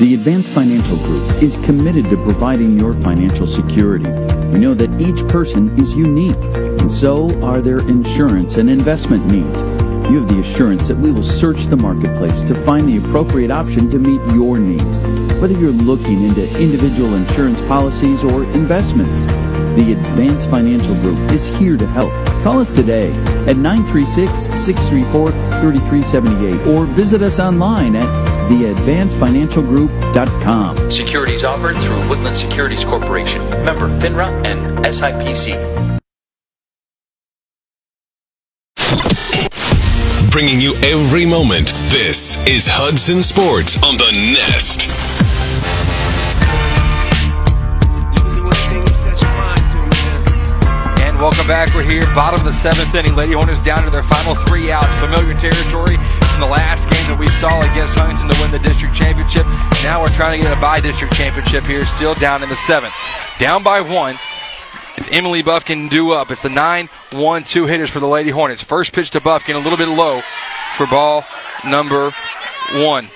The Advanced Financial Group is committed to providing your financial security. We know that each person is unique, and so are their insurance and investment needs. You have the assurance that we will search the marketplace to find the appropriate option to meet your needs. Whether you're looking into individual insurance policies or investments, the Advanced Financial Group is here to help. Call us today at 936-634-3378 or visit us online at theadvancedfinancialgroup.com. Securities offered through Woodland Securities Corporation, member FINRA and SIPC. Bringing you every moment. This is Hudson Sports on the Nest. And welcome back. We're here, bottom of the seventh inning. Lady Hornets down to their final three outs. Familiar territory from the last game that we saw against Huntington to win the district championship. Now we're trying to get a bi-district championship here, still down in the seventh. Down by one. It's Emily Buffkin due up. It's the 9 1 2 hitters for the Lady Hornets. First pitch to Buffkin, a little bit low for ball number one.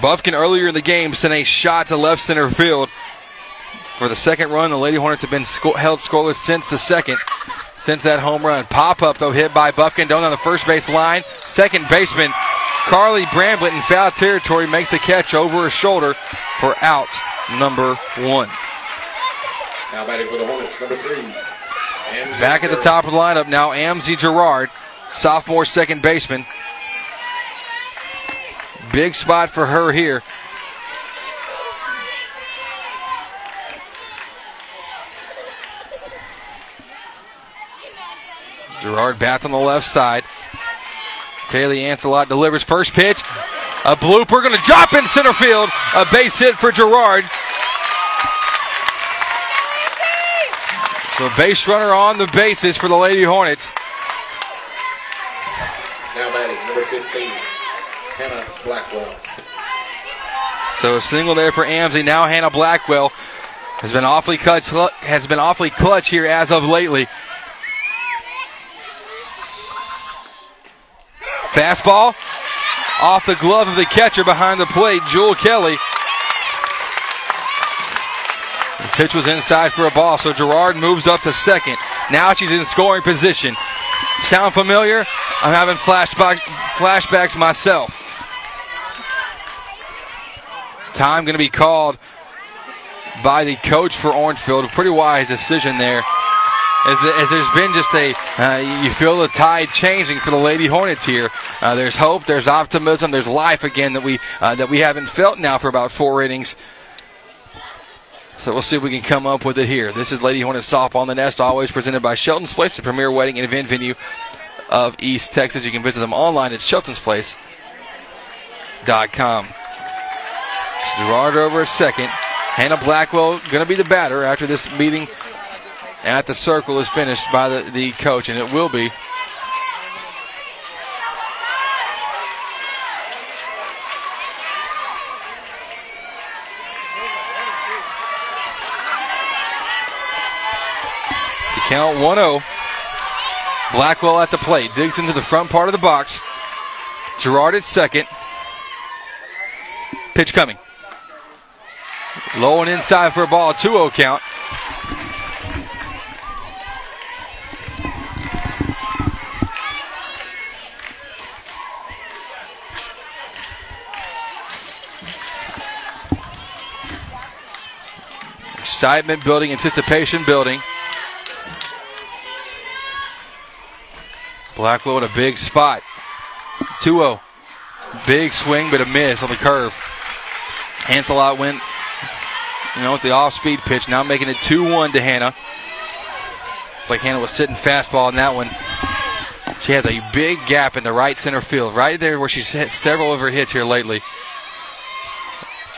Buffkin earlier in the game sent a shot to left center field for the second run. The Lady Hornets have been sco- held scoreless since the second, since that home run. Pop up though, hit by Buffkin down on the first base line. Second baseman Carly Bramblett in foul territory makes the catch over her shoulder for out number one. Now batting for the Hornets, number three. Amzie Back at the top of the lineup now, Amzie Gerard, sophomore second baseman. Big spot for her here. Gerard bats on the left side. Kaylee Ancelot delivers first pitch. A blooper going to drop in center field. A base hit for Gerard. So base runner on the bases for the Lady Hornets. Now batting, number 15, Hannah Blackwell. So a single there for Amzie. Now Hannah Blackwell has been awfully clutch. Has been awfully clutch here as of lately. Fastball off the glove of the catcher behind the plate, Jewel Kelly. The pitch was inside for a ball, so Gerard moves up to second. Now she's in scoring position. Sound familiar? I'm having flashbacks, flashbacks myself. Time going to be called by the coach for Orangefield. Pretty wise decision there. As, the, as there's been just a, uh, you feel the tide changing for the Lady Hornets here. Uh, there's hope, there's optimism, there's life again that we uh, that we haven't felt now for about four innings. So we'll see if we can come up with it here. This is Lady Hornets softball on the nest, always presented by Shelton's Place, the premier wedding and event venue of East Texas. You can visit them online at sheltonsplace.com. Gerard over a second. Hannah Blackwell going to be the batter after this meeting at the circle is finished by the, the coach, and it will be. The count 1 0. Blackwell at the plate, digs into the front part of the box. Gerard at second. Pitch coming. Low and inside for a ball, 2 0 count. Excitement building, anticipation building. Blackwell with a big spot. 2 0. Big swing, but a miss on the curve. Ancelot went, you know, with the off speed pitch, now making it 2 1 to Hannah. It's like Hannah was sitting fastball in that one. She has a big gap in the right center field, right there where she's hit several of her hits here lately.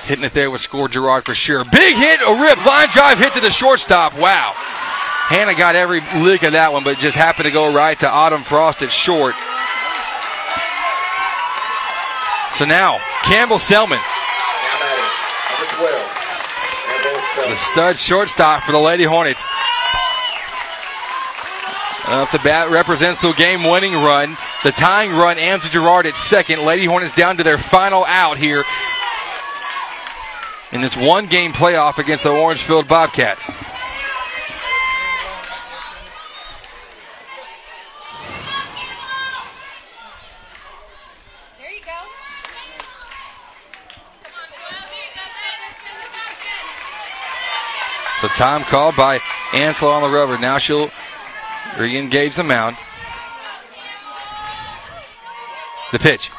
Hitting it there would score Gerard for sure. Big hit, a rip, line drive hit to the shortstop. Wow. Hannah got every lick of that one, but just happened to go right to Autumn Frost at short. So now, Campbell Selman. The stud shortstop for the Lady Hornets. Up the bat represents the game winning run. The tying run, Amzie Gerard at second. Lady Hornets down to their final out here in this one game playoff against the Orangefield Bobcats. So time called by Ancelot the rubber. Now she'll re-engage the mound. The pitch.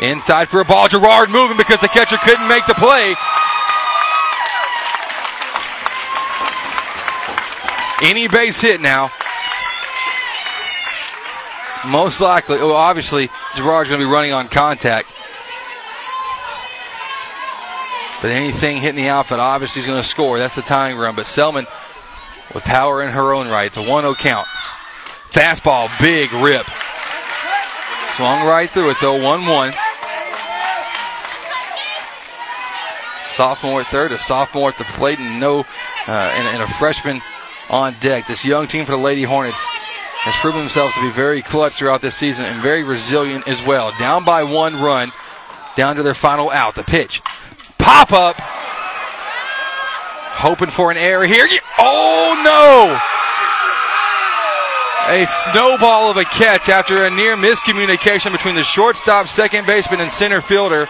Inside for a ball. Gerard moving because the catcher couldn't make the play. Any base hit now. Most likely, well, obviously, Gerard's going to be running on contact. But anything hitting the outfield, obviously, is going to score. That's the tying run. But Selman with power in her own right. It's a 1 0 count. Fastball, big rip. Swung right through it, though, 1 1. Sophomore at third, a sophomore at the plate, and no, uh, and, and a freshman on deck. This young team for the Lady Hornets has proven themselves to be very clutch throughout this season and very resilient as well. Down by one run, down to their final out. The pitch. Pop up. Hoping for an error here. Oh no! A snowball of a catch after a near miscommunication between the shortstop, second baseman, and center fielder.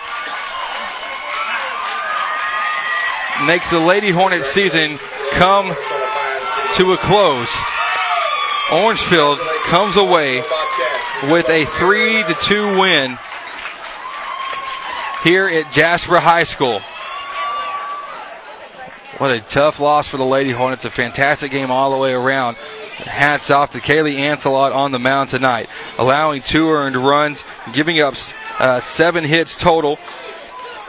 Makes the Lady Hornet season come to a close. Orangefield comes away with a 3 to 2 win here at Jasper High School. What a tough loss for the Lady Hornets. A fantastic game all the way around. Hats off to Kaylee Ancelot on the mound tonight, allowing two earned runs, giving up uh, seven hits total.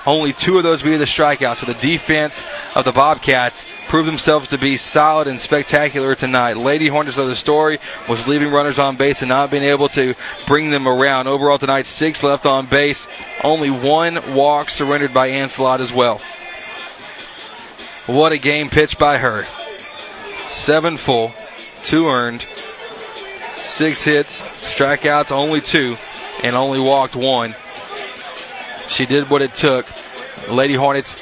Only two of those via the strikeout. So the defense of the Bobcats proved themselves to be solid and spectacular tonight. Lady Hornets of the story was leaving runners on base and not being able to bring them around. Overall tonight, six left on base. Only one walk surrendered by Ancelot as well. What a game pitched by her. Seven full, two earned, six hits, strikeouts only two, and only walked one. She did what it took. Lady Hornets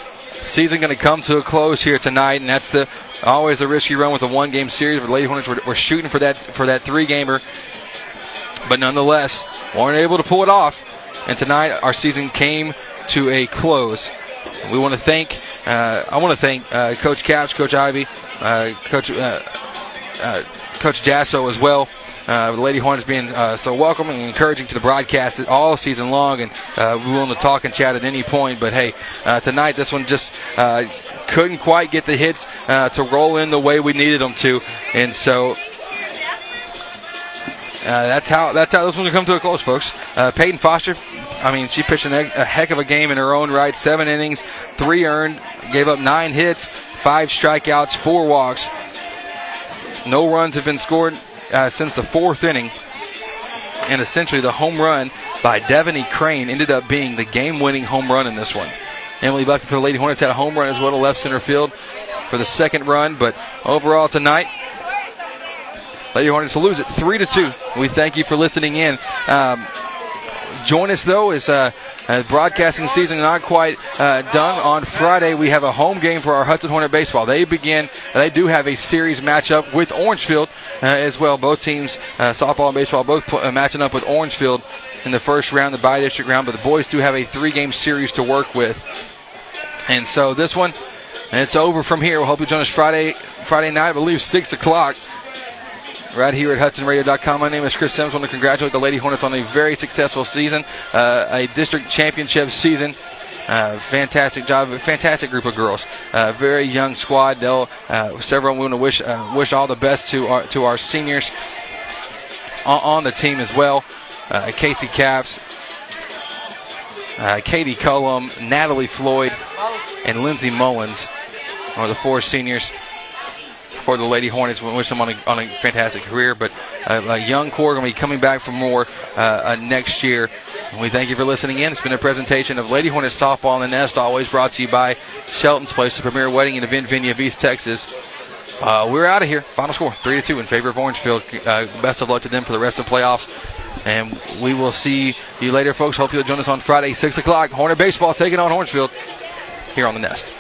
season going to come to a close here tonight, and that's the always the risky run with a one game series. But Lady Hornets were, were shooting for that for that three gamer, but nonetheless weren't able to pull it off. And tonight our season came to a close. We want to thank uh, I want to thank uh, Coach Caps, Coach Ivy, uh, Coach uh, uh, Coach Jasso as well. Uh, the Lady Hornets being so welcoming and encouraging to the broadcast all season long, and we're willing to talk and chat at any point. But hey, tonight this one just couldn't quite get the hits to roll in the way we needed them to, and so uh, that's how that's how this one's come to a close, folks. Uh, Peyton Foster, I mean, she pitched a, a heck of a game in her own right. Seven innings, three earned, gave up nine hits, five strikeouts, four walks. No runs have been scored uh, since the fourth inning, and essentially the home run by Devaney Crane ended up being the game-winning home run in this one. Emily Bucky for the Lady Hornets had a home run as well to left center field for the second run, but overall tonight Lady Hornets will lose it three to two. We thank you for listening in. Um, join us though as uh, uh, broadcasting season not quite uh, done. On Friday, we have a home game for our Hudson Hornet baseball. They begin. They do have a series matchup with Orangefield uh, as well. Both teams, uh, softball and baseball, both pl- matching up with Orangefield in the first round, the bi-district round. But the boys do have a three-game series to work with, and so this one, and it's over from here. We'll hope you join us Friday, Friday night. I believe six o'clock right here at HudsonRadio.com. My name is Chris Sims. I want to congratulate the Lady Hornets on a very successful season, uh, a district championship season. Uh, fantastic job, fantastic group of girls. Uh, very young squad. They'll uh, several. We want to wish uh, wish all the best to our to our seniors on, on the team as well. Uh, Casey Caps, Katie Cullum, Natalie Floyd, and Lindsay Mullins are the four seniors for the Lady Hornets. We wish them on a, on a fantastic career, but uh, a young core going to be coming back for more uh, uh, next year. And we thank you for listening in. It's been a presentation of Lady Hornets softball in the nest, always brought to you by Shelton's Place, the premier wedding and event venue of East Texas. Uh, we're out of here. Final score three to two in favor of Orangefield. Uh, best of luck to them for the rest of the playoffs. And we will see you later, folks. Hope you'll join us on Friday, 6 o'clock. Hornet Baseball taking on Orangefield here on the Nest.